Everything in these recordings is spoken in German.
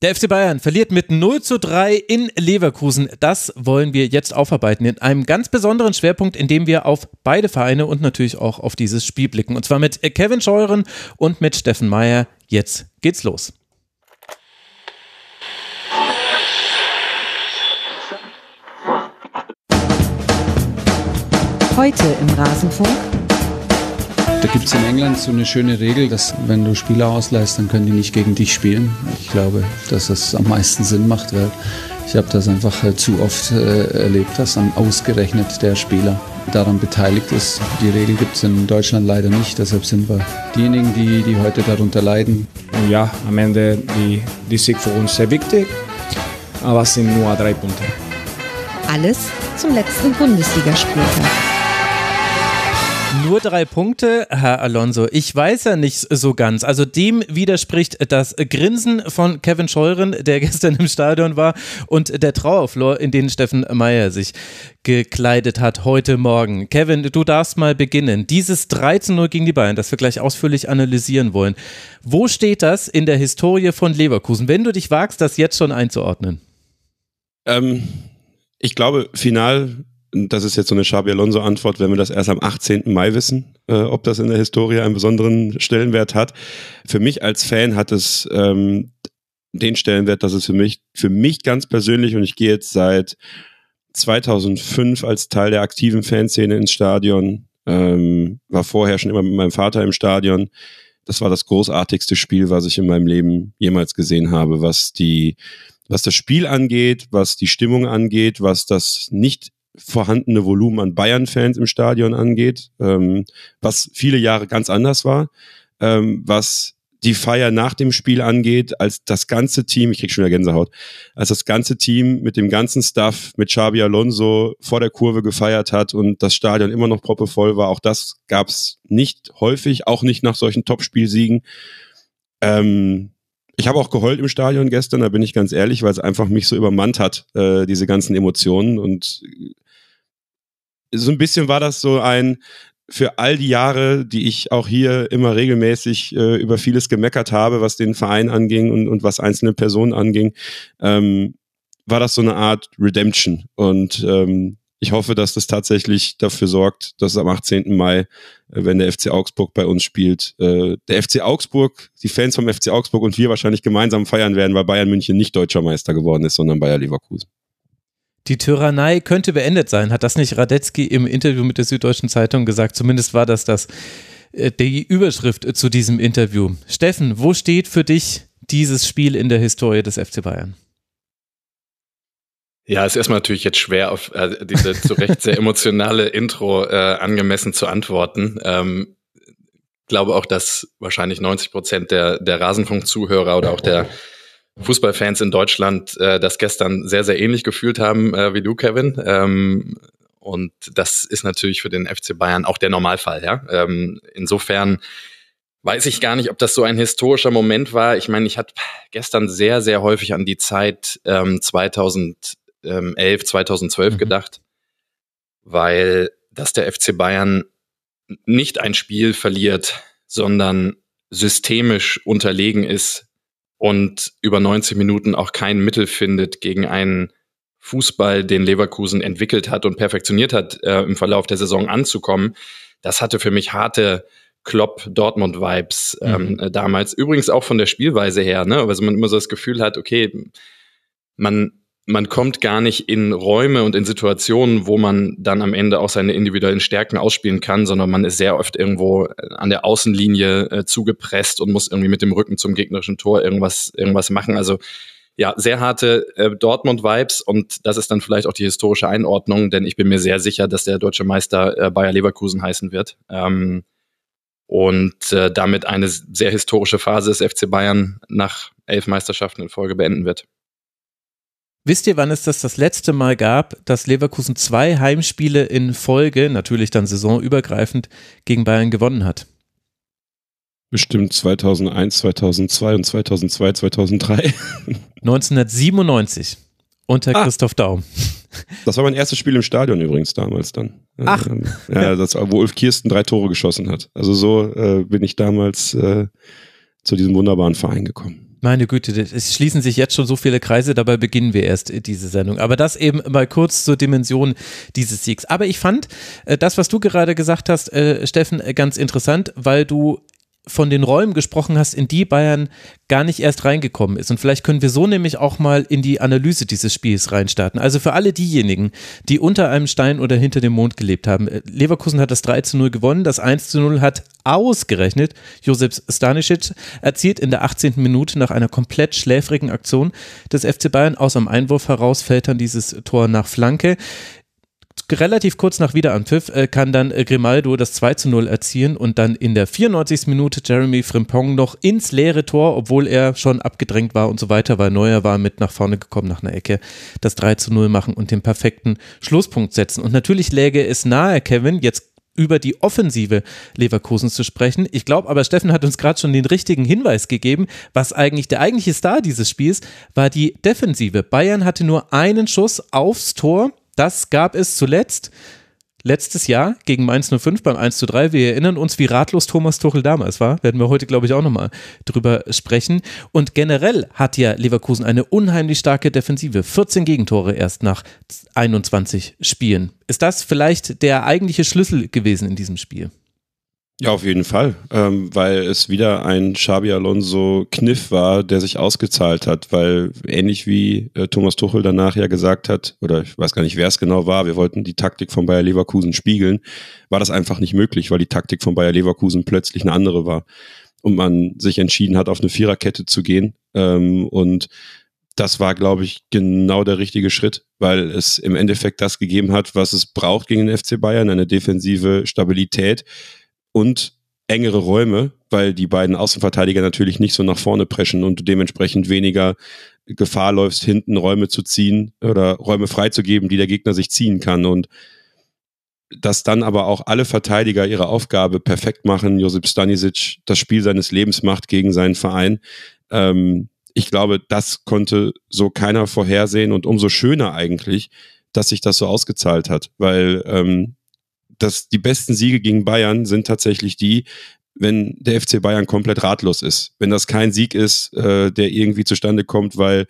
Der FC Bayern verliert mit 0 zu 3 in Leverkusen. Das wollen wir jetzt aufarbeiten in einem ganz besonderen Schwerpunkt, in dem wir auf beide Vereine und natürlich auch auf dieses Spiel blicken. Und zwar mit Kevin Scheuren und mit Steffen Meyer. Jetzt geht's los. Heute im Rasenfunk. Da gibt es in England so eine schöne Regel, dass wenn du Spieler ausleihst, dann können die nicht gegen dich spielen. Ich glaube, dass das am meisten Sinn macht, weil ich habe das einfach äh, zu oft äh, erlebt, dass dann ausgerechnet der Spieler daran beteiligt ist. Die Regel gibt es in Deutschland leider nicht, deshalb sind wir diejenigen, die, die heute darunter leiden. Ja, am Ende die, die Sieg für uns sehr wichtig, aber es sind nur drei Punkte. Alles zum letzten Bundesligaspieltag. Nur drei Punkte, Herr Alonso. Ich weiß ja nicht so ganz. Also dem widerspricht das Grinsen von Kevin Scheuren, der gestern im Stadion war, und der Trauerflor, in den Steffen Meyer sich gekleidet hat heute Morgen. Kevin, du darfst mal beginnen. Dieses 13-0 gegen die Bayern, das wir gleich ausführlich analysieren wollen. Wo steht das in der Historie von Leverkusen, wenn du dich wagst, das jetzt schon einzuordnen? Ähm, ich glaube, final das ist jetzt so eine Xabi Alonso-Antwort, wenn wir das erst am 18. Mai wissen, äh, ob das in der Historie einen besonderen Stellenwert hat. Für mich als Fan hat es ähm, den Stellenwert, dass es für mich, für mich ganz persönlich, und ich gehe jetzt seit 2005 als Teil der aktiven Fanszene ins Stadion, ähm, war vorher schon immer mit meinem Vater im Stadion. Das war das großartigste Spiel, was ich in meinem Leben jemals gesehen habe, was die was das Spiel angeht, was die Stimmung angeht, was das nicht vorhandene Volumen an Bayern-Fans im Stadion angeht, ähm, was viele Jahre ganz anders war, ähm, was die Feier nach dem Spiel angeht, als das ganze Team, ich krieg schon wieder Gänsehaut, als das ganze Team mit dem ganzen Stuff mit Xabi Alonso vor der Kurve gefeiert hat und das Stadion immer noch proppevoll war, auch das gab's nicht häufig, auch nicht nach solchen Topspielsiegen. Ähm, ich habe auch geheult im Stadion gestern, da bin ich ganz ehrlich, weil es einfach mich so übermannt hat, äh, diese ganzen Emotionen und so ein bisschen war das so ein, für all die Jahre, die ich auch hier immer regelmäßig äh, über vieles gemeckert habe, was den Verein anging und, und was einzelne Personen anging, ähm, war das so eine Art Redemption. Und ähm, ich hoffe, dass das tatsächlich dafür sorgt, dass am 18. Mai, äh, wenn der FC Augsburg bei uns spielt, äh, der FC Augsburg, die Fans vom FC Augsburg und wir wahrscheinlich gemeinsam feiern werden, weil Bayern München nicht deutscher Meister geworden ist, sondern Bayer Leverkusen. Die Tyrannei könnte beendet sein. Hat das nicht Radetzky im Interview mit der Süddeutschen Zeitung gesagt? Zumindest war das das, äh, die Überschrift zu diesem Interview. Steffen, wo steht für dich dieses Spiel in der Historie des FC Bayern? Ja, ist erstmal natürlich jetzt schwer, auf äh, diese zu Recht sehr emotionale Intro äh, angemessen zu antworten. Ähm, glaube auch, dass wahrscheinlich 90 Prozent der, der Rasenfunk-Zuhörer oder auch der Fußballfans in Deutschland äh, das gestern sehr, sehr ähnlich gefühlt haben äh, wie du, Kevin. Ähm, und das ist natürlich für den FC Bayern auch der Normalfall, ja. Ähm, insofern weiß ich gar nicht, ob das so ein historischer Moment war. Ich meine, ich hatte gestern sehr, sehr häufig an die Zeit ähm, 2011, 2012 mhm. gedacht, weil dass der FC Bayern nicht ein Spiel verliert, sondern systemisch unterlegen ist und über 90 Minuten auch kein Mittel findet gegen einen Fußball, den Leverkusen entwickelt hat und perfektioniert hat, äh, im Verlauf der Saison anzukommen. Das hatte für mich harte Klopp-Dortmund-Vibes ähm, mhm. damals. Übrigens auch von der Spielweise her, ne? Also man immer so das Gefühl hat, okay, man man kommt gar nicht in Räume und in Situationen, wo man dann am Ende auch seine individuellen Stärken ausspielen kann, sondern man ist sehr oft irgendwo äh, an der Außenlinie äh, zugepresst und muss irgendwie mit dem Rücken zum gegnerischen Tor irgendwas, irgendwas machen. Also ja, sehr harte äh, Dortmund-Vibes und das ist dann vielleicht auch die historische Einordnung, denn ich bin mir sehr sicher, dass der deutsche Meister äh, Bayer Leverkusen heißen wird. Ähm, und äh, damit eine sehr historische Phase des FC Bayern nach elf Meisterschaften in Folge beenden wird. Wisst ihr, wann es das das letzte Mal gab, dass Leverkusen zwei Heimspiele in Folge, natürlich dann saisonübergreifend, gegen Bayern gewonnen hat? Bestimmt 2001, 2002 und 2002, 2003. 1997 unter ah, Christoph Daum. Das war mein erstes Spiel im Stadion übrigens damals dann. Ach. Ähm, ja, das, wo Ulf Kirsten drei Tore geschossen hat. Also so äh, bin ich damals äh, zu diesem wunderbaren Verein gekommen. Meine Güte, es schließen sich jetzt schon so viele Kreise, dabei beginnen wir erst diese Sendung. Aber das eben mal kurz zur Dimension dieses Siegs. Aber ich fand äh, das, was du gerade gesagt hast, äh, Steffen, ganz interessant, weil du von den Räumen gesprochen hast, in die Bayern gar nicht erst reingekommen ist. Und vielleicht können wir so nämlich auch mal in die Analyse dieses Spiels reinstarten. Also für alle diejenigen, die unter einem Stein oder hinter dem Mond gelebt haben. Äh, Leverkusen hat das 3 zu 0 gewonnen, das 1 zu 0 hat ausgerechnet Josef Stanisic erzielt in der 18. Minute nach einer komplett schläfrigen Aktion des FC Bayern. Aus am Einwurf heraus fällt dann dieses Tor nach Flanke relativ kurz nach Wiederanpfiff äh, kann dann äh, Grimaldo das 2 zu 0 erzielen und dann in der 94. Minute Jeremy Frimpong noch ins leere Tor, obwohl er schon abgedrängt war und so weiter, weil Neuer war mit nach vorne gekommen nach einer Ecke, das 3 zu 0 machen und den perfekten Schlusspunkt setzen. Und natürlich läge es nahe, Kevin, jetzt über die Offensive Leverkusens zu sprechen. Ich glaube aber, Steffen hat uns gerade schon den richtigen Hinweis gegeben, was eigentlich der eigentliche Star dieses Spiels war die Defensive. Bayern hatte nur einen Schuss aufs Tor das gab es zuletzt letztes Jahr gegen Mainz 05 beim 1 zu 3. Wir erinnern uns, wie ratlos Thomas Tuchel damals war. Werden wir heute, glaube ich, auch nochmal drüber sprechen. Und generell hat ja Leverkusen eine unheimlich starke Defensive. 14 Gegentore erst nach 21 Spielen. Ist das vielleicht der eigentliche Schlüssel gewesen in diesem Spiel? Ja, auf jeden Fall, ähm, weil es wieder ein Xabi Alonso Kniff war, der sich ausgezahlt hat, weil ähnlich wie äh, Thomas Tuchel danach ja gesagt hat, oder ich weiß gar nicht, wer es genau war, wir wollten die Taktik von Bayer Leverkusen spiegeln, war das einfach nicht möglich, weil die Taktik von Bayer Leverkusen plötzlich eine andere war. Und man sich entschieden hat, auf eine Viererkette zu gehen. Ähm, und das war, glaube ich, genau der richtige Schritt, weil es im Endeffekt das gegeben hat, was es braucht gegen den FC Bayern, eine defensive Stabilität, und engere Räume, weil die beiden Außenverteidiger natürlich nicht so nach vorne preschen und du dementsprechend weniger Gefahr läufst, hinten Räume zu ziehen oder Räume freizugeben, die der Gegner sich ziehen kann. Und dass dann aber auch alle Verteidiger ihre Aufgabe perfekt machen, Josip Stanisic das Spiel seines Lebens macht gegen seinen Verein. Ähm, ich glaube, das konnte so keiner vorhersehen und umso schöner eigentlich, dass sich das so ausgezahlt hat, weil ähm, dass die besten Siege gegen Bayern sind tatsächlich die, wenn der FC Bayern komplett ratlos ist. Wenn das kein Sieg ist, äh, der irgendwie zustande kommt, weil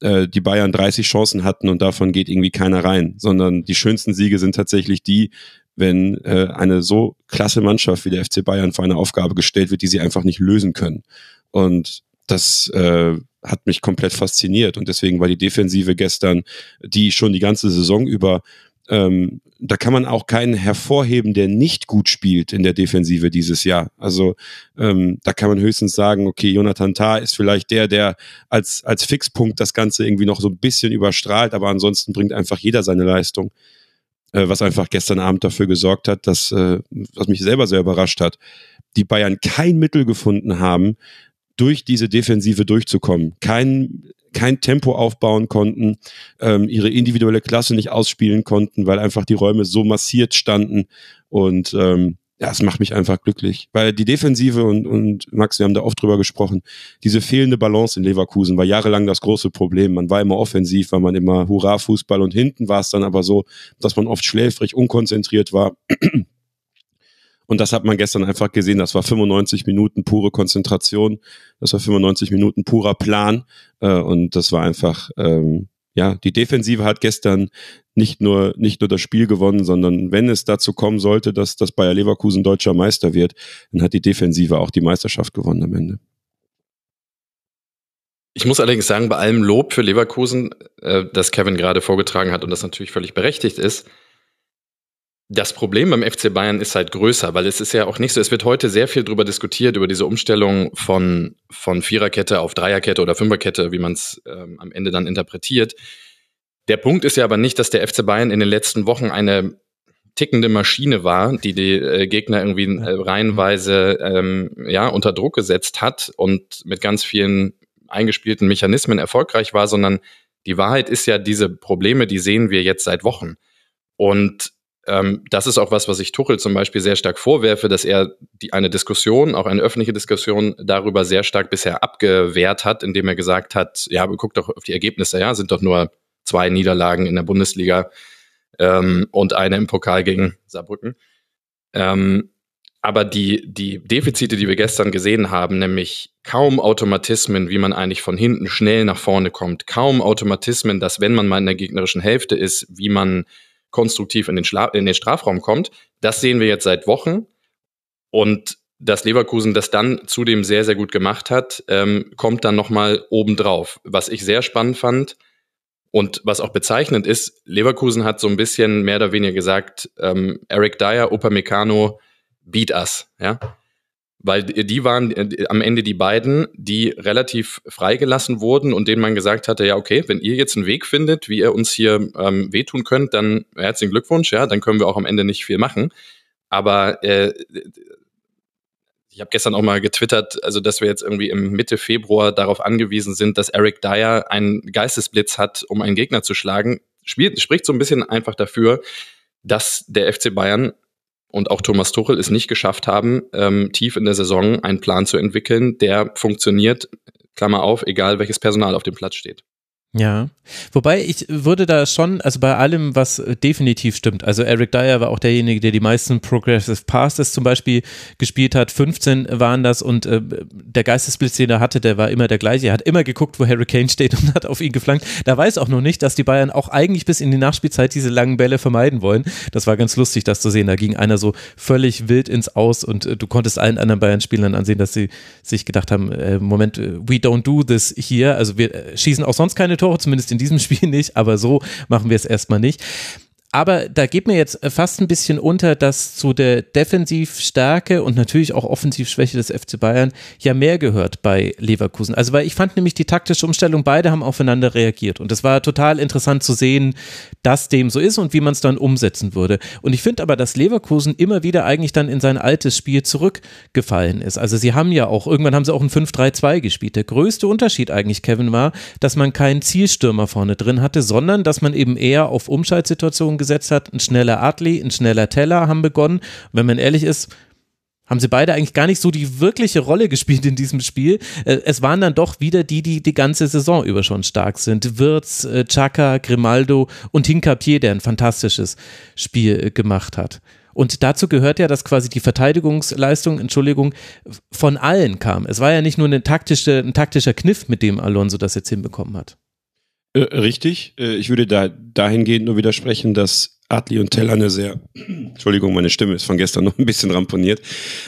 äh, die Bayern 30 Chancen hatten und davon geht irgendwie keiner rein, sondern die schönsten Siege sind tatsächlich die, wenn äh, eine so klasse Mannschaft wie der FC Bayern vor eine Aufgabe gestellt wird, die sie einfach nicht lösen können. Und das äh, hat mich komplett fasziniert und deswegen war die Defensive gestern, die schon die ganze Saison über ähm, da kann man auch keinen hervorheben, der nicht gut spielt in der Defensive dieses Jahr. Also ähm, da kann man höchstens sagen, okay, Jonathan Tah ist vielleicht der, der als, als Fixpunkt das Ganze irgendwie noch so ein bisschen überstrahlt, aber ansonsten bringt einfach jeder seine Leistung. Äh, was einfach gestern Abend dafür gesorgt hat, dass, äh, was mich selber sehr überrascht hat, die Bayern kein Mittel gefunden haben, durch diese Defensive durchzukommen. Kein kein Tempo aufbauen konnten, ähm, ihre individuelle Klasse nicht ausspielen konnten, weil einfach die Räume so massiert standen. Und ähm, ja, es macht mich einfach glücklich. Weil die Defensive und, und Max, wir haben da oft drüber gesprochen, diese fehlende Balance in Leverkusen war jahrelang das große Problem. Man war immer offensiv, war man immer Hurra-Fußball und hinten war es dann aber so, dass man oft schläfrig, unkonzentriert war. Und das hat man gestern einfach gesehen. Das war 95 Minuten pure Konzentration. Das war 95 Minuten purer Plan. Äh, und das war einfach, ähm, ja, die Defensive hat gestern nicht nur, nicht nur das Spiel gewonnen, sondern wenn es dazu kommen sollte, dass das Bayer Leverkusen deutscher Meister wird, dann hat die Defensive auch die Meisterschaft gewonnen am Ende. Ich muss allerdings sagen, bei allem Lob für Leverkusen, äh, das Kevin gerade vorgetragen hat und das natürlich völlig berechtigt ist, das Problem beim FC Bayern ist halt größer, weil es ist ja auch nicht so, es wird heute sehr viel darüber diskutiert, über diese Umstellung von, von Viererkette auf Dreierkette oder Fünferkette, wie man es ähm, am Ende dann interpretiert. Der Punkt ist ja aber nicht, dass der FC Bayern in den letzten Wochen eine tickende Maschine war, die die äh, Gegner irgendwie äh, reihenweise ähm, ja, unter Druck gesetzt hat und mit ganz vielen eingespielten Mechanismen erfolgreich war, sondern die Wahrheit ist ja, diese Probleme, die sehen wir jetzt seit Wochen. Und ähm, das ist auch was, was ich Tuchel zum Beispiel sehr stark vorwerfe, dass er die, eine Diskussion, auch eine öffentliche Diskussion darüber sehr stark bisher abgewehrt hat, indem er gesagt hat, ja, guckt doch auf die Ergebnisse, ja, sind doch nur zwei Niederlagen in der Bundesliga ähm, und eine im Pokal gegen Saarbrücken. Ähm, aber die, die Defizite, die wir gestern gesehen haben, nämlich kaum Automatismen, wie man eigentlich von hinten schnell nach vorne kommt, kaum Automatismen, dass wenn man mal in der gegnerischen Hälfte ist, wie man konstruktiv in den, Schla in den Strafraum kommt, das sehen wir jetzt seit Wochen. Und dass Leverkusen das dann zudem sehr, sehr gut gemacht hat, ähm, kommt dann nochmal obendrauf. Was ich sehr spannend fand und was auch bezeichnend ist, Leverkusen hat so ein bisschen mehr oder weniger gesagt, ähm, Eric Dyer, Upamecano, beat us, ja. Weil die waren äh, am Ende die beiden, die relativ freigelassen wurden und denen man gesagt hatte, ja, okay, wenn ihr jetzt einen Weg findet, wie ihr uns hier ähm, wehtun könnt, dann herzlichen Glückwunsch, ja, dann können wir auch am Ende nicht viel machen. Aber äh, ich habe gestern auch mal getwittert, also dass wir jetzt irgendwie im Mitte Februar darauf angewiesen sind, dass Eric Dyer einen Geistesblitz hat, um einen Gegner zu schlagen, spielt, spricht so ein bisschen einfach dafür, dass der FC Bayern und auch Thomas Tuchel es nicht geschafft haben, ähm, tief in der Saison einen Plan zu entwickeln, der funktioniert, Klammer auf, egal welches Personal auf dem Platz steht. Ja, wobei ich würde da schon, also bei allem, was definitiv stimmt, also Eric Dyer war auch derjenige, der die meisten Progressive Passes zum Beispiel gespielt hat, 15 waren das und äh, der Geistesblitz, den er hatte, der war immer der gleiche, er hat immer geguckt, wo Harry Kane steht und hat auf ihn geflankt, da weiß auch noch nicht, dass die Bayern auch eigentlich bis in die Nachspielzeit diese langen Bälle vermeiden wollen, das war ganz lustig, das zu sehen, da ging einer so völlig wild ins Aus und äh, du konntest allen anderen Bayern-Spielern ansehen, dass sie sich gedacht haben, äh, Moment, äh, we don't do this hier, also wir äh, schießen auch sonst keine Tore, zumindest in diesem Spiel nicht, aber so machen wir es erstmal nicht. Aber da geht mir jetzt fast ein bisschen unter, dass zu der Defensivstärke und natürlich auch Offensivschwäche des FC Bayern ja mehr gehört bei Leverkusen. Also weil ich fand nämlich die taktische Umstellung, beide haben aufeinander reagiert und es war total interessant zu sehen, dass dem so ist und wie man es dann umsetzen würde. Und ich finde aber, dass Leverkusen immer wieder eigentlich dann in sein altes Spiel zurückgefallen ist. Also sie haben ja auch, irgendwann haben sie auch ein 5-3-2 gespielt. Der größte Unterschied eigentlich, Kevin, war, dass man keinen Zielstürmer vorne drin hatte, sondern dass man eben eher auf Umschaltsituationen gesetzt hat. Ein schneller Adli, ein schneller Teller haben begonnen. Und wenn man ehrlich ist, haben sie beide eigentlich gar nicht so die wirkliche Rolle gespielt in diesem Spiel. Äh, es waren dann doch wieder die, die die ganze Saison über schon stark sind. Wirtz, äh, Chaka, Grimaldo und Hinkapier, der ein fantastisches Spiel äh, gemacht hat. Und dazu gehört ja, dass quasi die Verteidigungsleistung, Entschuldigung, von allen kam. Es war ja nicht nur eine taktische, ein taktischer Kniff, mit dem Alonso das jetzt hinbekommen hat. Äh, richtig. Äh, ich würde da dahingehend nur widersprechen, dass Adli und Teller eine sehr, Entschuldigung, meine Stimme ist von gestern noch ein bisschen ramponiert,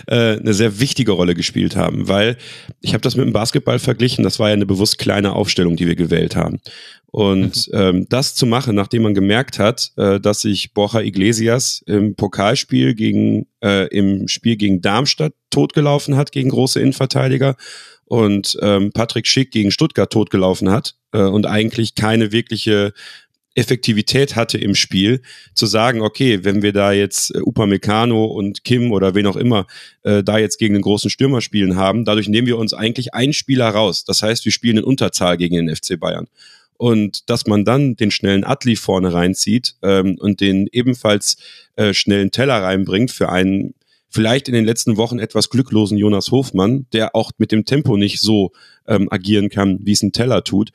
äh, eine sehr wichtige Rolle gespielt haben, weil ich habe das mit dem Basketball verglichen, das war ja eine bewusst kleine Aufstellung, die wir gewählt haben. Und mhm. ähm, das zu machen, nachdem man gemerkt hat, äh, dass sich Borja Iglesias im Pokalspiel gegen, äh, im Spiel gegen Darmstadt totgelaufen hat, gegen große Innenverteidiger und ähm, Patrick Schick gegen Stuttgart totgelaufen hat äh, und eigentlich keine wirkliche Effektivität hatte im Spiel, zu sagen, okay, wenn wir da jetzt äh, Upamecano und Kim oder wen auch immer äh, da jetzt gegen den großen Stürmer spielen haben, dadurch nehmen wir uns eigentlich einen Spieler raus. Das heißt, wir spielen in Unterzahl gegen den FC Bayern. Und dass man dann den schnellen Atli vorne reinzieht ähm, und den ebenfalls äh, schnellen Teller reinbringt für einen vielleicht in den letzten Wochen etwas glücklosen Jonas Hofmann, der auch mit dem Tempo nicht so ähm, agieren kann, wie es ein Teller tut,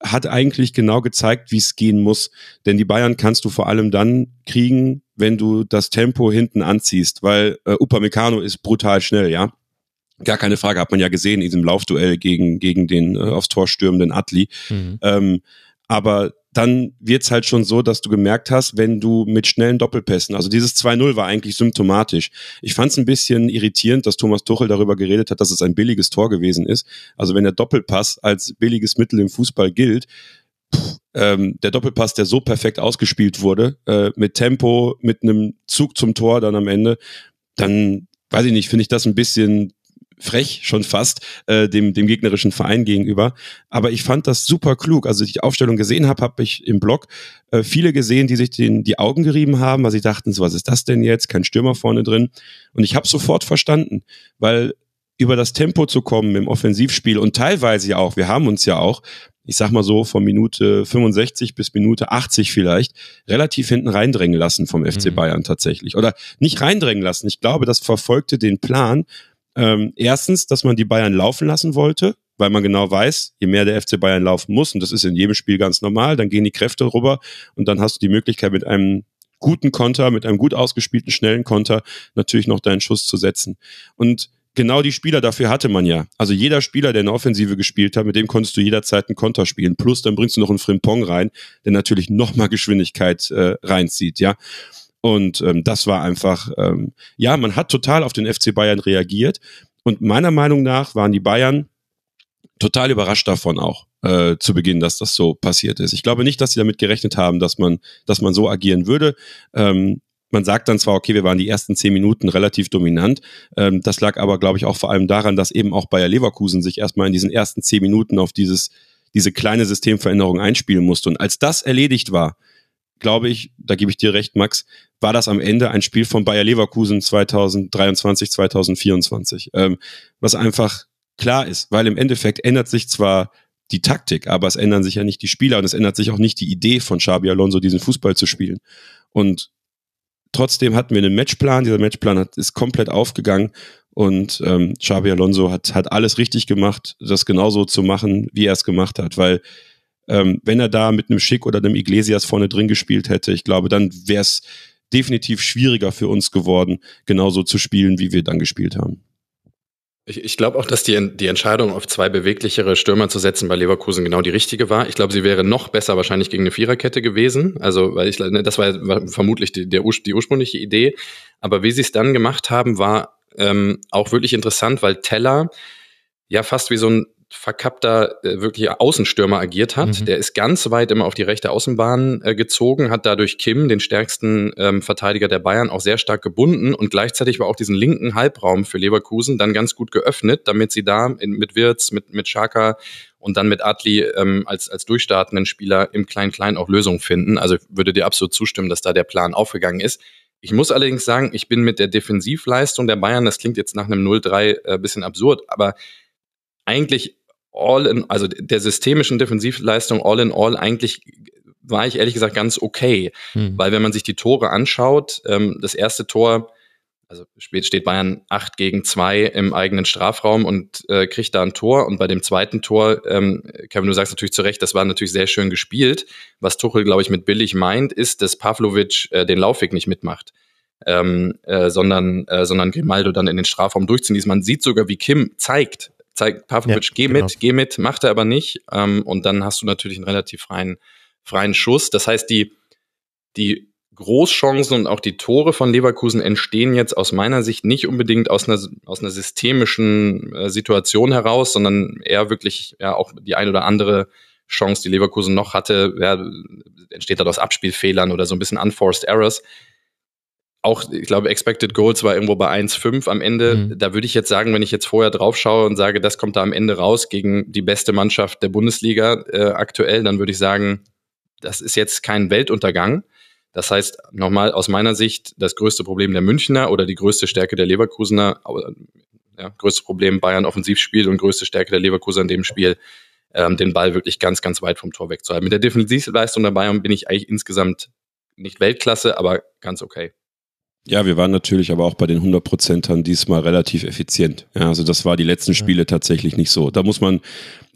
hat eigentlich genau gezeigt, wie es gehen muss. Denn die Bayern kannst du vor allem dann kriegen, wenn du das Tempo hinten anziehst, weil äh, Upamecano ist brutal schnell, ja. Gar keine Frage, hat man ja gesehen in diesem Laufduell gegen, gegen den äh, aufs Tor stürmenden Atli. Mhm. Ähm, aber dann wird's halt schon so, dass du gemerkt hast, wenn du mit schnellen Doppelpässen, also dieses 2-0 war eigentlich symptomatisch. Ich fand es ein bisschen irritierend, dass Thomas Tuchel darüber geredet hat, dass es ein billiges Tor gewesen ist. Also wenn der Doppelpass als billiges Mittel im Fußball gilt, pff, ähm, der Doppelpass, der so perfekt ausgespielt wurde, äh, mit Tempo, mit einem Zug zum Tor dann am Ende, dann weiß ich nicht, finde ich das ein bisschen frech schon fast äh, dem, dem gegnerischen Verein gegenüber. Aber ich fand das super klug. Also ich die Aufstellung gesehen habe, habe ich im Blog äh, viele gesehen, die sich den, die Augen gerieben haben, weil sie dachten, so was ist das denn jetzt? Kein Stürmer vorne drin. Und ich habe sofort verstanden, weil über das Tempo zu kommen im Offensivspiel und teilweise ja auch, wir haben uns ja auch, ich sag mal so, von Minute 65 bis Minute 80 vielleicht, relativ hinten reindrängen lassen vom FC mhm. Bayern tatsächlich. Oder nicht reindrängen lassen. Ich glaube, das verfolgte den Plan, ähm, erstens, dass man die Bayern laufen lassen wollte, weil man genau weiß, je mehr der FC Bayern laufen muss, und das ist in jedem Spiel ganz normal, dann gehen die Kräfte rüber und dann hast du die Möglichkeit mit einem guten Konter, mit einem gut ausgespielten, schnellen Konter natürlich noch deinen Schuss zu setzen. Und genau die Spieler dafür hatte man ja. Also jeder Spieler, der eine Offensive gespielt hat, mit dem konntest du jederzeit einen Konter spielen. Plus dann bringst du noch einen Frimpong rein, der natürlich nochmal Geschwindigkeit äh, reinzieht, ja. Und ähm, das war einfach, ähm, ja, man hat total auf den FC Bayern reagiert. Und meiner Meinung nach waren die Bayern total überrascht davon auch äh, zu Beginn, dass das so passiert ist. Ich glaube nicht, dass sie damit gerechnet haben, dass man, dass man so agieren würde. Ähm, man sagt dann zwar, okay, wir waren die ersten zehn Minuten relativ dominant. Ähm, das lag aber, glaube ich, auch vor allem daran, dass eben auch Bayer Leverkusen sich erstmal in diesen ersten zehn Minuten auf dieses, diese kleine Systemveränderung einspielen musste. Und als das erledigt war, glaube ich, da gebe ich dir recht, Max, war das am Ende ein Spiel von Bayer Leverkusen 2023, 2024, ähm, was einfach klar ist, weil im Endeffekt ändert sich zwar die Taktik, aber es ändern sich ja nicht die Spieler und es ändert sich auch nicht die Idee von Xabi Alonso, diesen Fußball zu spielen. Und trotzdem hatten wir einen Matchplan, dieser Matchplan hat, ist komplett aufgegangen und ähm, Xabi Alonso hat, hat alles richtig gemacht, das genauso zu machen, wie er es gemacht hat, weil ähm, wenn er da mit einem Schick oder einem Iglesias vorne drin gespielt hätte, ich glaube, dann wäre es definitiv schwieriger für uns geworden, genauso zu spielen, wie wir dann gespielt haben. Ich, ich glaube auch, dass die, die Entscheidung auf zwei beweglichere Stürmer zu setzen bei Leverkusen genau die richtige war. Ich glaube, sie wäre noch besser wahrscheinlich gegen eine Viererkette gewesen. Also, weil ich, ne, das war, war vermutlich die, der, die ursprüngliche Idee. Aber wie sie es dann gemacht haben, war ähm, auch wirklich interessant, weil Teller ja fast wie so ein verkappter, äh, wirklich Außenstürmer agiert hat. Mhm. Der ist ganz weit immer auf die rechte Außenbahn äh, gezogen, hat dadurch Kim, den stärksten ähm, Verteidiger der Bayern, auch sehr stark gebunden und gleichzeitig war auch diesen linken Halbraum für Leverkusen dann ganz gut geöffnet, damit sie da in, mit Wirtz, mit, mit Schaka und dann mit Adli ähm, als, als durchstartenden Spieler im Klein-Klein auch Lösungen finden. Also ich würde dir absolut zustimmen, dass da der Plan aufgegangen ist. Ich muss allerdings sagen, ich bin mit der Defensivleistung der Bayern, das klingt jetzt nach einem 0-3 äh, bisschen absurd, aber eigentlich all in, also der systemischen Defensivleistung all in all eigentlich war ich ehrlich gesagt ganz okay, hm. weil wenn man sich die Tore anschaut, ähm, das erste Tor, also spät steht Bayern 8 gegen 2 im eigenen Strafraum und äh, kriegt da ein Tor und bei dem zweiten Tor, ähm, Kevin, du sagst natürlich zu Recht, das war natürlich sehr schön gespielt. Was Tuchel, glaube ich, mit billig meint, ist, dass Pavlovic äh, den Laufweg nicht mitmacht. Ähm, äh, sondern, äh, sondern Grimaldo dann in den Strafraum durchziehen ließ. Man sieht sogar, wie Kim zeigt, zeigt Pavlovic, ja, geh genau. mit, geh mit, macht er aber nicht. Ähm, und dann hast du natürlich einen relativ freien, freien Schuss. Das heißt, die, die Großchancen und auch die Tore von Leverkusen entstehen jetzt aus meiner Sicht nicht unbedingt aus einer, aus einer systemischen äh, Situation heraus, sondern eher wirklich ja auch die ein oder andere Chance, die Leverkusen noch hatte, ja, entsteht daraus Abspielfehlern oder so ein bisschen unforced errors auch, ich glaube, Expected Goals war irgendwo bei 1,5 am Ende. Mhm. Da würde ich jetzt sagen, wenn ich jetzt vorher drauf schaue und sage, das kommt da am Ende raus gegen die beste Mannschaft der Bundesliga äh, aktuell, dann würde ich sagen, das ist jetzt kein Weltuntergang. Das heißt, nochmal aus meiner Sicht, das größte Problem der Münchner oder die größte Stärke der Leverkusener, ja, größte Problem Bayern Offensivspiel und größte Stärke der Leverkusener in dem Spiel, ähm, den Ball wirklich ganz, ganz weit vom Tor wegzuhalten. Mit der Defensivleistung der Bayern bin ich eigentlich insgesamt nicht Weltklasse, aber ganz okay. Ja, wir waren natürlich aber auch bei den 100%ern diesmal relativ effizient. Ja, also das war die letzten Spiele tatsächlich nicht so. Da muss man,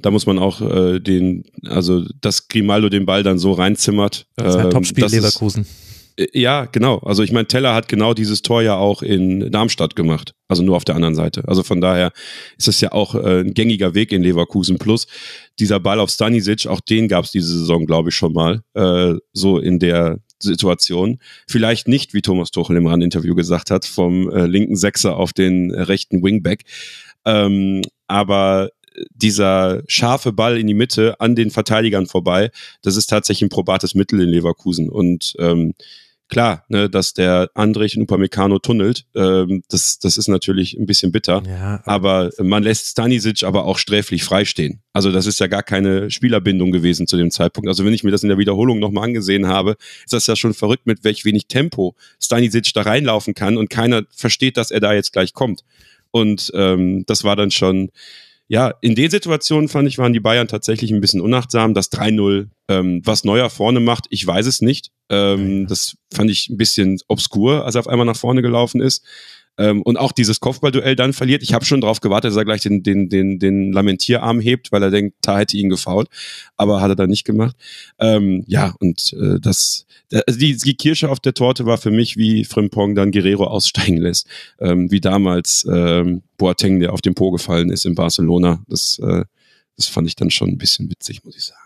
da muss man auch äh, den, also dass Grimaldo den Ball dann so reinzimmert. Das ist ein ähm, Topspiel Leverkusen. Ist, äh, ja, genau. Also ich meine, Teller hat genau dieses Tor ja auch in Darmstadt gemacht. Also nur auf der anderen Seite. Also von daher ist es ja auch äh, ein gängiger Weg in Leverkusen. Plus dieser Ball auf Stanisic, auch den gab es diese Saison, glaube ich, schon mal. Äh, so in der Situation. Vielleicht nicht, wie Thomas Tuchel im Rand-Interview gesagt hat, vom äh, linken Sechser auf den äh, rechten Wingback. Ähm, aber dieser scharfe Ball in die Mitte an den Verteidigern vorbei, das ist tatsächlich ein probates Mittel in Leverkusen. Und ähm, klar, ne, dass der Andrich in Upamecano tunnelt, ähm, das, das ist natürlich ein bisschen bitter. Ja, aber man lässt Stanisic aber auch sträflich freistehen. Also das ist ja gar keine Spielerbindung gewesen zu dem Zeitpunkt. Also wenn ich mir das in der Wiederholung nochmal angesehen habe, ist das ja schon verrückt, mit welch wenig Tempo Stanisic da reinlaufen kann und keiner versteht, dass er da jetzt gleich kommt. Und ähm, das war dann schon ja, in den Situationen fand ich, waren die Bayern tatsächlich ein bisschen unachtsam. Das 3-0, ähm, was Neuer vorne macht, ich weiß es nicht. Ähm, das fand ich ein bisschen obskur, als er auf einmal nach vorne gelaufen ist. Ähm, und auch dieses Kopfballduell dann verliert. Ich habe schon darauf gewartet, dass er gleich den, den, den, den Lamentierarm hebt, weil er denkt, da hätte ihn gefault. Aber hat er dann nicht gemacht. Ähm, ja, und äh, das, also die, die Kirsche auf der Torte war für mich, wie Frimpong dann Guerrero aussteigen lässt. Ähm, wie damals ähm, Boateng, der auf den Po gefallen ist in Barcelona. Das, äh, das fand ich dann schon ein bisschen witzig, muss ich sagen.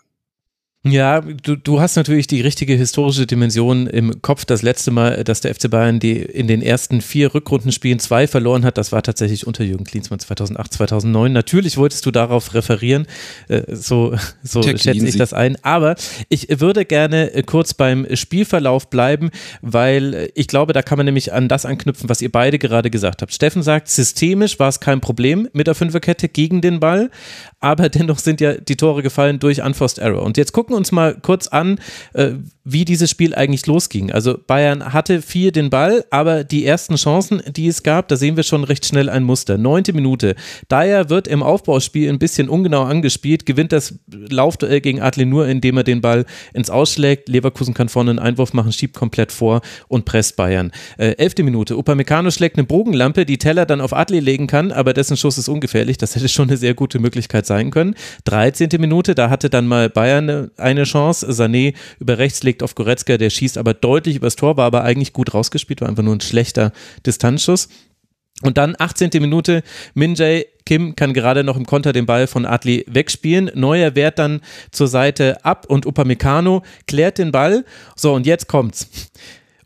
Ja, du, du hast natürlich die richtige historische Dimension im Kopf. Das letzte Mal, dass der FC Bayern die in den ersten vier Rückrundenspielen zwei verloren hat, das war tatsächlich unter Jürgen Klinsmann 2008, 2009. Natürlich wolltest du darauf referieren, äh, so, so schätze ich das ein. Aber ich würde gerne äh, kurz beim Spielverlauf bleiben, weil äh, ich glaube, da kann man nämlich an das anknüpfen, was ihr beide gerade gesagt habt. Steffen sagt, systemisch war es kein Problem mit der Fünferkette gegen den Ball, aber dennoch sind ja die Tore gefallen durch Unforced Error. Und jetzt gucken uns mal kurz an, äh, wie dieses Spiel eigentlich losging. Also Bayern hatte viel den Ball, aber die ersten Chancen, die es gab, da sehen wir schon recht schnell ein Muster. Neunte Minute. Dyer wird im Aufbauspiel ein bisschen ungenau angespielt, gewinnt das Laufduell gegen Adli nur, indem er den Ball ins Ausschlägt. Leverkusen kann vorne einen Einwurf machen, schiebt komplett vor und presst Bayern. Äh, elfte Minute. Upamecano schlägt eine Bogenlampe, die Teller dann auf Adli legen kann, aber dessen Schuss ist ungefährlich. Das hätte schon eine sehr gute Möglichkeit sein können. 13. Minute, da hatte dann mal Bayern eine Chance. Sané über rechts legt auf Goretzka, der schießt aber deutlich übers Tor, war aber eigentlich gut rausgespielt, war einfach nur ein schlechter Distanzschuss. Und dann 18. Minute, Minjay Kim kann gerade noch im Konter den Ball von Adli wegspielen. Neuer wehrt dann zur Seite ab und Upamecano klärt den Ball. So, und jetzt kommt's.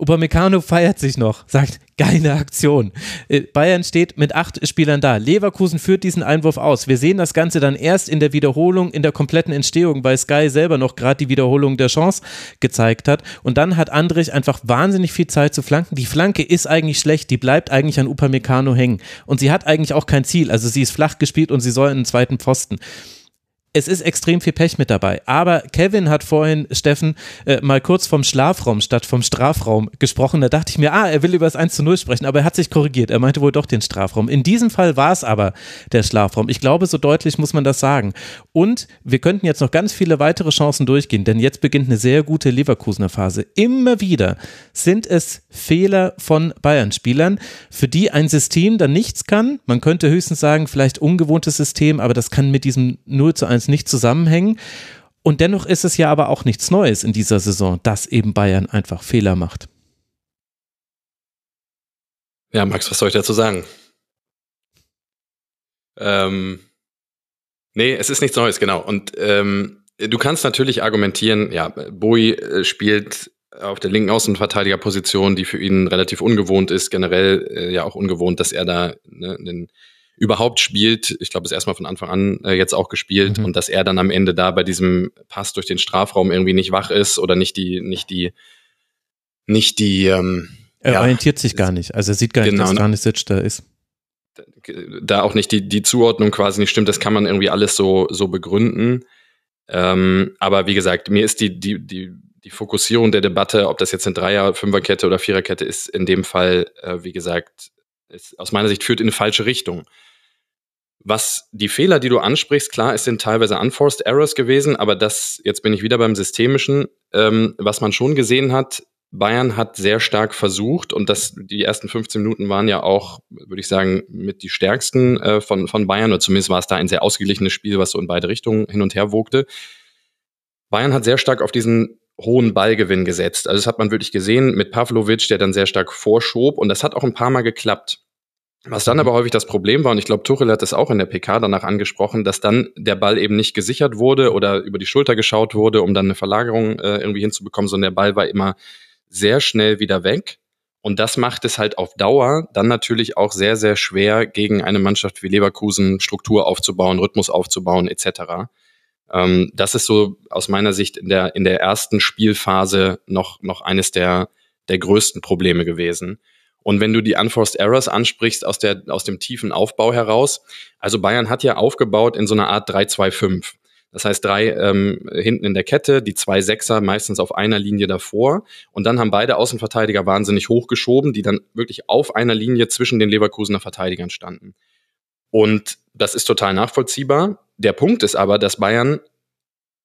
Upamecano feiert sich noch, sagt, geile Aktion. Äh, Bayern steht mit acht Spielern da. Leverkusen führt diesen Einwurf aus. Wir sehen das Ganze dann erst in der Wiederholung, in der kompletten Entstehung, weil Sky selber noch gerade die Wiederholung der Chance gezeigt hat. Und dann hat Andrich einfach wahnsinnig viel Zeit zu flanken. Die Flanke ist eigentlich schlecht, die bleibt eigentlich an Upamecano hängen. Und sie hat eigentlich auch kein Ziel. Also sie ist flach gespielt und sie soll in den zweiten Pfosten es ist extrem viel Pech mit dabei. Aber Kevin hat vorhin, Steffen, äh, mal kurz vom Schlafraum statt vom Strafraum gesprochen. Da dachte ich mir, ah, er will über das 1 zu 0 sprechen, aber er hat sich korrigiert. Er meinte wohl doch den Strafraum. In diesem Fall war es aber der Schlafraum. Ich glaube, so deutlich muss man das sagen. Und wir könnten jetzt noch ganz viele weitere Chancen durchgehen, denn jetzt beginnt eine sehr gute Leverkusener Phase. Immer wieder sind es Fehler von Bayern-Spielern, für die ein System dann nichts kann. Man könnte höchstens sagen, vielleicht ungewohntes System, aber das kann mit diesem 0 zu 1 Performance nicht zusammenhängen. Und dennoch ist es ja aber auch nichts Neues in dieser Saison, dass eben Bayern einfach Fehler macht. Ja, Max, was soll ich dazu sagen? Ähm, nee, es ist nichts Neues, genau. Und ähm, du kannst natürlich argumentieren, ja, Boi äh, spielt auf der linken Außenverteidigerposition, die für ihn relativ ungewohnt ist, generell äh, ja auch ungewohnt, dass er da ne, den überhaupt spielt. Ich glaube, ist erstmal von Anfang an äh, jetzt auch gespielt mhm. und dass er dann am Ende da bei diesem Pass durch den Strafraum irgendwie nicht wach ist oder nicht die, nicht die, nicht die. Ähm, er ja, orientiert sich gar nicht. Also er sieht gar genau, nicht, dass Stanisic da ist. Da auch nicht die, die Zuordnung quasi nicht stimmt, das kann man irgendwie alles so, so begründen. Ähm, aber wie gesagt, mir ist die, die, die, die Fokussierung der Debatte, ob das jetzt eine Dreier-, Fünferkette oder Viererkette ist, in dem Fall, äh, wie gesagt, ist, aus meiner Sicht führt in eine falsche Richtung. Was die Fehler, die du ansprichst, klar, es sind teilweise unforced errors gewesen, aber das, jetzt bin ich wieder beim Systemischen, ähm, was man schon gesehen hat, Bayern hat sehr stark versucht und das, die ersten 15 Minuten waren ja auch, würde ich sagen, mit die stärksten äh, von, von Bayern, oder zumindest war es da ein sehr ausgeglichenes Spiel, was so in beide Richtungen hin und her wogte. Bayern hat sehr stark auf diesen hohen Ballgewinn gesetzt. Also das hat man wirklich gesehen mit Pavlovic, der dann sehr stark vorschob und das hat auch ein paar Mal geklappt. Was dann aber häufig das Problem war, und ich glaube, Tuchel hat das auch in der PK danach angesprochen, dass dann der Ball eben nicht gesichert wurde oder über die Schulter geschaut wurde, um dann eine Verlagerung äh, irgendwie hinzubekommen, sondern der Ball war immer sehr schnell wieder weg. Und das macht es halt auf Dauer dann natürlich auch sehr, sehr schwer, gegen eine Mannschaft wie Leverkusen Struktur aufzubauen, Rhythmus aufzubauen, etc. Ähm, das ist so aus meiner Sicht in der, in der ersten Spielphase noch, noch eines der, der größten Probleme gewesen. Und wenn du die Unforced Errors ansprichst aus, der, aus dem tiefen Aufbau heraus, also Bayern hat ja aufgebaut in so einer Art 3-2-5. Das heißt, drei ähm, hinten in der Kette, die zwei Sechser meistens auf einer Linie davor. Und dann haben beide Außenverteidiger wahnsinnig hochgeschoben, die dann wirklich auf einer Linie zwischen den Leverkusener Verteidigern standen. Und das ist total nachvollziehbar. Der Punkt ist aber, dass Bayern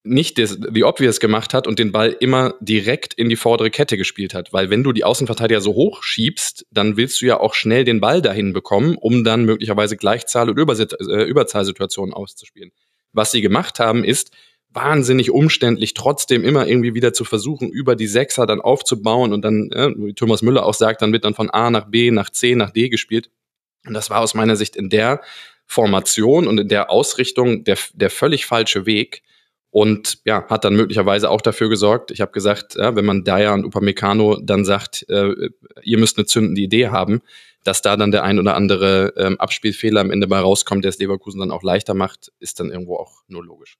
nicht das, die Obvious gemacht hat und den Ball immer direkt in die vordere Kette gespielt hat. Weil wenn du die Außenverteidiger so hoch schiebst, dann willst du ja auch schnell den Ball dahin bekommen, um dann möglicherweise Gleichzahl- und äh, Überzahlsituationen auszuspielen. Was sie gemacht haben, ist wahnsinnig umständlich, trotzdem immer irgendwie wieder zu versuchen, über die Sechser dann aufzubauen und dann, äh, wie Thomas Müller auch sagt, dann wird dann von A nach B, nach C, nach D gespielt. Und das war aus meiner Sicht in der Formation und in der Ausrichtung der, der völlig falsche Weg und ja, hat dann möglicherweise auch dafür gesorgt. Ich habe gesagt, ja, wenn man Dyer und Upamecano dann sagt, äh, ihr müsst eine zündende Idee haben, dass da dann der ein oder andere ähm, Abspielfehler am Ende mal rauskommt, der es Leverkusen dann auch leichter macht, ist dann irgendwo auch nur logisch.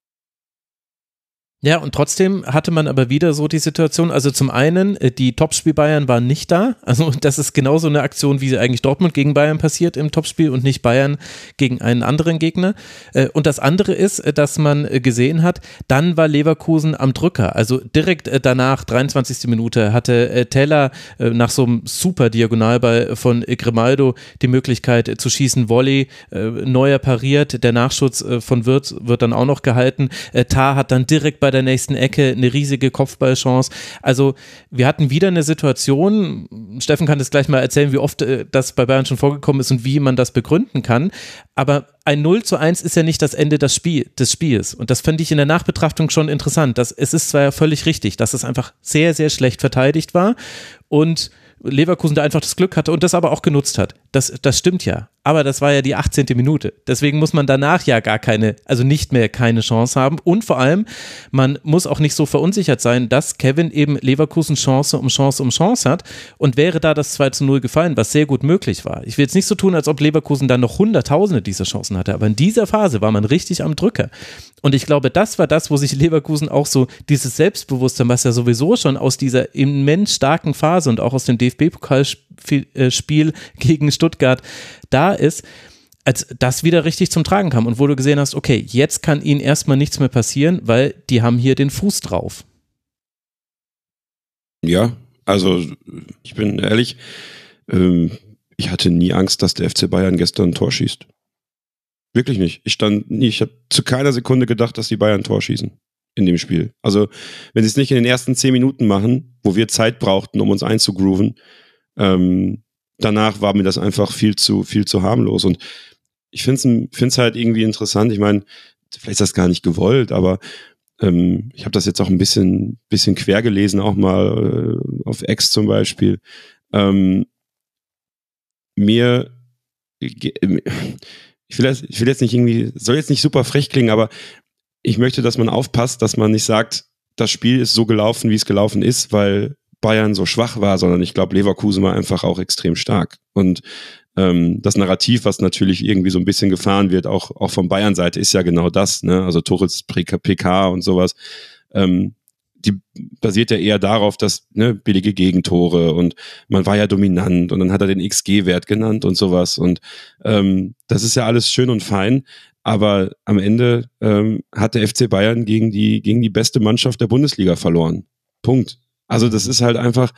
Ja, und trotzdem hatte man aber wieder so die Situation, also zum einen, äh, die Topspiel Bayern waren nicht da, also das ist genauso eine Aktion, wie sie eigentlich Dortmund gegen Bayern passiert im Topspiel und nicht Bayern gegen einen anderen Gegner. Äh, und das andere ist, äh, dass man gesehen hat, dann war Leverkusen am Drücker, also direkt danach, 23. Minute, hatte Teller nach so einem super Diagonalball von Grimaldo die Möglichkeit zu schießen, Volley, neuer pariert, der Nachschutz von Wirtz wird dann auch noch gehalten, Tar hat dann direkt bei der nächsten Ecke eine riesige Kopfballchance. Also wir hatten wieder eine Situation, Steffen kann das gleich mal erzählen, wie oft äh, das bei Bayern schon vorgekommen ist und wie man das begründen kann. Aber ein 0 zu 1 ist ja nicht das Ende des, Spiel, des Spiels. Und das fand ich in der Nachbetrachtung schon interessant. Dass, es ist zwar ja völlig richtig, dass es einfach sehr, sehr schlecht verteidigt war und Leverkusen da einfach das Glück hatte und das aber auch genutzt hat. Das, das stimmt ja. Aber das war ja die 18. Minute. Deswegen muss man danach ja gar keine, also nicht mehr keine Chance haben. Und vor allem, man muss auch nicht so verunsichert sein, dass Kevin eben Leverkusen Chance um Chance um Chance hat. Und wäre da das 2 zu 0 gefallen, was sehr gut möglich war. Ich will jetzt nicht so tun, als ob Leverkusen dann noch Hunderttausende dieser Chancen hatte. Aber in dieser Phase war man richtig am Drücker. Und ich glaube, das war das, wo sich Leverkusen auch so dieses Selbstbewusstsein, was ja sowieso schon aus dieser immens starken Phase und auch aus dem DFB-Pokalspiel gegen Stuttgart da ist, als das wieder richtig zum Tragen kam und wo du gesehen hast, okay, jetzt kann ihnen erstmal nichts mehr passieren, weil die haben hier den Fuß drauf. Ja, also ich bin ehrlich, ähm, ich hatte nie Angst, dass der FC Bayern gestern ein Tor schießt. Wirklich nicht. Ich stand nie, ich habe zu keiner Sekunde gedacht, dass die Bayern Tor schießen in dem Spiel. Also, wenn sie es nicht in den ersten zehn Minuten machen, wo wir Zeit brauchten, um uns einzugrooven, ähm, danach war mir das einfach viel zu, viel zu harmlos. Und ich finde es halt irgendwie interessant. Ich meine, vielleicht ist das gar nicht gewollt, aber ähm, ich habe das jetzt auch ein bisschen, bisschen quer gelesen, auch mal äh, auf X zum Beispiel. Ähm, mir, ich will, jetzt, ich will jetzt nicht irgendwie, soll jetzt nicht super frech klingen, aber ich möchte, dass man aufpasst, dass man nicht sagt, das Spiel ist so gelaufen, wie es gelaufen ist, weil Bayern so schwach war, sondern ich glaube, Leverkusen war einfach auch extrem stark. Und ähm, das Narrativ, was natürlich irgendwie so ein bisschen gefahren wird, auch, auch von Bayern-Seite, ist ja genau das, ne? Also Torres PK und sowas. Ähm, die basiert ja eher darauf, dass ne, billige Gegentore und man war ja dominant und dann hat er den XG-Wert genannt und sowas. Und ähm, das ist ja alles schön und fein, aber am Ende ähm, hat der FC Bayern gegen die, gegen die beste Mannschaft der Bundesliga verloren. Punkt. Also das ist halt einfach,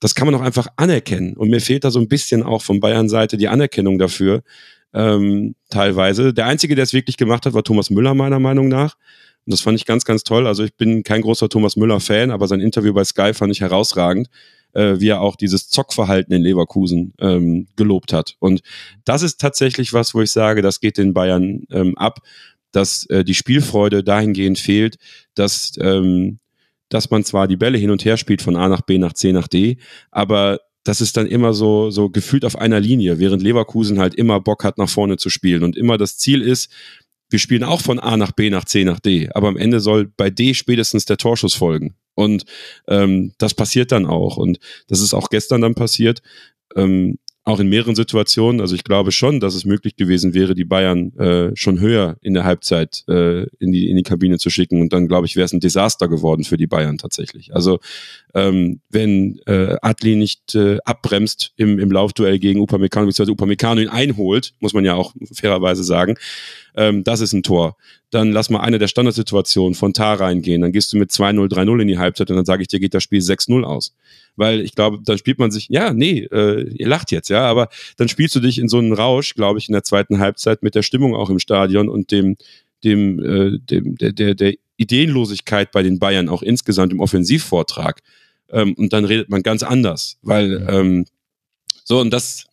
das kann man auch einfach anerkennen. Und mir fehlt da so ein bisschen auch von Bayern-Seite die Anerkennung dafür, ähm, teilweise. Der Einzige, der es wirklich gemacht hat, war Thomas Müller, meiner Meinung nach. Und das fand ich ganz, ganz toll. Also ich bin kein großer Thomas Müller-Fan, aber sein Interview bei Sky fand ich herausragend, äh, wie er auch dieses Zockverhalten in Leverkusen ähm, gelobt hat. Und das ist tatsächlich was, wo ich sage, das geht den Bayern ähm, ab, dass äh, die Spielfreude dahingehend fehlt, dass ähm, dass man zwar die Bälle hin und her spielt von A nach B nach C nach D, aber das ist dann immer so, so gefühlt auf einer Linie, während Leverkusen halt immer Bock hat, nach vorne zu spielen und immer das Ziel ist, wir spielen auch von A nach B nach C nach D, aber am Ende soll bei D spätestens der Torschuss folgen. Und ähm, das passiert dann auch. Und das ist auch gestern dann passiert. Ähm, auch in mehreren Situationen. Also ich glaube schon, dass es möglich gewesen wäre, die Bayern äh, schon höher in der Halbzeit äh, in, die, in die Kabine zu schicken. Und dann, glaube ich, wäre es ein Desaster geworden für die Bayern tatsächlich. Also ähm, wenn äh, Adli nicht äh, abbremst im, im Laufduell gegen Upamecano, beziehungsweise Upamecano ihn einholt, muss man ja auch fairerweise sagen, ähm, das ist ein Tor. Dann lass mal eine der Standardsituationen von Tar reingehen. Dann gehst du mit 2-0, 3-0 in die Halbzeit und dann sage ich dir, geht das Spiel 6-0 aus. Weil ich glaube, dann spielt man sich, ja, nee, äh, ihr lacht jetzt, ja, aber dann spielst du dich in so einen Rausch, glaube ich, in der zweiten Halbzeit mit der Stimmung auch im Stadion und dem, dem, äh, dem der, der, der Ideenlosigkeit bei den Bayern auch insgesamt im Offensivvortrag. Ähm, und dann redet man ganz anders, weil ähm, so und das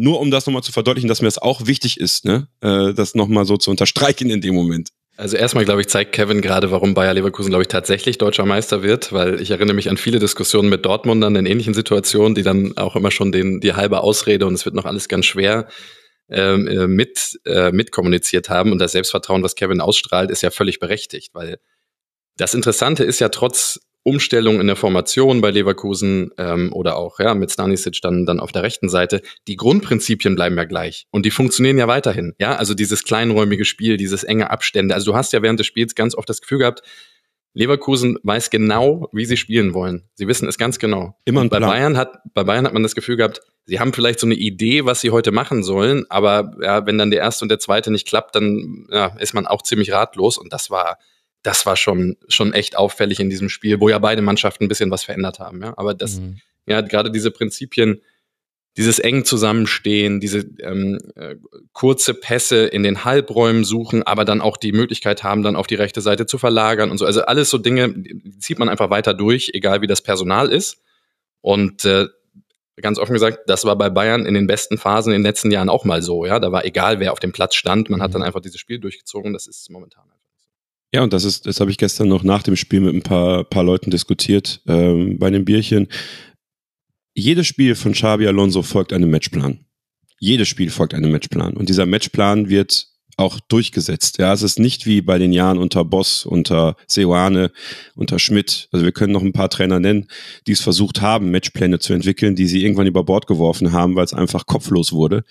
nur um das nochmal zu verdeutlichen, dass mir das auch wichtig ist, ne, äh, das nochmal so zu unterstreichen in dem Moment. Also erstmal, glaube ich, zeigt Kevin gerade, warum Bayer Leverkusen, glaube ich, tatsächlich deutscher Meister wird, weil ich erinnere mich an viele Diskussionen mit Dortmundern in ähnlichen Situationen, die dann auch immer schon den, die halbe Ausrede und es wird noch alles ganz schwer ähm, äh, mit, äh, mitkommuniziert haben. Und das Selbstvertrauen, was Kevin ausstrahlt, ist ja völlig berechtigt, weil das Interessante ist ja trotz Umstellung in der Formation bei Leverkusen ähm, oder auch ja mit Stanisic dann dann auf der rechten Seite, die Grundprinzipien bleiben ja gleich und die funktionieren ja weiterhin. Ja, also dieses kleinräumige Spiel, dieses enge Abstände. Also du hast ja während des Spiels ganz oft das Gefühl gehabt, Leverkusen weiß genau, wie sie spielen wollen. Sie wissen es ganz genau. Immer ein bei Bayern hat bei Bayern hat man das Gefühl gehabt, sie haben vielleicht so eine Idee, was sie heute machen sollen, aber ja, wenn dann der erste und der zweite nicht klappt, dann ja, ist man auch ziemlich ratlos und das war das war schon, schon echt auffällig in diesem Spiel, wo ja beide Mannschaften ein bisschen was verändert haben. Ja? Aber das, mhm. ja, gerade diese Prinzipien, dieses eng Zusammenstehen, diese ähm, äh, kurze Pässe in den Halbräumen suchen, aber dann auch die Möglichkeit haben, dann auf die rechte Seite zu verlagern und so. Also alles so Dinge, zieht man einfach weiter durch, egal wie das Personal ist. Und äh, ganz offen gesagt, das war bei Bayern in den besten Phasen in den letzten Jahren auch mal so. Ja, da war egal, wer auf dem Platz stand, man hat dann mhm. einfach dieses Spiel durchgezogen. Das ist momentan. Ja, und das ist, das habe ich gestern noch nach dem Spiel mit ein paar, paar Leuten diskutiert ähm, bei einem Bierchen. Jedes Spiel von Xabi Alonso folgt einem Matchplan. Jedes Spiel folgt einem Matchplan. Und dieser Matchplan wird auch durchgesetzt. Ja, es ist nicht wie bei den Jahren unter Boss, unter Seoane, unter Schmidt. Also wir können noch ein paar Trainer nennen, die es versucht haben, Matchpläne zu entwickeln, die sie irgendwann über Bord geworfen haben, weil es einfach kopflos wurde.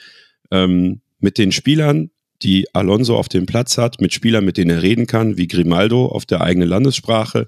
Ähm, mit den Spielern die Alonso auf dem Platz hat, mit Spielern, mit denen er reden kann, wie Grimaldo auf der eigenen Landessprache,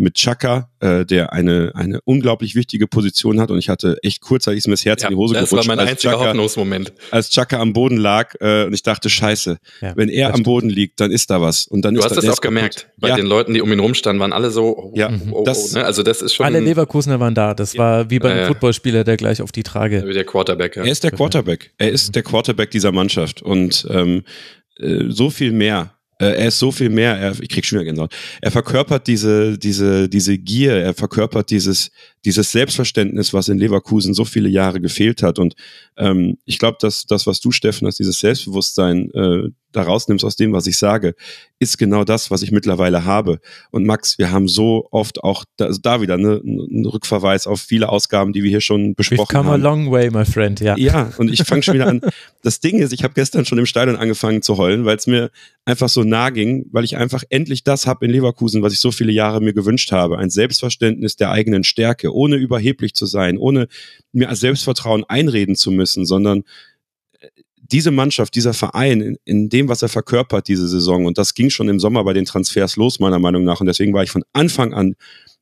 mit Chaka, äh, der eine, eine unglaublich wichtige Position hat und ich hatte echt kurzzeitig mir das Herz ja, in die Hose das gerutscht. Das war mein einziger Chaka, Hoffnungsmoment. Als Chaka am Boden lag äh, und ich dachte, scheiße, ja, wenn er am stimmt. Boden liegt, dann ist da was. Und dann du ist hast da, das auch gemerkt. Bei ja. den Leuten, die um ihn rumstanden, waren alle so, oh, ja, oh, oh, das, ne? also das ist schon... Alle Leverkusener waren da. Das war wie beim Footballspieler, der gleich auf die Trage... Wie der Quarterback, ja. Er ist der Quarterback. Er ist der Quarterback dieser Mannschaft und ähm, äh, so viel mehr. Äh, er ist so viel mehr. Er, ich krieg schon wieder Gänsehaut. Er verkörpert diese, diese, diese Gier. Er verkörpert dieses, dieses Selbstverständnis, was in Leverkusen so viele Jahre gefehlt hat. Und ähm, ich glaube, dass das, was du, Steffen, hast, dieses Selbstbewusstsein äh, da rausnimmst aus dem, was ich sage, ist genau das, was ich mittlerweile habe. Und Max, wir haben so oft auch da, also da wieder ne, einen Rückverweis auf viele Ausgaben, die wir hier schon besprochen We've come haben. a long way, my friend, ja. Ja, und ich fange schon wieder an. Das Ding ist, ich habe gestern schon im Stadion angefangen zu heulen, weil es mir einfach so nah ging, weil ich einfach endlich das habe in Leverkusen, was ich so viele Jahre mir gewünscht habe. Ein Selbstverständnis der eigenen Stärke, ohne überheblich zu sein, ohne mir als Selbstvertrauen einreden zu müssen, sondern äh, diese Mannschaft, dieser Verein, in, in, dem, was er verkörpert diese Saison, und das ging schon im Sommer bei den Transfers los, meiner Meinung nach, und deswegen war ich von Anfang an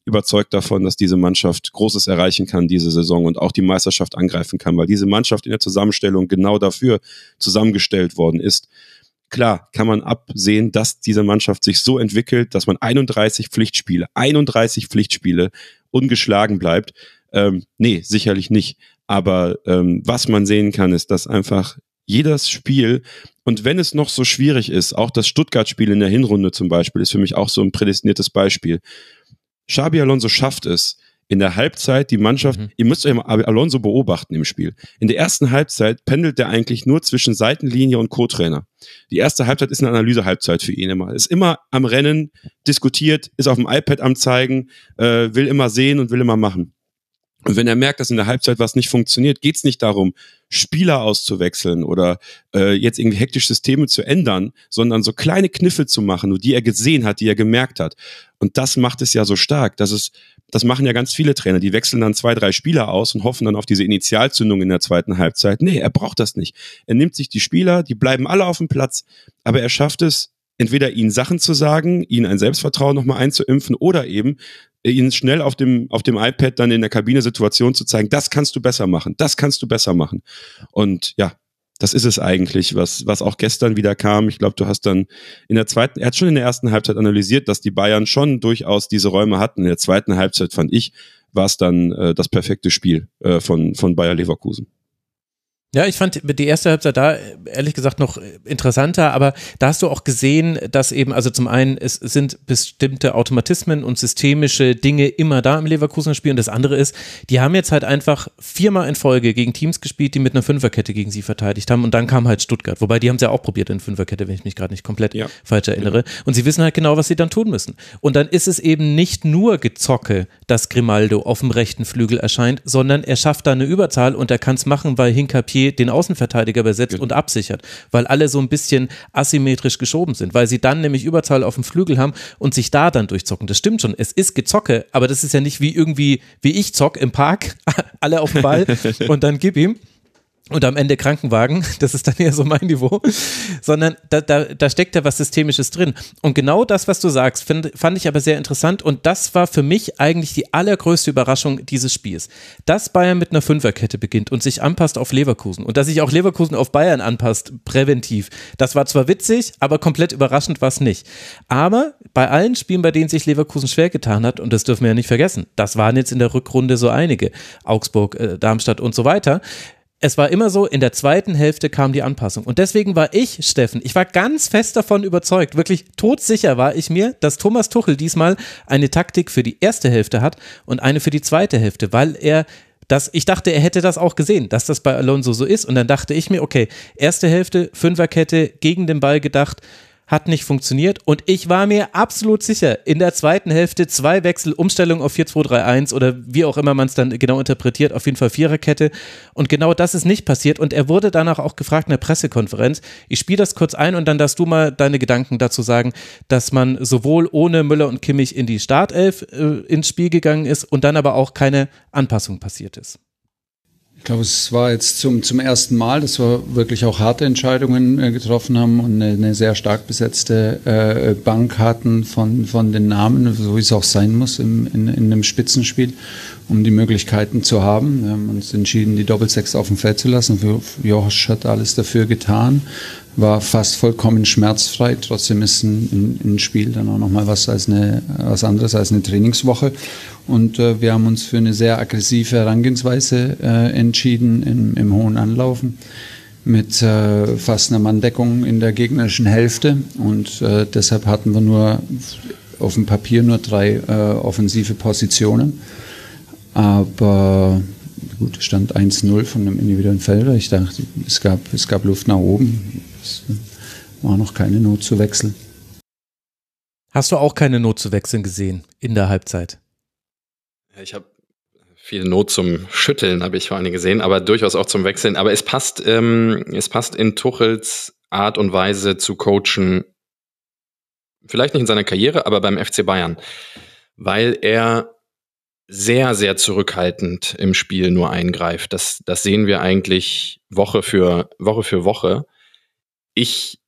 überzeugt davon, dass diese Mannschaft Großes erreichen kann diese Saison und auch die Meisterschaft angreifen kann, weil diese Mannschaft in der Zusammenstellung genau dafür zusammengestellt worden ist. Klar, kann man absehen, dass diese Mannschaft sich so entwickelt, dass man 31 Pflichtspiele, 31 Pflichtspiele ungeschlagen bleibt. Ähm, nee, sicherlich nicht. Aber ähm, was man sehen kann, ist, dass einfach jedes Spiel, und wenn es noch so schwierig ist, auch das Stuttgart-Spiel in der Hinrunde zum Beispiel, ist für mich auch so ein prädestiniertes Beispiel. Xabi Alonso schafft es, in der Halbzeit die Mannschaft, mhm. ihr müsst euch mal Alonso beobachten im Spiel. In der ersten Halbzeit pendelt er eigentlich nur zwischen Seitenlinie und Co-Trainer. Die erste Halbzeit ist eine Analyse-Halbzeit für ihn immer. Ist immer am Rennen, diskutiert, ist auf dem iPad am zeigen, äh, will immer sehen und will immer machen. Und wenn er merkt, dass in der Halbzeit was nicht funktioniert, geht es nicht darum, Spieler auszuwechseln oder äh, jetzt irgendwie hektisch Systeme zu ändern, sondern so kleine Kniffe zu machen, die er gesehen hat, die er gemerkt hat. Und das macht es ja so stark. Das ist, das machen ja ganz viele Trainer. Die wechseln dann zwei, drei Spieler aus und hoffen dann auf diese Initialzündung in der zweiten Halbzeit. Nee, er braucht das nicht. Er nimmt sich die Spieler, die bleiben alle auf dem Platz, aber er schafft es, entweder ihnen Sachen zu sagen, ihnen ein Selbstvertrauen nochmal einzuimpfen oder eben ihnen schnell auf dem, auf dem iPad dann in der Kabine Situation zu zeigen, das kannst du besser machen, das kannst du besser machen. Und ja, das ist es eigentlich, was, was auch gestern wieder kam. Ich glaube, du hast dann in der zweiten, er hat schon in der ersten Halbzeit analysiert, dass die Bayern schon durchaus diese Räume hatten. In der zweiten Halbzeit fand ich, war es dann äh, das perfekte Spiel äh, von, von Bayer Leverkusen. Ja, ich fand die erste Halbzeit da ehrlich gesagt noch interessanter, aber da hast du auch gesehen, dass eben, also zum einen, es sind bestimmte Automatismen und systemische Dinge immer da im Leverkusener Spiel und das andere ist, die haben jetzt halt einfach viermal in Folge gegen Teams gespielt, die mit einer Fünferkette gegen sie verteidigt haben und dann kam halt Stuttgart, wobei die haben es ja auch probiert in Fünferkette, wenn ich mich gerade nicht komplett ja. falsch erinnere. Und sie wissen halt genau, was sie dann tun müssen. Und dann ist es eben nicht nur Gezocke, dass Grimaldo auf dem rechten Flügel erscheint, sondern er schafft da eine Überzahl und er kann es machen, weil Hinkapier Pied den Außenverteidiger besetzt genau. und absichert, weil alle so ein bisschen asymmetrisch geschoben sind, weil sie dann nämlich Überzahl auf dem Flügel haben und sich da dann durchzocken. Das stimmt schon, es ist Gezocke, aber das ist ja nicht wie irgendwie, wie ich zock im Park, alle auf dem Ball und dann gib ihm und am Ende Krankenwagen, das ist dann eher so mein Niveau, sondern da, da, da steckt ja was Systemisches drin. Und genau das, was du sagst, find, fand ich aber sehr interessant und das war für mich eigentlich die allergrößte Überraschung dieses Spiels. Dass Bayern mit einer Fünferkette beginnt und sich anpasst auf Leverkusen und dass sich auch Leverkusen auf Bayern anpasst, präventiv. Das war zwar witzig, aber komplett überraschend war es nicht. Aber bei allen Spielen, bei denen sich Leverkusen schwer getan hat, und das dürfen wir ja nicht vergessen, das waren jetzt in der Rückrunde so einige, Augsburg, äh, Darmstadt und so weiter, es war immer so, in der zweiten Hälfte kam die Anpassung. Und deswegen war ich, Steffen, ich war ganz fest davon überzeugt, wirklich todsicher war ich mir, dass Thomas Tuchel diesmal eine Taktik für die erste Hälfte hat und eine für die zweite Hälfte, weil er das, ich dachte, er hätte das auch gesehen, dass das bei Alonso so ist. Und dann dachte ich mir, okay, erste Hälfte, Fünferkette, gegen den Ball gedacht, hat nicht funktioniert. Und ich war mir absolut sicher, in der zweiten Hälfte zwei Wechsel, Umstellung auf 4-2-3-1 oder wie auch immer man es dann genau interpretiert, auf jeden Fall Viererkette. Und genau das ist nicht passiert. Und er wurde danach auch gefragt in der Pressekonferenz, ich spiele das kurz ein und dann darfst du mal deine Gedanken dazu sagen, dass man sowohl ohne Müller und Kimmich in die Startelf äh, ins Spiel gegangen ist und dann aber auch keine Anpassung passiert ist. Ich glaube, es war jetzt zum, zum ersten Mal, dass wir wirklich auch harte Entscheidungen äh, getroffen haben und eine, eine sehr stark besetzte äh, Bank hatten von, von den Namen, so wie es auch sein muss im, in, in einem Spitzenspiel, um die Möglichkeiten zu haben. Wir haben uns entschieden, die Doppelsechs auf dem Feld zu lassen. Josh hat alles dafür getan war fast vollkommen schmerzfrei. Trotzdem ist ein, ein, ein Spiel dann auch nochmal was, was anderes als eine Trainingswoche. Und äh, wir haben uns für eine sehr aggressive Herangehensweise äh, entschieden im, im hohen Anlaufen mit äh, fast einer Manndeckung in der gegnerischen Hälfte. Und äh, deshalb hatten wir nur auf dem Papier nur drei äh, offensive Positionen. Aber gut, stand 1-0 von dem individuellen Felder. Ich dachte, es gab, es gab Luft nach oben. Es war noch keine Not zu wechseln. Hast du auch keine Not zu wechseln gesehen in der Halbzeit? Ich habe viel Not zum Schütteln, habe ich vor allem gesehen, aber durchaus auch zum Wechseln. Aber es passt, ähm, es passt in Tuchels Art und Weise zu coachen, vielleicht nicht in seiner Karriere, aber beim FC Bayern, weil er sehr, sehr zurückhaltend im Spiel nur eingreift. Das, das sehen wir eigentlich Woche für Woche für Woche. Ich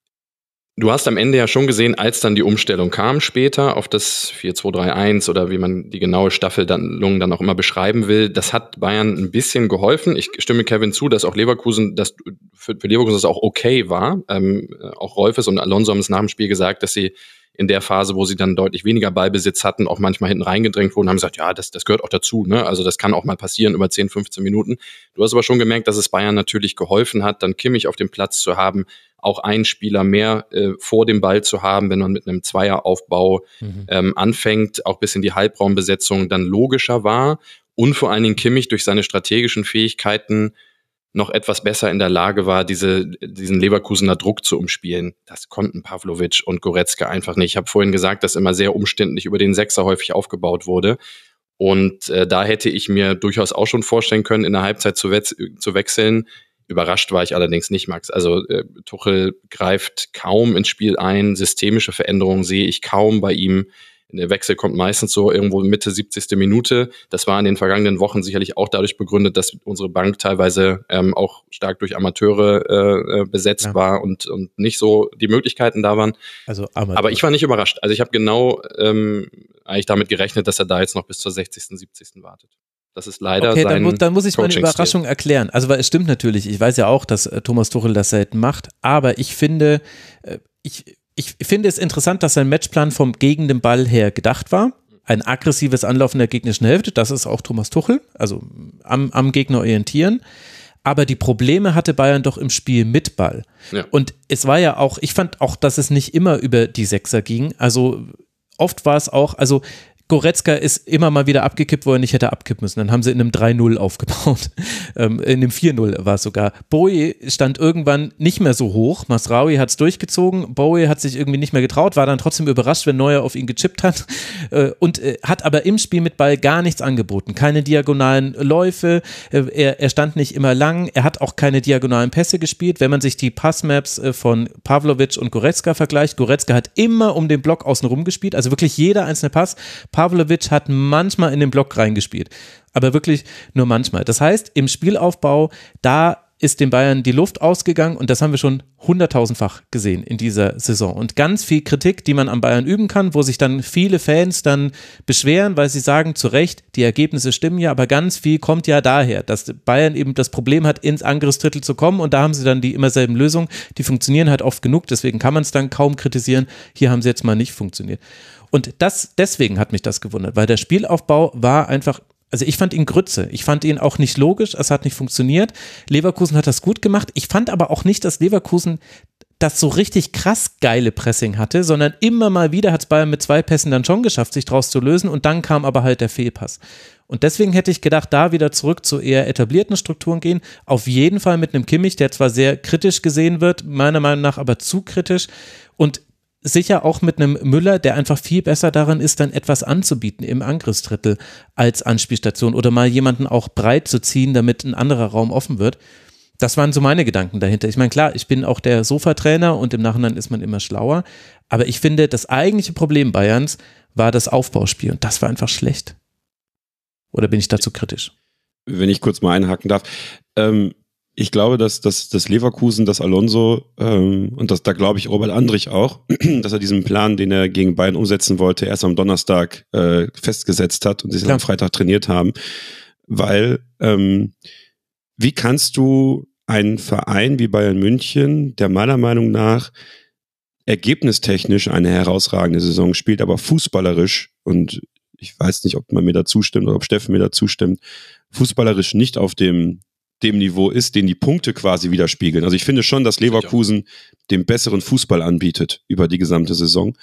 Du hast am Ende ja schon gesehen, als dann die Umstellung kam später auf das 4-2-3-1 oder wie man die genaue Staffelung dann auch immer beschreiben will, das hat Bayern ein bisschen geholfen. Ich stimme Kevin zu, dass auch Leverkusen, dass für, für Leverkusen das auch okay war. Ähm, auch Rolfes und Alonso haben es nach dem Spiel gesagt, dass sie in der Phase, wo sie dann deutlich weniger Ballbesitz hatten, auch manchmal hinten reingedrängt wurden, haben gesagt, ja, das, das gehört auch dazu. Ne? Also das kann auch mal passieren über 10, 15 Minuten. Du hast aber schon gemerkt, dass es Bayern natürlich geholfen hat, dann Kimmich auf dem Platz zu haben, auch einen Spieler mehr äh, vor dem Ball zu haben, wenn man mit einem Zweieraufbau mhm. ähm, anfängt, auch bis in die Halbraumbesetzung dann logischer war und vor allen Dingen Kimmich durch seine strategischen Fähigkeiten noch etwas besser in der Lage war, diese, diesen Leverkusener Druck zu umspielen. Das konnten Pavlovic und Goretzka einfach nicht. Ich habe vorhin gesagt, dass immer sehr umständlich über den Sechser häufig aufgebaut wurde. Und äh, da hätte ich mir durchaus auch schon vorstellen können, in der Halbzeit zu, we zu wechseln. Überrascht war ich allerdings nicht, Max. Also äh, Tuchel greift kaum ins Spiel ein. Systemische Veränderungen sehe ich kaum bei ihm. Der Wechsel kommt meistens so irgendwo Mitte 70. Minute. Das war in den vergangenen Wochen sicherlich auch dadurch begründet, dass unsere Bank teilweise ähm, auch stark durch Amateure äh, äh besetzt ja. war und, und nicht so die Möglichkeiten da waren. Also Amateur. Aber ich war nicht überrascht. Also ich habe genau ähm, eigentlich damit gerechnet, dass er da jetzt noch bis zur 60., 70. wartet. Das ist leider okay, dann, mu dann muss ich meine Überraschung erklären. Also weil es stimmt natürlich, ich weiß ja auch, dass äh, Thomas Tuchel das selten macht, aber ich finde, äh, ich, ich finde es interessant, dass sein Matchplan vom gegen den Ball her gedacht war. Ein aggressives Anlaufen der gegnerischen Hälfte, das ist auch Thomas Tuchel, also am, am Gegner orientieren. aber die Probleme hatte Bayern doch im Spiel mit Ball. Ja. Und es war ja auch, ich fand auch, dass es nicht immer über die Sechser ging. Also oft war es auch, also Goretzka ist immer mal wieder abgekippt, wo er nicht hätte abkippen müssen. Dann haben sie in einem 3-0 aufgebaut. Ähm, in einem 4-0 war es sogar. Bowie stand irgendwann nicht mehr so hoch. Masraoui hat es durchgezogen. Bowie hat sich irgendwie nicht mehr getraut, war dann trotzdem überrascht, wenn Neuer auf ihn gechippt hat. Äh, und äh, hat aber im Spiel mit Ball gar nichts angeboten. Keine diagonalen Läufe. Äh, er, er stand nicht immer lang. Er hat auch keine diagonalen Pässe gespielt. Wenn man sich die Passmaps äh, von Pavlovic und Goretzka vergleicht, Goretzka hat immer um den Block außen rum gespielt. Also wirklich jeder einzelne Pass. Pavlovic hat manchmal in den Block reingespielt, aber wirklich nur manchmal. Das heißt, im Spielaufbau, da ist den Bayern die Luft ausgegangen und das haben wir schon hunderttausendfach gesehen in dieser Saison. Und ganz viel Kritik, die man am Bayern üben kann, wo sich dann viele Fans dann beschweren, weil sie sagen, zu Recht, die Ergebnisse stimmen ja, aber ganz viel kommt ja daher, dass Bayern eben das Problem hat, ins Angriffsdrittel zu kommen und da haben sie dann die immer selben Lösungen, die funktionieren halt oft genug, deswegen kann man es dann kaum kritisieren. Hier haben sie jetzt mal nicht funktioniert. Und das, deswegen hat mich das gewundert, weil der Spielaufbau war einfach, also ich fand ihn Grütze. Ich fand ihn auch nicht logisch, es hat nicht funktioniert. Leverkusen hat das gut gemacht. Ich fand aber auch nicht, dass Leverkusen das so richtig krass geile Pressing hatte, sondern immer mal wieder hat es Bayern mit zwei Pässen dann schon geschafft, sich draus zu lösen und dann kam aber halt der Fehlpass. Und deswegen hätte ich gedacht, da wieder zurück zu eher etablierten Strukturen gehen. Auf jeden Fall mit einem Kimmich, der zwar sehr kritisch gesehen wird, meiner Meinung nach aber zu kritisch. Und sicher auch mit einem Müller, der einfach viel besser daran ist, dann etwas anzubieten im Angriffsdrittel als Anspielstation oder mal jemanden auch breit zu ziehen, damit ein anderer Raum offen wird. Das waren so meine Gedanken dahinter. Ich meine, klar, ich bin auch der Sofatrainer und im Nachhinein ist man immer schlauer. Aber ich finde, das eigentliche Problem Bayerns war das Aufbauspiel und das war einfach schlecht. Oder bin ich dazu kritisch? Wenn ich kurz mal einhaken darf. Ähm, ich glaube, dass, dass, dass Leverkusen, dass Alonso ähm, und das, da glaube ich Robert Andrich auch, dass er diesen Plan, den er gegen Bayern umsetzen wollte, erst am Donnerstag äh, festgesetzt hat und sie am Freitag trainiert haben. Weil ähm, wie kannst du einen Verein wie Bayern München, der meiner Meinung nach ergebnistechnisch eine herausragende Saison spielt, aber fußballerisch und ich weiß nicht, ob man mir da zustimmt oder ob Steffen mir da zustimmt, fußballerisch nicht auf dem dem Niveau ist, den die Punkte quasi widerspiegeln. Also ich finde schon, dass Leverkusen den besseren Fußball anbietet über die gesamte Saison.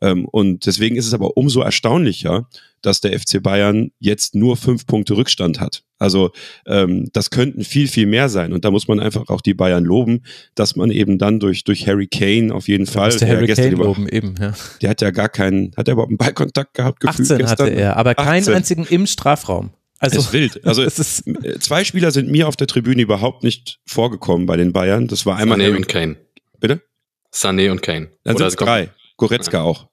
Ähm, und deswegen ist es aber umso erstaunlicher, dass der FC Bayern jetzt nur fünf Punkte Rückstand hat. Also ähm, das könnten viel, viel mehr sein. Und da muss man einfach auch die Bayern loben, dass man eben dann durch, durch Harry Kane auf jeden Fall. Der Harry Kane loben eben, ja. Der hat ja gar keinen, hat er überhaupt einen Ballkontakt gehabt? Gefühlt 18 gestern? hatte er, aber 18. keinen einzigen im Strafraum. Also, es ist wild. Also ist zwei Spieler sind mir auf der Tribüne überhaupt nicht vorgekommen bei den Bayern. Das war einmal Sané und Kane. Bitte? Sané und Kane. Dann sind es drei. Goretzka ja. auch.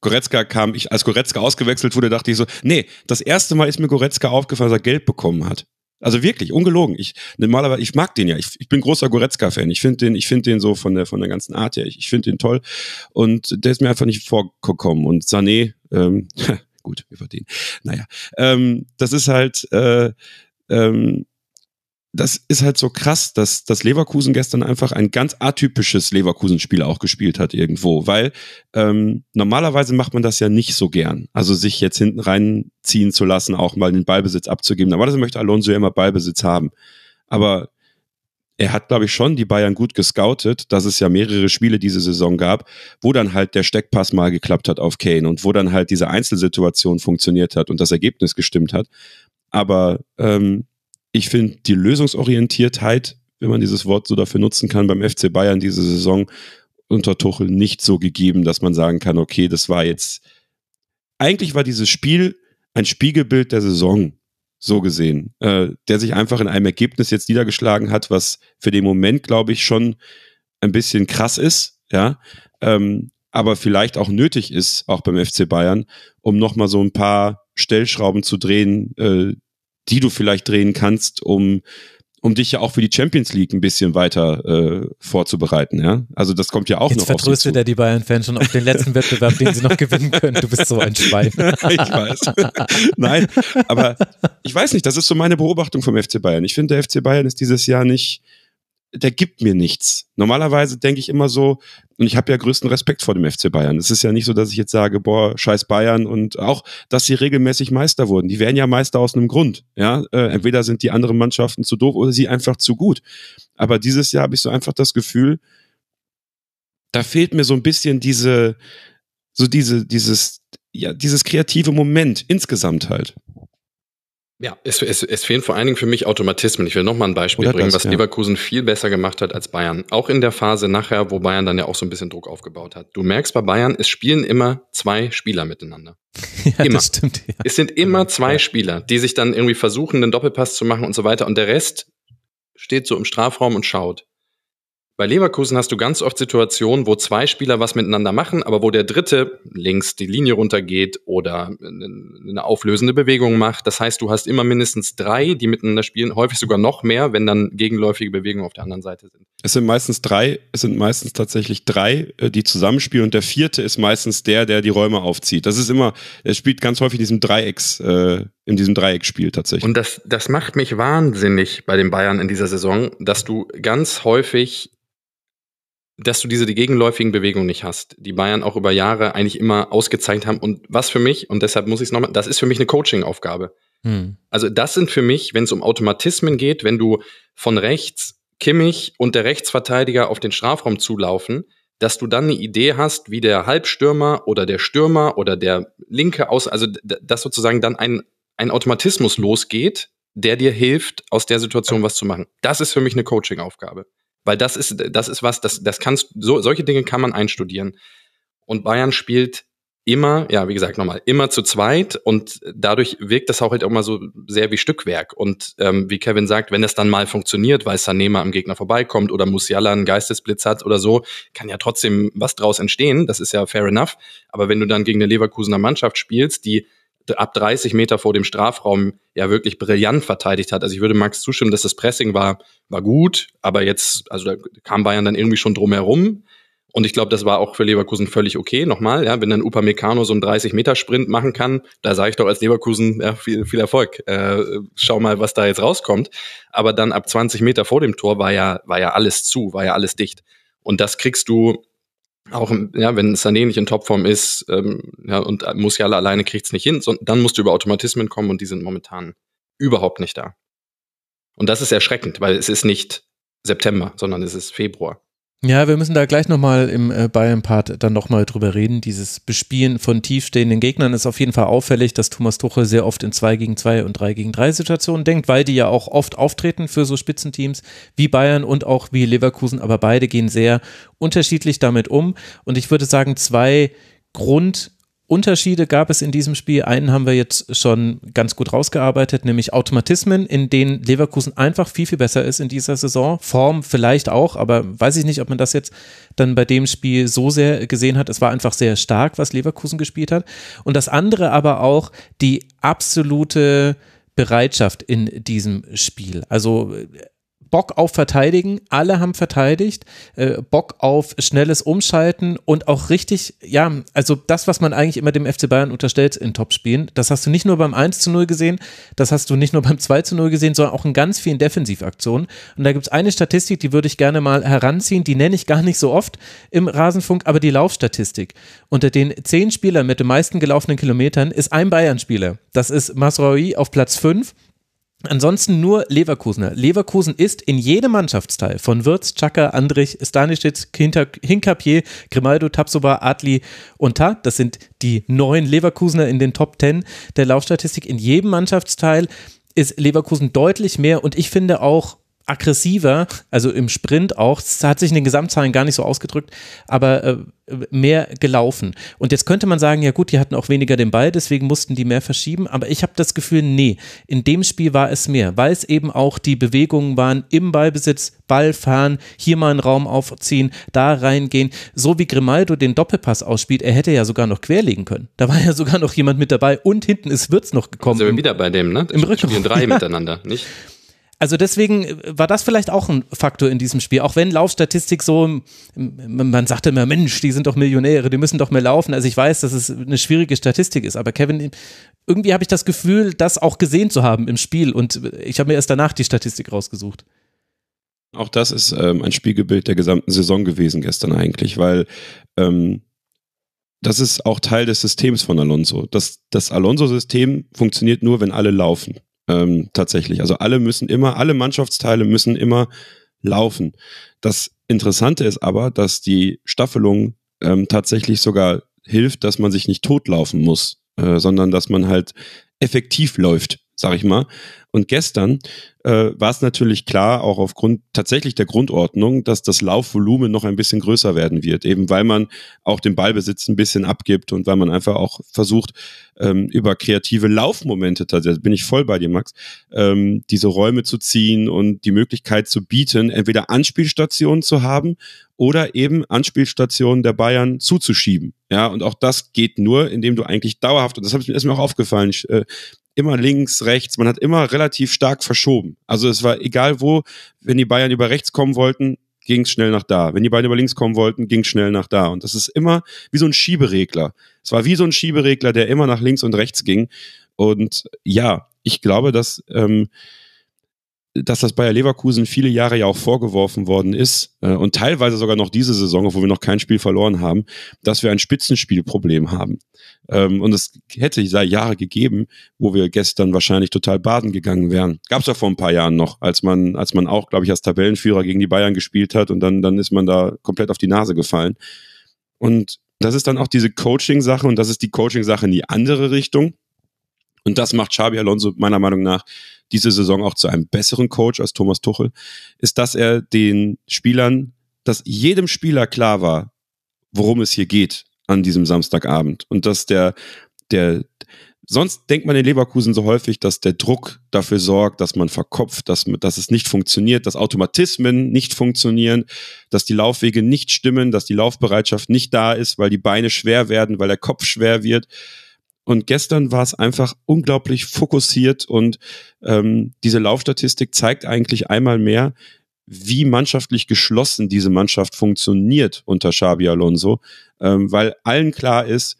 Goretzka kam, ich, als Goretzka ausgewechselt wurde, dachte ich so, nee, das erste Mal ist mir Goretzka aufgefallen, dass er Geld bekommen hat. Also wirklich, ungelogen. Ich normalerweise, ich mag den ja. Ich, ich bin großer Goretzka-Fan. Ich finde den, ich finde den so von der von der ganzen Art her. Ich, ich finde den toll. Und der ist mir einfach nicht vorgekommen. Und Sané, ähm, gut, wir verdienen. Naja, ähm, das ist halt, äh, ähm, das ist halt so krass, dass, dass Leverkusen gestern einfach ein ganz atypisches Leverkusen-Spiel auch gespielt hat irgendwo, weil ähm, normalerweise macht man das ja nicht so gern. Also sich jetzt hinten reinziehen zu lassen, auch mal den Ballbesitz abzugeben. Normalerweise möchte Alonso ja immer Ballbesitz haben. Aber er hat, glaube ich, schon die Bayern gut gescoutet, dass es ja mehrere Spiele diese Saison gab, wo dann halt der Steckpass mal geklappt hat auf Kane und wo dann halt diese Einzelsituation funktioniert hat und das Ergebnis gestimmt hat. Aber ähm, ich finde die Lösungsorientiertheit, wenn man dieses Wort so dafür nutzen kann, beim FC Bayern diese Saison unter Tuchel nicht so gegeben, dass man sagen kann, okay, das war jetzt, eigentlich war dieses Spiel ein Spiegelbild der Saison so gesehen, äh, der sich einfach in einem Ergebnis jetzt niedergeschlagen hat, was für den Moment, glaube ich, schon ein bisschen krass ist, ja, ähm, aber vielleicht auch nötig ist, auch beim FC Bayern, um nochmal so ein paar Stellschrauben zu drehen, äh, die du vielleicht drehen kannst, um um dich ja auch für die Champions League ein bisschen weiter äh, vorzubereiten. Ja? Also das kommt ja auch Jetzt noch vertröstet er die Bayern-Fans schon auf den letzten Wettbewerb, den sie noch gewinnen können. Du bist so ein Schwein. ich weiß. Nein, aber ich weiß nicht, das ist so meine Beobachtung vom FC Bayern. Ich finde, der FC Bayern ist dieses Jahr nicht der gibt mir nichts. Normalerweise denke ich immer so, und ich habe ja größten Respekt vor dem FC Bayern. Es ist ja nicht so, dass ich jetzt sage, boah, scheiß Bayern und auch, dass sie regelmäßig Meister wurden. Die werden ja Meister aus einem Grund. Ja, äh, entweder sind die anderen Mannschaften zu doof oder sie einfach zu gut. Aber dieses Jahr habe ich so einfach das Gefühl, da fehlt mir so ein bisschen diese, so diese, dieses, ja, dieses kreative Moment insgesamt halt. Ja, es, es, es fehlen vor allen Dingen für mich Automatismen. Ich will noch mal ein Beispiel Oder bringen, das, was ja. Leverkusen viel besser gemacht hat als Bayern. Auch in der Phase nachher, wo Bayern dann ja auch so ein bisschen Druck aufgebaut hat. Du merkst bei Bayern, es spielen immer zwei Spieler miteinander. Ja, Immer. das stimmt. Ja. Es sind immer zwei Spieler, die sich dann irgendwie versuchen, einen Doppelpass zu machen und so weiter. Und der Rest steht so im Strafraum und schaut. Bei Leverkusen hast du ganz oft Situationen, wo zwei Spieler was miteinander machen, aber wo der dritte links die Linie runtergeht oder eine auflösende Bewegung macht. Das heißt, du hast immer mindestens drei, die miteinander spielen, häufig sogar noch mehr, wenn dann gegenläufige Bewegungen auf der anderen Seite sind. Es sind meistens drei, es sind meistens tatsächlich drei, äh, die zusammenspielen und der vierte ist meistens der, der die Räume aufzieht. Das ist immer, er spielt ganz häufig in diesem Dreiecks, äh, in diesem Dreiecksspiel tatsächlich. Und das, das macht mich wahnsinnig bei den Bayern in dieser Saison, dass du ganz häufig dass du diese die gegenläufigen Bewegungen nicht hast, die Bayern auch über Jahre eigentlich immer ausgezeichnet haben. Und was für mich, und deshalb muss ich es nochmal, das ist für mich eine Coaching-Aufgabe. Hm. Also das sind für mich, wenn es um Automatismen geht, wenn du von rechts Kimmich und der Rechtsverteidiger auf den Strafraum zulaufen, dass du dann eine Idee hast, wie der Halbstürmer oder der Stürmer oder der linke aus, also dass sozusagen dann ein, ein Automatismus losgeht, der dir hilft, aus der Situation was zu machen. Das ist für mich eine Coaching-Aufgabe. Weil das ist, das ist was, das, das kannst, so, solche Dinge kann man einstudieren. Und Bayern spielt immer, ja, wie gesagt, nochmal, immer zu zweit und dadurch wirkt das auch halt auch mal so sehr wie Stückwerk. Und ähm, wie Kevin sagt, wenn es dann mal funktioniert, weil Sané mal am Gegner vorbeikommt oder Musiala einen Geistesblitz hat oder so, kann ja trotzdem was draus entstehen. Das ist ja fair enough. Aber wenn du dann gegen eine Leverkusener Mannschaft spielst, die ab 30 Meter vor dem Strafraum ja wirklich brillant verteidigt hat. Also ich würde Max zustimmen, dass das Pressing war, war gut, aber jetzt, also da kam Bayern dann irgendwie schon drum herum. Und ich glaube, das war auch für Leverkusen völlig okay. Nochmal, ja, wenn dann Upamecano so einen 30-Meter-Sprint machen kann, da sage ich doch als Leverkusen ja, viel, viel Erfolg. Äh, schau mal, was da jetzt rauskommt. Aber dann ab 20 Meter vor dem Tor war ja, war ja alles zu, war ja alles dicht. Und das kriegst du auch, ja, wenn Sané nicht in Topform ist, ähm, ja, und Musiala alleine kriegt's nicht hin, sondern dann musst du über Automatismen kommen und die sind momentan überhaupt nicht da. Und das ist erschreckend, weil es ist nicht September, sondern es ist Februar. Ja, wir müssen da gleich nochmal im äh, Bayern-Part dann nochmal drüber reden. Dieses Bespielen von tiefstehenden Gegnern ist auf jeden Fall auffällig, dass Thomas Tuchel sehr oft in 2 gegen 2 und 3 gegen 3 Situationen denkt, weil die ja auch oft auftreten für so Spitzenteams wie Bayern und auch wie Leverkusen, aber beide gehen sehr unterschiedlich damit um. Und ich würde sagen, zwei Grund Unterschiede gab es in diesem Spiel. Einen haben wir jetzt schon ganz gut rausgearbeitet, nämlich Automatismen, in denen Leverkusen einfach viel, viel besser ist in dieser Saison. Form vielleicht auch, aber weiß ich nicht, ob man das jetzt dann bei dem Spiel so sehr gesehen hat. Es war einfach sehr stark, was Leverkusen gespielt hat. Und das andere aber auch die absolute Bereitschaft in diesem Spiel. Also Bock auf Verteidigen, alle haben verteidigt, äh, Bock auf schnelles Umschalten und auch richtig, ja, also das, was man eigentlich immer dem FC Bayern unterstellt in Topspielen, das hast du nicht nur beim 1 zu 0 gesehen, das hast du nicht nur beim 2 zu 0 gesehen, sondern auch in ganz vielen Defensivaktionen. Und da gibt es eine Statistik, die würde ich gerne mal heranziehen, die nenne ich gar nicht so oft im Rasenfunk, aber die Laufstatistik. Unter den zehn Spielern mit den meisten gelaufenen Kilometern ist ein Bayern-Spieler. Das ist Masraoui auf Platz 5. Ansonsten nur Leverkusener. Leverkusen ist in jedem Mannschaftsteil von Wirtz, Chaka, Andrich, Stanisic, Hinkapier, Grimaldo, Tapsoba, Adli und Ta. Das sind die neun Leverkusener in den Top 10 der Laufstatistik. In jedem Mannschaftsteil ist Leverkusen deutlich mehr und ich finde auch aggressiver, also im Sprint auch, das hat sich in den Gesamtzahlen gar nicht so ausgedrückt, aber äh, mehr gelaufen. Und jetzt könnte man sagen, ja gut, die hatten auch weniger den Ball, deswegen mussten die mehr verschieben, aber ich habe das Gefühl, nee, in dem Spiel war es mehr, weil es eben auch die Bewegungen waren im Ballbesitz, Ball fahren, hier mal einen Raum aufziehen, da reingehen, so wie Grimaldo den Doppelpass ausspielt, er hätte ja sogar noch querlegen können. Da war ja sogar noch jemand mit dabei und hinten ist Wirtz noch gekommen. Sind wir wieder bei dem, ne? Im Rücken. Spielen drei Ja. miteinander, nicht? Also deswegen äh, war das vielleicht auch ein Faktor in diesem Spiel, auch wenn Laufstatistik so, man sagte immer, Mensch, die sind doch Millionäre, die müssen doch mehr laufen. Also ich weiß, dass es eine schwierige Statistik ist, aber Kevin, irgendwie habe ich das Gefühl, das auch gesehen zu haben im Spiel und ich habe mir erst danach die Statistik rausgesucht. Auch das ist ähm, ein Spiegelbild der gesamten Saison gewesen gestern eigentlich, weil ähm, das ist auch Teil des Systems von Alonso. Das, das Alonso-System funktioniert nur, wenn alle laufen. Ähm, tatsächlich. Also alle müssen immer, alle Mannschaftsteile müssen immer laufen. Das Interessante ist aber, dass die Staffelung ähm, tatsächlich sogar hilft, dass man sich nicht totlaufen muss, äh, sondern dass man halt effektiv läuft, sag ich mal. Und gestern äh, war es natürlich klar, auch aufgrund tatsächlich der Grundordnung, dass das Laufvolumen noch ein bisschen größer werden wird, eben weil man auch den Ballbesitz ein bisschen abgibt und weil man einfach auch versucht, ähm, über kreative Laufmomente, tatsächlich bin ich voll bei dir, Max, ähm, diese Räume zu ziehen und die Möglichkeit zu bieten, entweder Anspielstationen zu haben oder eben Anspielstationen der Bayern zuzuschieben. Ja, und auch das geht nur, indem du eigentlich dauerhaft, und das ist mir auch aufgefallen, äh, immer links, rechts, man hat immer relativ stark verschoben. Also es war egal wo, wenn die Bayern über rechts kommen wollten, ging es schnell nach da. Wenn die Bayern über links kommen wollten, ging es schnell nach da. Und das ist immer wie so ein Schieberegler. Es war wie so ein Schieberegler, der immer nach links und rechts ging. Und ja, ich glaube, dass ähm, dass das Bayer Leverkusen viele Jahre ja auch vorgeworfen worden ist äh, und teilweise sogar noch diese Saison, obwohl wir noch kein Spiel verloren haben, dass wir ein Spitzenspielproblem haben. Ähm, und es hätte seit Jahre gegeben, wo wir gestern wahrscheinlich total baden gegangen wären. Gab es ja vor ein paar Jahren noch, als man, als man auch, glaube ich, als Tabellenführer gegen die Bayern gespielt hat und dann, dann ist man da komplett auf die Nase gefallen. Und das ist dann auch diese Coaching-Sache und das ist die Coaching-Sache in die andere Richtung. Und das macht Xabi Alonso meiner Meinung nach diese Saison auch zu einem besseren Coach als Thomas Tuchel, ist, dass er den Spielern, dass jedem Spieler klar war, worum es hier geht an diesem Samstagabend und dass der, der, sonst denkt man in Leverkusen so häufig, dass der Druck dafür sorgt, dass man verkopft, dass, dass es nicht funktioniert, dass Automatismen nicht funktionieren, dass die Laufwege nicht stimmen, dass die Laufbereitschaft nicht da ist, weil die Beine schwer werden, weil der Kopf schwer wird. Und gestern war es einfach unglaublich fokussiert und ähm, diese Laufstatistik zeigt eigentlich einmal mehr, wie mannschaftlich geschlossen diese Mannschaft funktioniert unter Xabi Alonso, ähm, weil allen klar ist,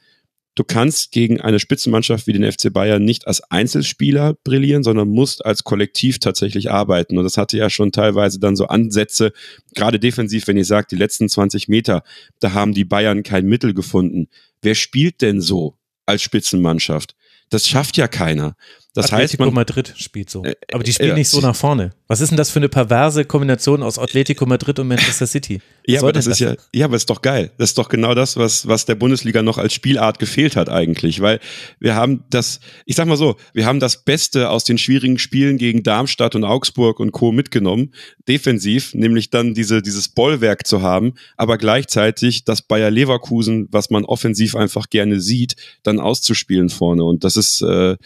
du kannst gegen eine Spitzenmannschaft wie den FC Bayern nicht als Einzelspieler brillieren, sondern musst als Kollektiv tatsächlich arbeiten. Und das hatte ja schon teilweise dann so Ansätze, gerade defensiv, wenn ihr sagt, die letzten 20 Meter, da haben die Bayern kein Mittel gefunden. Wer spielt denn so? Als Spitzenmannschaft. Das schafft ja keiner. Das Atletico heißt, man, Madrid spielt so. Äh, Aber die spielen äh, nicht so nach vorne. Was ist denn das für eine perverse Kombination aus Atletico Madrid und Manchester City? Was ja, aber das denn ist ja, ja, aber ist doch geil. Das ist doch genau das, was, was der Bundesliga noch als Spielart gefehlt hat eigentlich, weil wir haben das, ich sag mal so, wir haben das Beste aus den schwierigen Spielen gegen Darmstadt und Augsburg und Co. mitgenommen, defensiv, nämlich dann diese, dieses Bollwerk zu haben, aber gleichzeitig das Bayer Leverkusen, was man offensiv einfach gerne sieht, dann auszuspielen vorne und das ist, äh,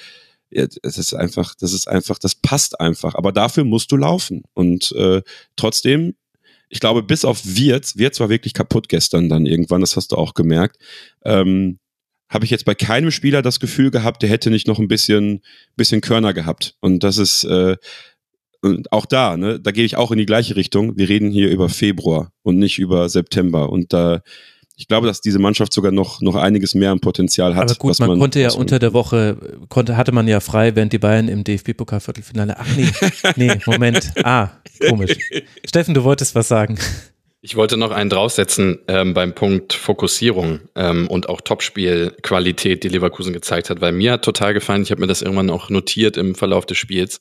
es ist einfach, das ist einfach, das passt einfach. Aber dafür musst du laufen. Und äh, trotzdem, ich glaube, bis auf Wirtz, Wirtz war wirklich kaputt gestern dann irgendwann, das hast du auch gemerkt. Ähm, habe ich jetzt bei keinem Spieler das Gefühl gehabt, der hätte nicht noch ein bisschen, bisschen Körner gehabt. Und das ist äh, und auch da, ne, da gehe ich auch in die gleiche Richtung. Wir reden hier über Februar und nicht über September. Und da ich glaube, dass diese Mannschaft sogar noch, noch einiges mehr an Potenzial hat. Aber gut, man, man, konnte ja unter der Woche, konnte, hatte man ja frei, während die Bayern im DFB-Pokal-Viertelfinale. Ach nee, nee, Moment. Ah, komisch. Steffen, du wolltest was sagen. Ich wollte noch einen draufsetzen ähm, beim Punkt Fokussierung ähm, und auch Topspielqualität, die Leverkusen gezeigt hat, weil mir hat total gefallen, ich habe mir das irgendwann auch notiert im Verlauf des Spiels,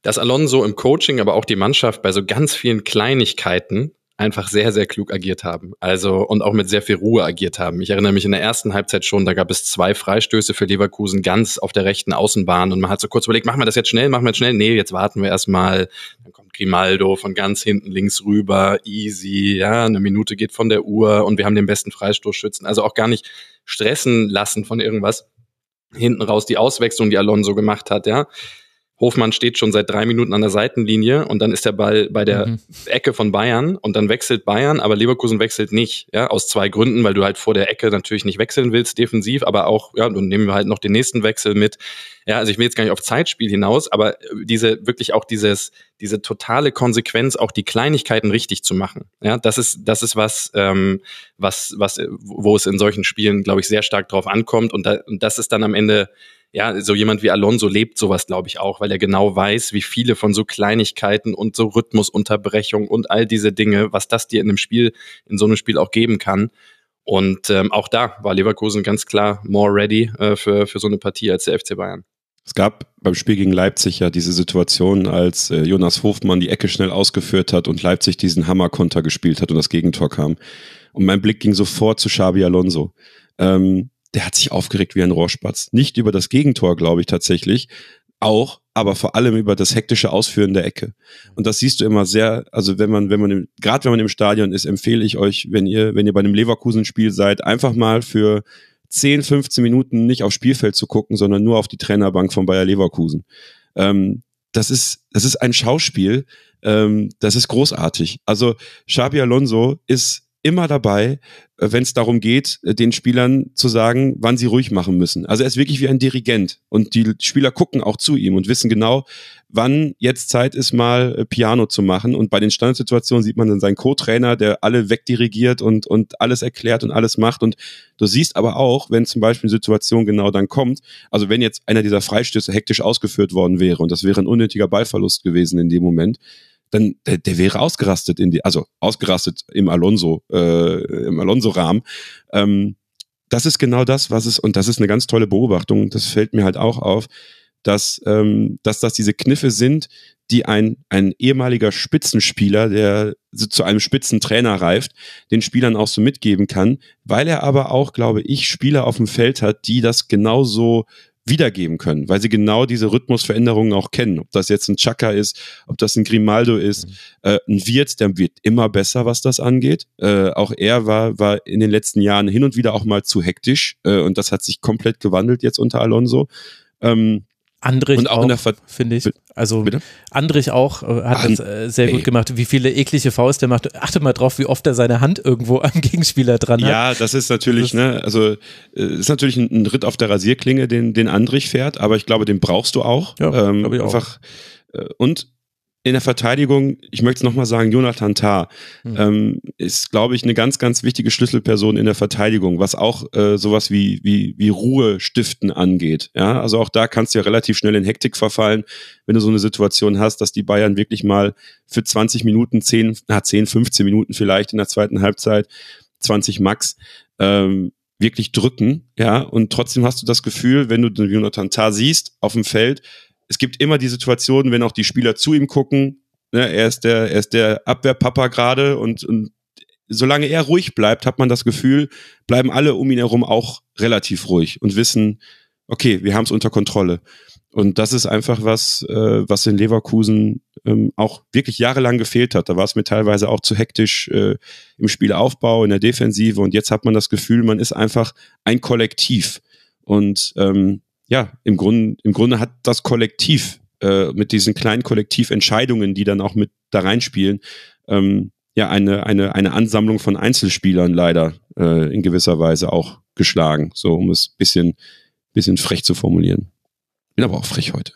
dass Alonso im Coaching, aber auch die Mannschaft bei so ganz vielen Kleinigkeiten einfach sehr, sehr klug agiert haben. Also und auch mit sehr viel Ruhe agiert haben. Ich erinnere mich in der ersten Halbzeit schon, da gab es zwei Freistöße für Leverkusen ganz auf der rechten Außenbahn und man hat so kurz überlegt, machen wir das jetzt schnell, machen wir jetzt schnell? Nee, jetzt warten wir erstmal. Dann kommt Grimaldo von ganz hinten links rüber, easy, ja, eine Minute geht von der Uhr und wir haben den besten Freistoßschützen. Also auch gar nicht stressen lassen von irgendwas. Hinten raus die Auswechslung, die Alonso gemacht hat, ja. Hofmann steht schon seit drei Minuten an der Seitenlinie und dann ist der Ball bei der mhm. Ecke von Bayern und dann wechselt Bayern, aber Leverkusen wechselt nicht, ja, aus zwei Gründen, weil du halt vor der Ecke natürlich nicht wechseln willst, defensiv, aber auch, ja, dann nehmen wir halt noch den nächsten Wechsel mit. Ja, also ich will jetzt gar nicht auf Zeitspiel hinaus, aber diese, wirklich auch dieses, diese totale Konsequenz, auch die Kleinigkeiten richtig zu machen. Ja, das ist, das ist was, ähm, was, was, wo es in solchen Spielen, glaube ich, sehr stark drauf ankommt und, da, und das ist dann am Ende ja, so jemand wie Alonso lebt sowas, glaube ich, auch, weil er genau weiß, wie viele von so Kleinigkeiten und so Rhythmusunterbrechung und all diese Dinge, was das dir in einem Spiel, in so einem Spiel auch geben kann. Und ähm, auch da war Leverkusen ganz klar more ready äh, für, für so eine Partie als der FC Bayern. Es gab beim Spiel gegen Leipzig ja diese Situation, als äh, Jonas Hofmann die Ecke schnell ausgeführt hat und Leipzig diesen Hammerkonter gespielt hat und das Gegentor kam. Und mein Blick ging sofort zu Xabi Alonso. Ähm, der hat sich aufgeregt wie ein Rohrspatz. Nicht über das Gegentor, glaube ich tatsächlich, auch, aber vor allem über das hektische Ausführen der Ecke. Und das siehst du immer sehr, also wenn man, wenn man, gerade wenn man im Stadion ist, empfehle ich euch, wenn ihr, wenn ihr bei einem Leverkusen-Spiel seid, einfach mal für 10, 15 Minuten nicht aufs Spielfeld zu gucken, sondern nur auf die Trainerbank von Bayer Leverkusen. Ähm, das ist, das ist ein Schauspiel, ähm, das ist großartig. Also Xabi Alonso ist immer dabei, äh, wenn es darum geht, äh, den Spielern zu sagen, wann sie ruhig machen müssen. Also er ist wirklich wie ein Dirigent und die Spieler gucken auch zu ihm und wissen genau, wann jetzt Zeit ist, mal äh, Piano zu machen. Und bei den Standardsituationen sieht man dann seinen Co-Trainer, der alle wegdirigiert und, und alles erklärt und alles macht. Und du siehst aber auch, wenn zum Beispiel eine Situation genau dann kommt, also wenn jetzt einer dieser Freistöße hektisch ausgeführt worden wäre und das wäre ein unnötiger Ballverlust gewesen in dem Moment, dann der, der wäre ausgerastet in die, also ausgerastet im Alonso, äh, im Alonso-Rahmen. Ähm, das ist genau das, was es, und das ist eine ganz tolle Beobachtung, das fällt mir halt auch auf, dass, ähm, dass das diese Kniffe sind, die ein, ein ehemaliger Spitzenspieler, der zu einem Spitzentrainer reift, den Spielern auch so mitgeben kann, weil er aber auch, glaube ich, Spieler auf dem Feld hat, die das genauso wiedergeben können, weil sie genau diese Rhythmusveränderungen auch kennen. Ob das jetzt ein Chaka ist, ob das ein Grimaldo ist, mhm. äh, ein Wirt, der wird immer besser, was das angeht. Äh, auch er war, war in den letzten Jahren hin und wieder auch mal zu hektisch äh, und das hat sich komplett gewandelt jetzt unter Alonso. Ähm, Andrich und auch, auch finde ich. Also Bitte? Andrich auch äh, hat An das äh, sehr ey. gut gemacht. Wie viele eklige Faust der macht. Achte mal drauf, wie oft er seine Hand irgendwo am Gegenspieler dran hat. Ja, das ist natürlich, das ne, also äh, ist natürlich ein, ein, Ritt auf der Rasierklinge, den, den Andrich fährt, aber ich glaube, den brauchst du auch. Ja, ähm, ich auch. Einfach, äh, und in der Verteidigung, ich möchte es nochmal sagen, Jonathan Tah mhm. ähm, ist, glaube ich, eine ganz, ganz wichtige Schlüsselperson in der Verteidigung, was auch äh, sowas wie, wie, wie Ruhe stiften angeht. Ja, also auch da kannst du ja relativ schnell in Hektik verfallen, wenn du so eine Situation hast, dass die Bayern wirklich mal für 20 Minuten, 10, na, 10, 15 Minuten vielleicht in der zweiten Halbzeit, 20 Max, ähm, wirklich drücken, ja, und trotzdem hast du das Gefühl, wenn du den Jonathan Tah siehst auf dem Feld, es gibt immer die Situation, wenn auch die Spieler zu ihm gucken, ne, er ist der, er ist der Abwehrpapa gerade und, und solange er ruhig bleibt, hat man das Gefühl, bleiben alle um ihn herum auch relativ ruhig und wissen, okay, wir haben es unter Kontrolle. Und das ist einfach was, äh, was in Leverkusen ähm, auch wirklich jahrelang gefehlt hat. Da war es mir teilweise auch zu hektisch äh, im Spielaufbau, in der Defensive. Und jetzt hat man das Gefühl, man ist einfach ein Kollektiv. Und ähm, ja, im Grunde, im Grunde hat das Kollektiv äh, mit diesen kleinen Kollektiventscheidungen, die dann auch mit da reinspielen, ähm, ja, eine, eine, eine Ansammlung von Einzelspielern leider äh, in gewisser Weise auch geschlagen, so um es bisschen, bisschen frech zu formulieren. Bin aber auch frech heute.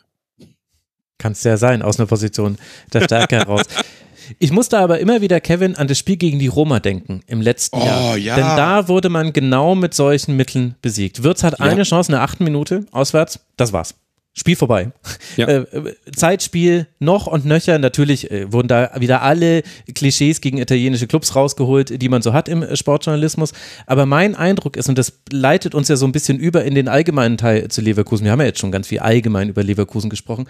Kannst ja sein, aus einer Position der Stärke heraus. Ich musste aber immer wieder, Kevin, an das Spiel gegen die Roma denken im letzten oh, Jahr. Ja. Denn da wurde man genau mit solchen Mitteln besiegt. Würz hat ja. eine Chance, eine achten Minute auswärts, das war's. Spiel vorbei. Ja. Äh, Zeitspiel noch und nöcher. Natürlich äh, wurden da wieder alle Klischees gegen italienische Clubs rausgeholt, die man so hat im äh, Sportjournalismus. Aber mein Eindruck ist, und das leitet uns ja so ein bisschen über in den allgemeinen Teil zu Leverkusen. Wir haben ja jetzt schon ganz viel allgemein über Leverkusen gesprochen.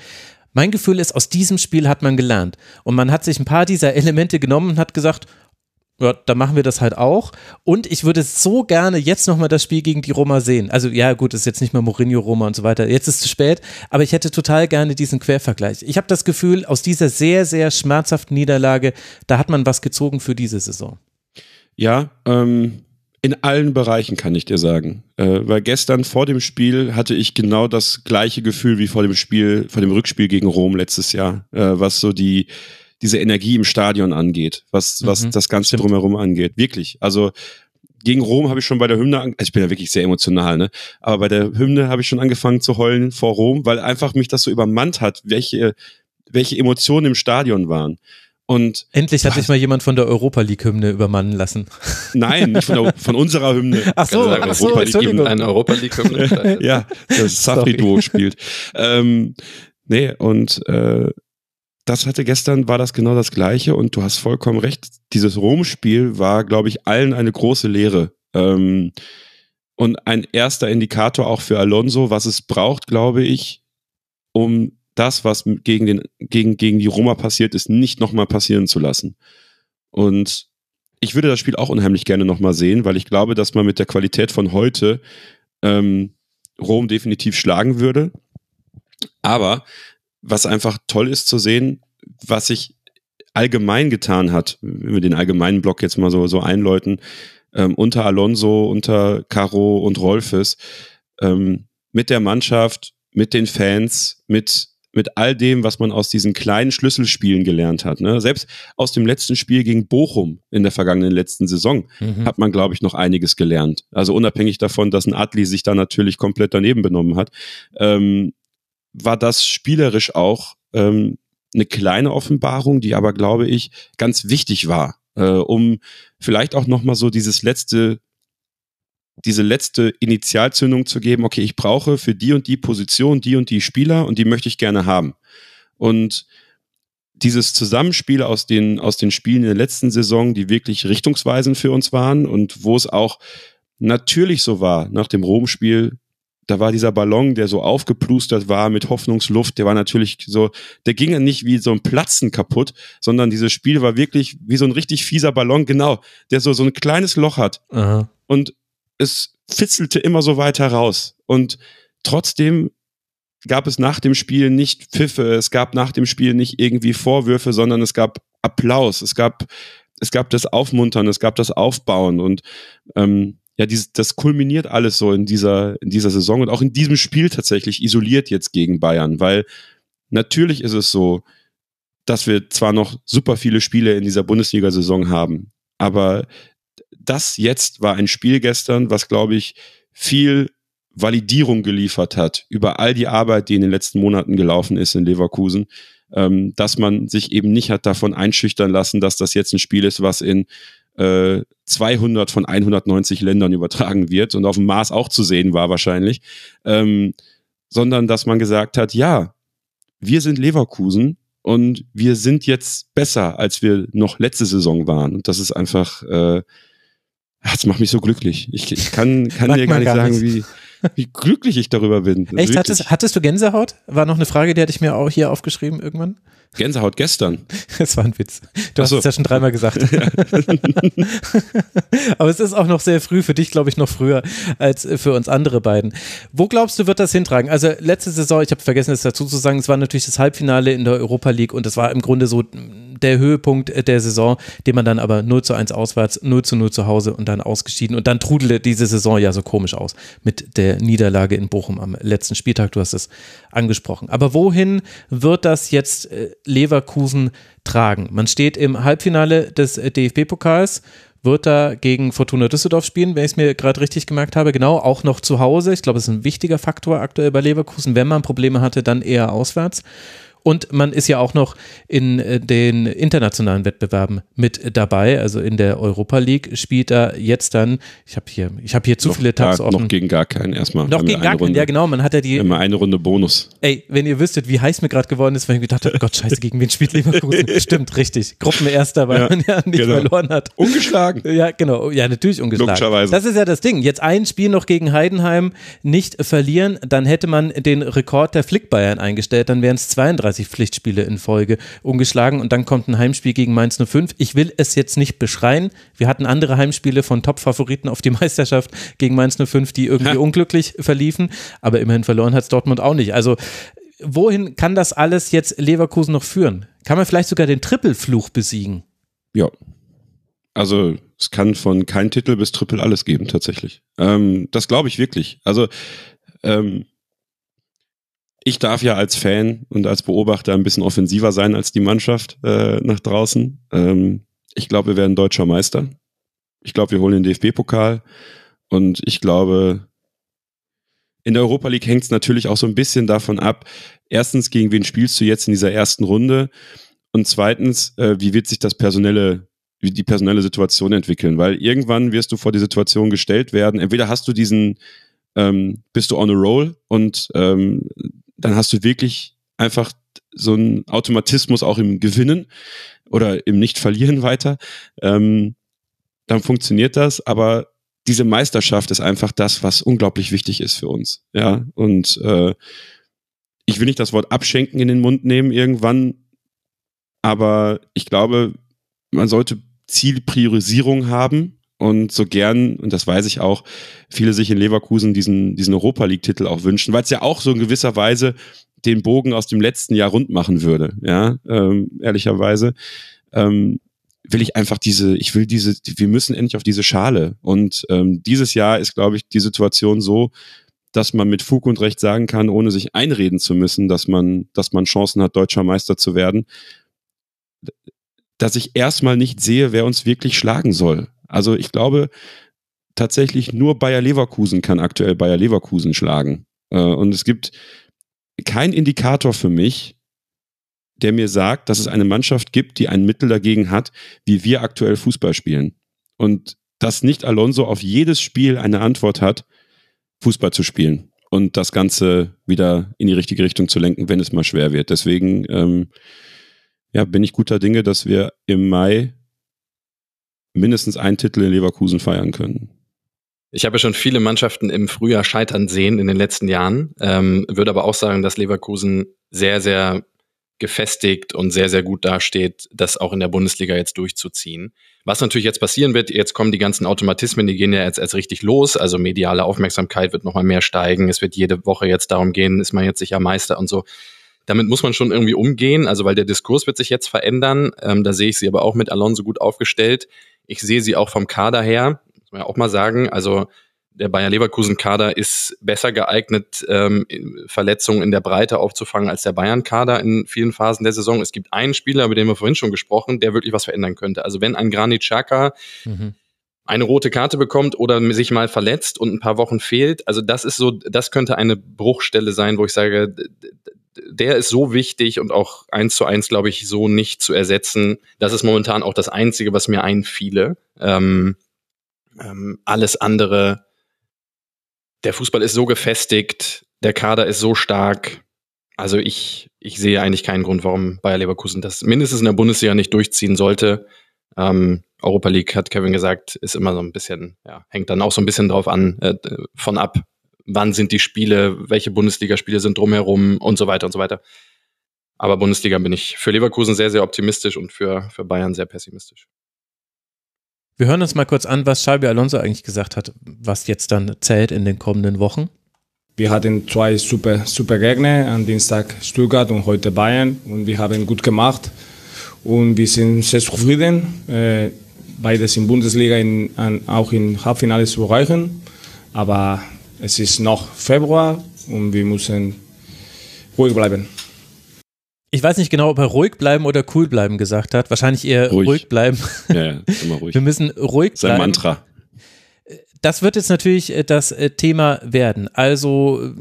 Mein Gefühl ist, aus diesem Spiel hat man gelernt. Und man hat sich ein paar dieser Elemente genommen und hat gesagt, ja, da machen wir das halt auch. Und ich würde so gerne jetzt nochmal das Spiel gegen die Roma sehen. Also, ja, gut, ist jetzt nicht mehr Mourinho, Roma und so weiter. Jetzt ist es zu spät, aber ich hätte total gerne diesen Quervergleich. Ich habe das Gefühl, aus dieser sehr, sehr schmerzhaften Niederlage, da hat man was gezogen für diese Saison. Ja, ähm, in allen Bereichen kann ich dir sagen. Äh, weil gestern vor dem Spiel hatte ich genau das gleiche Gefühl wie vor dem Spiel, vor dem Rückspiel gegen Rom letztes Jahr, äh, was so die, diese Energie im Stadion angeht, was, was mhm, das Ganze stimmt. drumherum angeht. Wirklich. Also gegen Rom habe ich schon bei der Hymne, also ich bin ja wirklich sehr emotional, ne? Aber bei der Hymne habe ich schon angefangen zu heulen vor Rom, weil einfach mich das so übermannt hat, welche, welche Emotionen im Stadion waren. Und Endlich hat sich mal jemand von der Europa League-Hymne übermannen lassen. nein, nicht von, der, von unserer Hymne. Ach so, sagen, ach so, Europa League Entschuldigung. eben ein Europa League Hymne. ja, das Safri-Duo spielt. Ähm, nee, und äh, das hatte gestern, war das genau das Gleiche und du hast vollkommen recht. Dieses Rom-Spiel war, glaube ich, allen eine große Lehre. Ähm, und ein erster Indikator auch für Alonso, was es braucht, glaube ich, um das, was gegen, den, gegen, gegen die Roma passiert ist, nicht nochmal passieren zu lassen. Und ich würde das Spiel auch unheimlich gerne nochmal sehen, weil ich glaube, dass man mit der Qualität von heute ähm, Rom definitiv schlagen würde. Aber was einfach toll ist zu sehen, was sich allgemein getan hat, wenn wir den allgemeinen Block jetzt mal so, so einläuten, ähm, unter Alonso, unter Caro und Rolfes, ähm, mit der Mannschaft, mit den Fans, mit, mit all dem, was man aus diesen kleinen Schlüsselspielen gelernt hat. Ne? Selbst aus dem letzten Spiel gegen Bochum in der vergangenen letzten Saison Mhm. hat man, glaube ich, noch einiges gelernt. Also unabhängig davon, dass ein Adli sich da natürlich komplett daneben benommen hat, ähm, war das spielerisch auch ähm, eine kleine Offenbarung, die aber, glaube ich, ganz wichtig war, äh, um vielleicht auch nochmal so dieses letzte, diese letzte Initialzündung zu geben, okay, ich brauche für die und die Position die und die Spieler und die möchte ich gerne haben. Und dieses Zusammenspiel aus den, aus den Spielen in der letzten Saison, die wirklich richtungsweisend für uns waren und wo es auch natürlich so war, nach dem Rom-Spiel, da war dieser Ballon, der so aufgeplustert war mit Hoffnungsluft, der war natürlich so, der ging ja nicht wie so ein Platzen kaputt, sondern dieses Spiel war wirklich wie so ein richtig fieser Ballon, genau, der so, so ein kleines Loch hat Aha. und es fitzelte immer so weiter raus. Und trotzdem gab es nach dem Spiel nicht Pfiffe, es gab nach dem Spiel nicht irgendwie Vorwürfe, sondern es gab Applaus, es gab, es gab das Aufmuntern, es gab das Aufbauen und ähm, ja, dieses, das kulminiert alles so in dieser, in dieser Saison und auch in diesem Spiel tatsächlich isoliert jetzt gegen Bayern, weil natürlich ist es so, dass wir zwar noch super viele Spiele in dieser Bundesliga-Saison haben, aber das jetzt war ein Spiel gestern, was, glaube ich, viel Validierung geliefert hat über all die Arbeit, die in den letzten Monaten gelaufen ist in Leverkusen, ähm, dass man sich eben nicht hat davon einschüchtern lassen, dass das jetzt ein Spiel ist, was in äh, 200 von 190 Ländern übertragen wird und auf dem Mars auch zu sehen war wahrscheinlich, ähm, sondern dass man gesagt hat, ja, wir sind Leverkusen und wir sind jetzt besser, als wir noch letzte Saison waren. Und das ist einfach, äh, das macht mich so glücklich. Ich, ich kann, kann dir gar nicht gar sagen, nicht. wie, wie glücklich ich darüber bin. Echt? Wirklich. Hattest, hattest du Gänsehaut? War noch eine Frage, die hatte ich mir auch hier aufgeschrieben irgendwann. Gänsehaut gestern. Das war ein Witz. Du Ach hast so. es ja schon dreimal gesagt. Aber es ist auch noch sehr früh, für dich glaube ich noch früher als für uns andere beiden. Wo glaubst du, wird das hintragen? Also letzte Saison, ich habe vergessen es dazu zu sagen, es war natürlich das Halbfinale in der Europa League und das war im Grunde so der Höhepunkt der Saison, den man dann aber 0 zu 1 auswärts, 0 zu 0 zu Hause und dann ausgeschieden. Und dann trudelte diese Saison ja so komisch aus mit der Niederlage in Bochum am letzten Spieltag. Du hast es angesprochen. Aber wohin wird das jetzt äh, Leverkusen tragen? Man steht im Halbfinale des äh, DFB-Pokals. Wird da gegen Fortuna Düsseldorf spielen, wenn ich es mir gerade richtig gemerkt habe. Genau, auch noch zu Hause. Ich glaube, es ist ein wichtiger Faktor aktuell bei Leverkusen. Wenn man Probleme hatte, dann eher auswärts. Und man ist ja auch noch in äh, den internationalen Wettbewerben mit dabei. Also in der Europa League spielt er jetzt dann, ich habe hier, ich habe hier zu noch, viele Tabs offen. noch gegen gar keinen erstmal. Noch gegen gar keinen, ja genau, man hat ja die, Immer eine Runde Bonus. ey, wenn ihr wüsstet, wie heiß mir gerade geworden ist, weil ich gedacht habe, Gott, scheiße, gegen wen spielt Leverkusen? Stimmt, richtig. Gruppenerster, weil Ja, man ja nicht genau. verloren hat. Ungeschlagen. Ja, genau. Ja, natürlich ungeschlagen. Logischerweise. Das ist ja das Ding. Jetzt ein Spiel noch gegen Heidenheim nicht verlieren, dann hätte man den Rekord der Flick-Bayern eingestellt, dann wären es 32 Pflichtspiele in Folge ungeschlagen und dann kommt ein Heimspiel gegen Mainz 05. Ich will es jetzt nicht beschreien. Wir hatten andere Heimspiele von Top-Favoriten auf die Meisterschaft gegen Mainz 05, die irgendwie Ja. unglücklich verliefen, aber immerhin verloren hat es Dortmund auch nicht. Also wohin kann das alles jetzt Leverkusen noch führen? Kann man vielleicht sogar den Trippelfluch besiegen? Ja. Also es kann von kein Titel bis Triple alles geben, tatsächlich. Ähm, das glaube ich wirklich. Also ähm, ich darf ja als Fan und als Beobachter ein bisschen offensiver sein als die Mannschaft äh, nach draußen. Ähm, ich glaube, wir werden deutscher Meister. Ich glaube, wir holen den DFB-Pokal. Und ich glaube, in der Europa League hängt es natürlich auch so ein bisschen davon ab, erstens, gegen wen spielst du jetzt in dieser ersten Runde? Und zweitens, äh, wie wird sich das personelle, wie die personelle Situation entwickeln? Weil irgendwann wirst du vor die Situation gestellt werden. Entweder hast du diesen, ähm, bist du on a roll und ähm, dann hast du wirklich einfach so einen Automatismus auch im Gewinnen oder im Nicht-Verlieren weiter. Ähm, dann funktioniert das, aber diese Meisterschaft ist einfach das, was unglaublich wichtig ist für uns. Ja, und äh, ich will nicht das Wort abschenken in den Mund nehmen irgendwann, aber ich glaube, man sollte Zielpriorisierung haben und so gern, und das weiß ich auch, viele sich in Leverkusen diesen, diesen Europa League-Titel auch wünschen, weil es ja auch so in gewisser Weise den Bogen aus dem letzten Jahr rund machen würde, ja, ähm, ehrlicherweise. Ähm, will ich einfach diese, ich will diese, wir müssen endlich auf diese Schale. Und ähm, dieses Jahr ist, glaube ich, die Situation so, dass man mit Fug und Recht sagen kann, ohne sich einreden zu müssen, dass man, dass man Chancen hat, deutscher Meister zu werden, dass ich erstmal nicht sehe, wer uns wirklich schlagen soll. Also ich glaube, tatsächlich nur Bayer Leverkusen kann aktuell Bayer Leverkusen schlagen. Äh, und es gibt keinen Indikator für mich, der mir sagt, dass es eine Mannschaft gibt, die ein Mittel dagegen hat, wie wir aktuell Fußball spielen. Und dass nicht Alonso auf jedes Spiel eine Antwort hat, Fußball zu spielen und das Ganze wieder in die richtige Richtung zu lenken, wenn es mal schwer wird. Deswegen ähm, ja, bin ich guter Dinge, dass wir im Mai mindestens einen Titel in Leverkusen feiern können. Ich habe schon viele Mannschaften im Frühjahr scheitern sehen in den letzten Jahren, ähm, würde aber auch sagen, dass Leverkusen sehr, sehr gefestigt und sehr, sehr gut dasteht, das auch in der Bundesliga jetzt durchzuziehen. Was natürlich jetzt passieren wird, jetzt kommen die ganzen Automatismen, die gehen ja jetzt erst richtig los. Also mediale Aufmerksamkeit wird nochmal mehr steigen. Es wird jede Woche jetzt darum gehen, ist man jetzt sicher Meister und so. Damit muss man schon irgendwie umgehen, also weil der Diskurs wird sich jetzt verändern. Ähm, da sehe ich sie aber auch mit Alonso gut aufgestellt. Ich sehe sie auch vom Kader her, muss man ja auch mal sagen. Also der Bayer Leverkusen-Kader ist besser geeignet, ähm, Verletzungen in der Breite aufzufangen als der Bayern-Kader in vielen Phasen der Saison. Es gibt einen Spieler, über den wir vorhin schon gesprochen, der wirklich was verändern könnte. Also wenn ein Granit Xhaka mhm. eine rote Karte bekommt oder sich mal verletzt und ein paar Wochen fehlt, also das ist so, das könnte eine Bruchstelle sein, wo ich sage, der ist so wichtig und auch eins zu eins, glaube ich, so nicht zu ersetzen. Das ist momentan auch das Einzige, was mir einfiele. Ähm, ähm, alles andere der Fußball ist so gefestigt, der Kader ist so stark. Also ich, ich sehe eigentlich keinen Grund, warum Bayer Leverkusen das mindestens in der Bundesliga nicht durchziehen sollte. Ähm, Europa League hat Kevin gesagt, ist immer so ein bisschen, ja, hängt dann auch so ein bisschen drauf an, äh, von ab, wann sind die Spiele, welche Bundesligaspiele sind drumherum und so weiter und so weiter. Aber Bundesliga bin ich für Leverkusen sehr, sehr optimistisch und für, für Bayern sehr pessimistisch. Wir hören uns mal kurz an, was Xabi Alonso eigentlich gesagt hat, was jetzt dann zählt in den kommenden Wochen. Wir hatten zwei super, super Gegner, am Dienstag Stuttgart und heute Bayern und wir haben gut gemacht und wir sind sehr zufrieden, äh, beides in Bundesliga in, an, auch in Halbfinale zu erreichen, aber es ist noch Februar und wir müssen ruhig bleiben. Ich weiß nicht genau, ob er ruhig bleiben oder cool bleiben gesagt hat. Wahrscheinlich eher ruhig, ruhig bleiben. Ja, ja, immer ruhig. Wir müssen ruhig Sein bleiben. Sein Mantra. Das wird jetzt natürlich äh, das äh, Thema werden. Also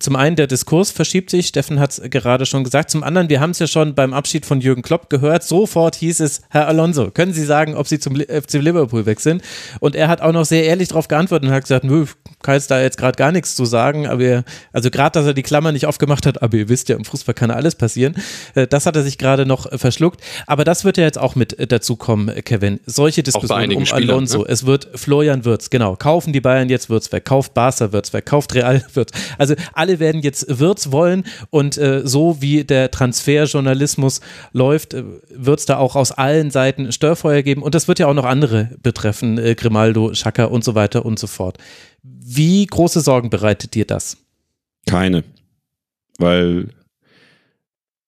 zum einen der Diskurs verschiebt sich, Steffen hat es gerade schon gesagt. Zum anderen, wir haben es ja schon beim Abschied von Jürgen Klopp gehört. Sofort hieß es, Herr Alonso, können Sie sagen, ob Sie zum FC Liverpool weg sind? Und er hat auch noch sehr ehrlich darauf geantwortet und hat gesagt, nö, kann jetzt da jetzt gerade gar nichts zu sagen. Aber ihr, also gerade, dass er die Klammer nicht aufgemacht hat, aber ihr wisst ja, im Fußball kann alles passieren. Äh, das hat er sich gerade noch verschluckt. Aber das wird ja jetzt auch mit dazu kommen, Kevin. Solche Diskussionen um Spielern, Alonso. Ne? Es wird Florian Wirtz, genau. Kaufen die Bayern jetzt Wirtz weg, kauft Barca Wirtz weg, kauft Real Wirtz. Also alle werden jetzt Wirtz wollen und äh, so wie der Transferjournalismus läuft, äh, wird es da auch aus allen Seiten Störfeuer geben und das wird ja auch noch andere betreffen, äh, Grimaldo, Schaka und so weiter und so fort. Wie große Sorgen bereitet dir das? Keine, weil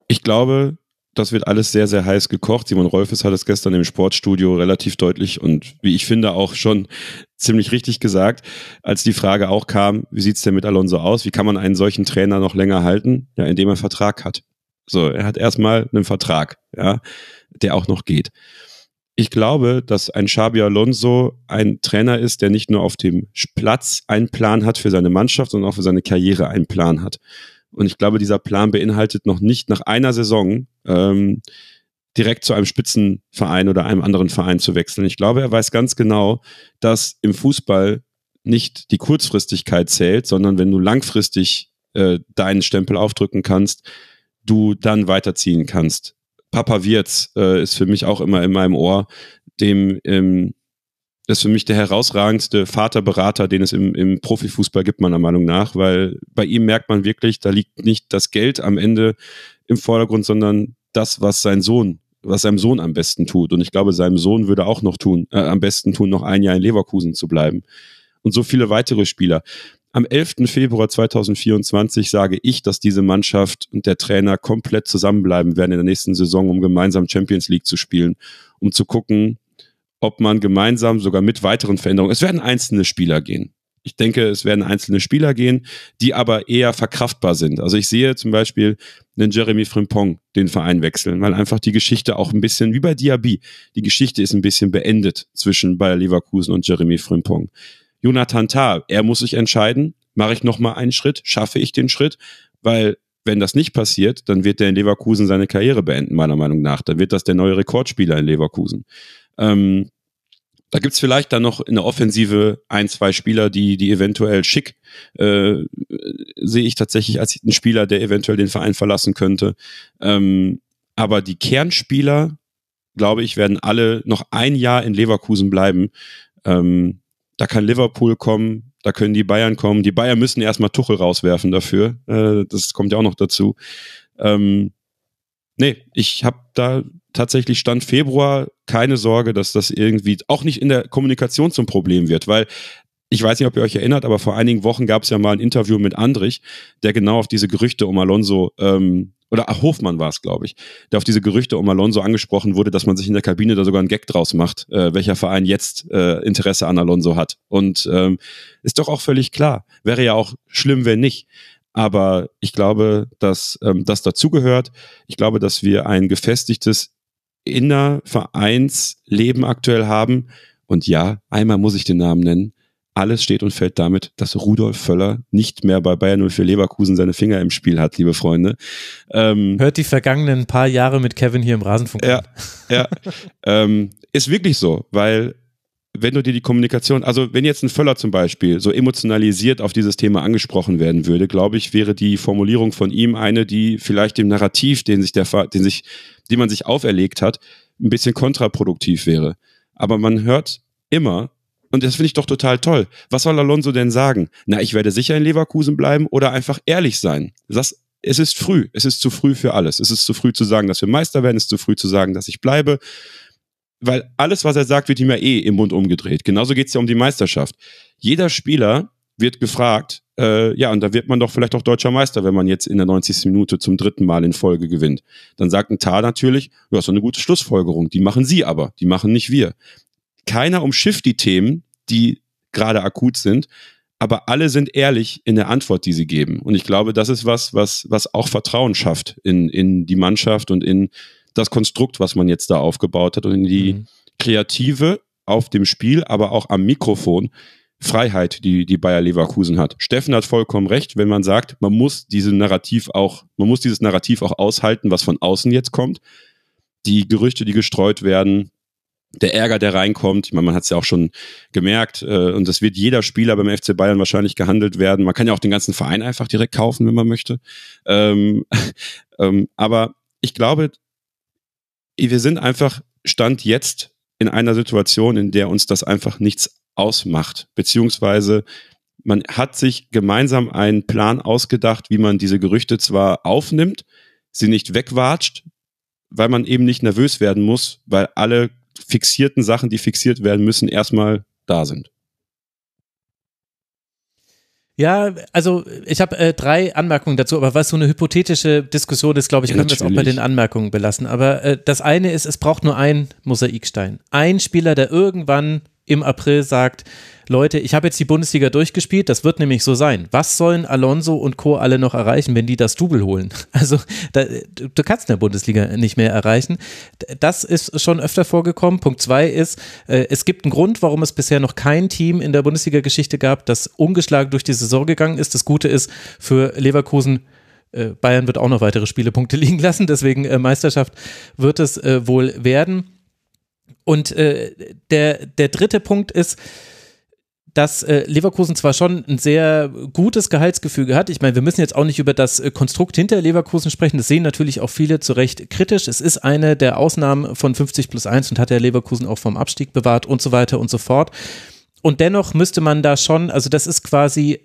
ich glaube, das wird alles sehr, sehr heiß gekocht. Simon Rolfes hat es gestern im Sportstudio relativ deutlich und wie ich finde auch schon ziemlich richtig gesagt, als die Frage auch kam, wie sieht's denn mit Alonso aus? Wie kann man einen solchen Trainer noch länger halten? Ja, indem er einen Vertrag hat. So, er hat erstmal einen Vertrag, ja, der auch noch geht. Ich glaube, dass ein Xabi Alonso ein Trainer ist, der nicht nur auf dem Platz einen Plan hat für seine Mannschaft, sondern auch für seine Karriere einen Plan hat. Und ich glaube, dieser Plan beinhaltet noch nicht nach einer Saison ähm, direkt zu einem Spitzenverein oder einem anderen Verein zu wechseln. Ich glaube, er weiß ganz genau, dass im Fußball nicht die Kurzfristigkeit zählt, sondern wenn du langfristig äh, deinen Stempel aufdrücken kannst, du dann weiterziehen kannst. Papa Wirz äh, ist für mich auch immer in meinem Ohr, dem ähm, das ist für mich der herausragendste Vaterberater, den es im, im Profifußball gibt, meiner Meinung nach, weil bei ihm merkt man wirklich, da liegt nicht das Geld am Ende im Vordergrund, sondern das, was sein Sohn, was seinem Sohn am besten tut. Und ich glaube, seinem Sohn würde auch noch tun, äh, am besten tun, noch ein Jahr in Leverkusen zu bleiben. Und so viele weitere Spieler. Am 11. Februar 2024 sage ich, dass diese Mannschaft und der Trainer komplett zusammenbleiben werden in der nächsten Saison, um gemeinsam Champions League zu spielen, um zu gucken, ob man gemeinsam sogar mit weiteren Veränderungen, es werden einzelne Spieler gehen. Ich denke, es werden einzelne Spieler gehen, die aber eher verkraftbar sind. Also ich sehe zum Beispiel einen Jeremy Frimpong den Verein wechseln, weil einfach die Geschichte auch ein bisschen, wie bei Diaby, die Geschichte ist ein bisschen beendet zwischen Bayer Leverkusen und Jeremy Frimpong. Jonathan Tah, er muss sich entscheiden, mache ich nochmal einen Schritt, schaffe ich den Schritt, weil wenn das nicht passiert, dann wird er in Leverkusen seine Karriere beenden, meiner Meinung nach. Dann wird das der neue Rekordspieler in Leverkusen. Ähm, da gibt's vielleicht dann noch in der Offensive ein, zwei Spieler, die, die eventuell schick äh, sehe ich tatsächlich als einen Spieler, der eventuell den Verein verlassen könnte. Ähm, aber die Kernspieler, glaube ich, werden alle noch ein Jahr in Leverkusen bleiben. Ähm, da kann Liverpool kommen, da können die Bayern kommen. Die Bayern müssen erstmal Tuchel rauswerfen dafür. Äh, das kommt ja auch noch dazu. Ähm, nee, ich habe da tatsächlich Stand Februar keine Sorge, dass das irgendwie auch nicht in der Kommunikation zum Problem wird, weil ich weiß nicht, ob ihr euch erinnert, aber vor einigen Wochen gab es ja mal ein Interview mit Andrich, der genau auf diese Gerüchte um Alonso ähm, oder ach, Hofmann war es, glaube ich, der auf diese Gerüchte um Alonso angesprochen wurde, dass man sich in der Kabine da sogar einen Gag draus macht, äh, welcher Verein jetzt äh, Interesse an Alonso hat. Und ähm, ist doch auch völlig klar. Wäre ja auch schlimm, wenn nicht. Aber ich glaube, dass ähm, das dazugehört. Ich glaube, dass wir ein gefestigtes Innervereinsleben aktuell haben. Und ja, einmal muss ich den Namen nennen. Alles steht und fällt damit, dass Rudolf Völler nicht mehr bei Bayern 04 Leverkusen seine Finger im Spiel hat, liebe Freunde. Ähm, Hört die vergangenen paar Jahre mit Kevin hier im Rasenfunk ja, Ja, ähm, ist wirklich so, weil wenn du dir die Kommunikation, also wenn jetzt ein Völler zum Beispiel so emotionalisiert auf dieses Thema angesprochen werden würde, glaube ich, wäre die Formulierung von ihm eine, die vielleicht dem Narrativ, den sich der, den sich, den man sich auferlegt hat, ein bisschen kontraproduktiv wäre. Aber man hört immer, und das finde ich doch total toll. Was soll Alonso denn sagen? Na, ich werde sicher in Leverkusen bleiben oder einfach ehrlich sein. Das, es ist früh. Es ist zu früh für alles. Es ist zu früh zu sagen, dass wir Meister werden. Es ist zu früh zu sagen, dass ich bleibe. Weil alles, was er sagt, wird ihm ja eh im Mund umgedreht. Genauso geht es ja um die Meisterschaft. Jeder Spieler wird gefragt, äh, ja, und da wird man doch vielleicht auch deutscher Meister, wenn man jetzt in der 90. Minute zum dritten Mal in Folge gewinnt. Dann sagt ein Tar natürlich, du hast so eine gute Schlussfolgerung. Die machen sie aber, die machen nicht wir keiner umschifft die Themen, die gerade akut sind, aber alle sind ehrlich in der Antwort, die sie geben. Und ich glaube, das ist was, was, was auch Vertrauen schafft in, in die Mannschaft und in das Konstrukt, was man jetzt da aufgebaut hat und in die mhm. Kreative auf dem Spiel, aber auch am Mikrofon. Freiheit, die, die Bayer Leverkusen hat. Steffen hat vollkommen recht, wenn man sagt, man muss diese Narrativ auch, man muss dieses Narrativ auch aushalten, was von außen jetzt kommt. Die Gerüchte, die gestreut werden, der Ärger, der reinkommt. Ich meine, man hat es ja auch schon gemerkt äh, und das wird jeder Spieler beim FC Bayern wahrscheinlich gehandelt werden. Man kann ja auch den ganzen Verein einfach direkt kaufen, wenn man möchte. Ähm, ähm, aber ich glaube, wir sind einfach Stand jetzt in einer Situation, in der uns das einfach nichts ausmacht, beziehungsweise man hat sich gemeinsam einen Plan ausgedacht, wie man diese Gerüchte zwar aufnimmt, sie nicht wegwatscht, weil man eben nicht nervös werden muss, weil alle fixierten Sachen, die fixiert werden müssen, erstmal da sind. Ja, also ich habe äh, drei Anmerkungen dazu, aber was so eine hypothetische Diskussion ist, glaube ich, ja, können wir es auch bei den Anmerkungen belassen. Aber äh, das eine ist, es braucht nur ein Mosaikstein. Ein Spieler, der irgendwann im April sagt, Leute, ich habe jetzt die Bundesliga durchgespielt, das wird nämlich so sein. Was sollen Alonso und Co. alle noch erreichen, wenn die das Double holen? Also da, du kannst in der Bundesliga nicht mehr erreichen. Das ist schon öfter vorgekommen. Punkt zwei ist, äh, es gibt einen Grund, warum es bisher noch kein Team in der Bundesliga-Geschichte gab, das ungeschlagen durch die Saison gegangen ist. Das Gute ist für Leverkusen, Äh, Bayern wird auch noch weitere Spielepunkte liegen lassen, deswegen äh, Meisterschaft wird es äh, wohl werden. Und äh, der, der dritte Punkt ist, dass äh, Leverkusen zwar schon ein sehr gutes Gehaltsgefüge hat. Ich meine, wir müssen jetzt auch nicht über das äh, Konstrukt hinter Leverkusen sprechen. Das sehen natürlich auch viele zu Recht kritisch. Es ist eine der Ausnahmen von 50 plus 1 und hat der Leverkusen auch vom Abstieg bewahrt und so weiter und so fort. Und dennoch müsste man da schon, also das ist quasi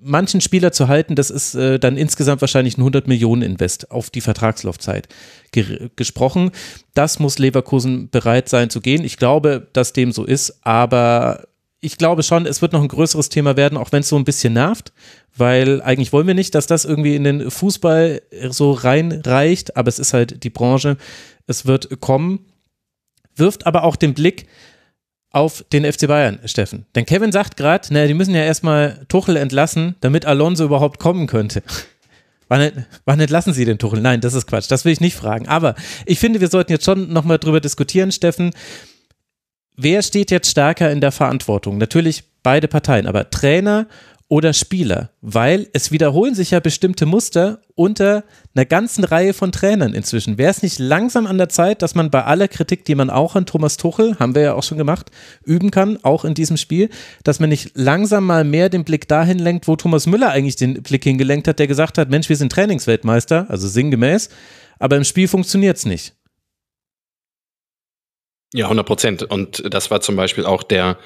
manchen Spieler zu halten, das ist äh, dann insgesamt wahrscheinlich ein 100 Millionen Invest auf die Vertragslaufzeit ge gesprochen. Das muss Leverkusen bereit sein zu gehen. Ich glaube, dass dem so ist, aber ich glaube schon, es wird noch ein größeres Thema werden, auch wenn es so ein bisschen nervt, weil eigentlich wollen wir nicht, dass das irgendwie in den Fußball so reinreicht, aber es ist halt die Branche, es wird kommen, wirft aber auch den Blick auf den FC Bayern, Steffen. Denn Kevin sagt gerade, naja, die müssen ja erstmal Tuchel entlassen, damit Alonso überhaupt kommen könnte. Wann, wann entlassen Sie den Tuchel? Nein, das ist Quatsch. Das will ich nicht fragen. Aber ich finde, wir sollten jetzt schon nochmal drüber diskutieren, Steffen wer steht jetzt stärker in der Verantwortung? Natürlich beide Parteien, aber Trainer oder Spieler, weil es wiederholen sich ja bestimmte Muster unter einer ganzen Reihe von Trainern inzwischen. Wäre es nicht langsam an der Zeit, dass man bei aller Kritik, die man auch an Thomas Tuchel, haben wir ja auch schon gemacht, üben kann, auch in diesem Spiel, dass man nicht langsam mal mehr den Blick dahin lenkt, wo Thomas Müller eigentlich den Blick hingelenkt hat, der gesagt hat, Mensch, wir sind Trainingsweltmeister, also sinngemäß, aber im Spiel funktioniert es nicht. Ja, 100 Prozent. Und das war zum Beispiel auch der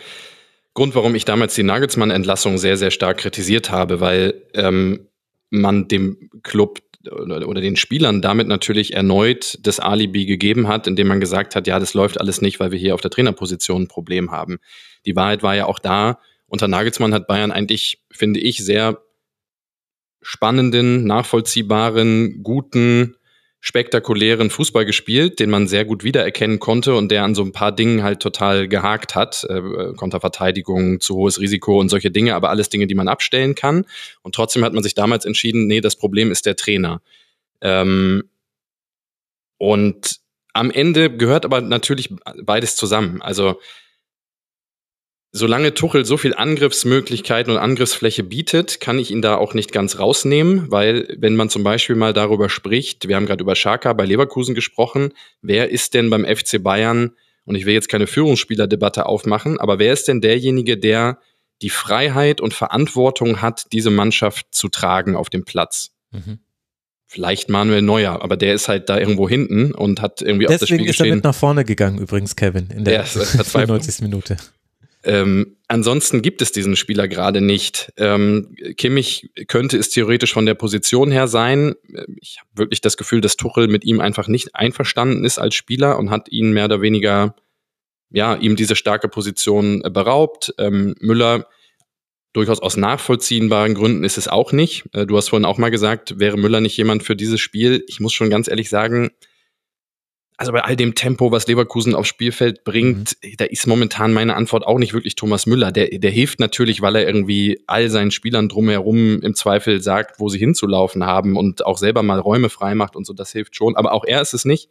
Grund, warum ich damals die Nagelsmann-Entlassung sehr, sehr stark kritisiert habe, weil ähm, man dem Club oder, den Spielern damit natürlich erneut das Alibi gegeben hat, indem man gesagt hat, ja, das läuft alles nicht, weil wir hier auf der Trainerposition ein Problem haben. Die Wahrheit war ja auch da, unter Nagelsmann hat Bayern eigentlich, finde ich, sehr spannenden, nachvollziehbaren, guten spektakulären Fußball gespielt, den man sehr gut wiedererkennen konnte und der an so ein paar Dingen halt total gehakt hat. Äh, Konterverteidigung, zu hohes Risiko und solche Dinge, aber alles Dinge, die man abstellen kann. Und trotzdem hat man sich damals entschieden, nee, das Problem ist der Trainer. Ähm, und am Ende gehört aber natürlich beides zusammen. Also solange Tuchel so viel Angriffsmöglichkeiten und Angriffsfläche bietet, kann ich ihn da auch nicht ganz rausnehmen, weil wenn man zum Beispiel mal darüber spricht, wir haben gerade über Schaka bei Leverkusen gesprochen, wer ist denn beim FC Bayern, und ich will jetzt keine Führungsspielerdebatte aufmachen, aber wer ist denn derjenige, der die Freiheit und Verantwortung hat, diese Mannschaft zu tragen auf dem Platz? Mhm. Vielleicht Manuel Neuer, aber der ist halt da irgendwo hinten und hat irgendwie Deswegen auf das Spiel ist er mit nach vorne gegangen, übrigens, Kevin, in der, der 95. Minute. Ähm, ansonsten gibt es diesen Spieler gerade nicht. Ähm, Kimmich könnte es theoretisch von der Position her sein. Ich habe wirklich das Gefühl, dass Tuchel mit ihm einfach nicht einverstanden ist als Spieler und hat ihn mehr oder weniger, ja, ihm diese starke Position äh, beraubt. Ähm, Müller durchaus aus nachvollziehbaren Gründen ist es auch nicht. Äh, du hast vorhin auch mal gesagt, wäre Müller nicht jemand für dieses Spiel. Ich muss schon ganz ehrlich sagen, also bei all dem Tempo, was Leverkusen aufs Spielfeld bringt, mhm. da ist momentan meine Antwort auch nicht wirklich Thomas Müller. Der, der hilft natürlich, weil er irgendwie all seinen Spielern drumherum im Zweifel sagt, wo sie hinzulaufen haben und auch selber mal Räume frei macht und so, das hilft schon. Aber auch er ist es nicht.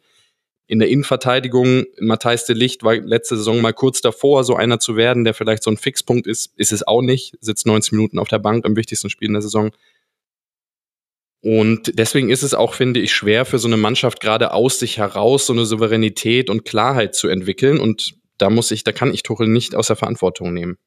In der Innenverteidigung, Matthijs de Licht war letzte Saison mal kurz davor, so einer zu werden, der vielleicht so ein Fixpunkt ist, ist es auch nicht. Sitzt 90 Minuten auf der Bank im wichtigsten Spiel in der Saison. Und deswegen ist es auch, finde ich, schwer für so eine Mannschaft gerade aus sich heraus so eine Souveränität und Klarheit zu entwickeln. Und da muss ich, da kann ich Tuchel nicht aus der Verantwortung nehmen.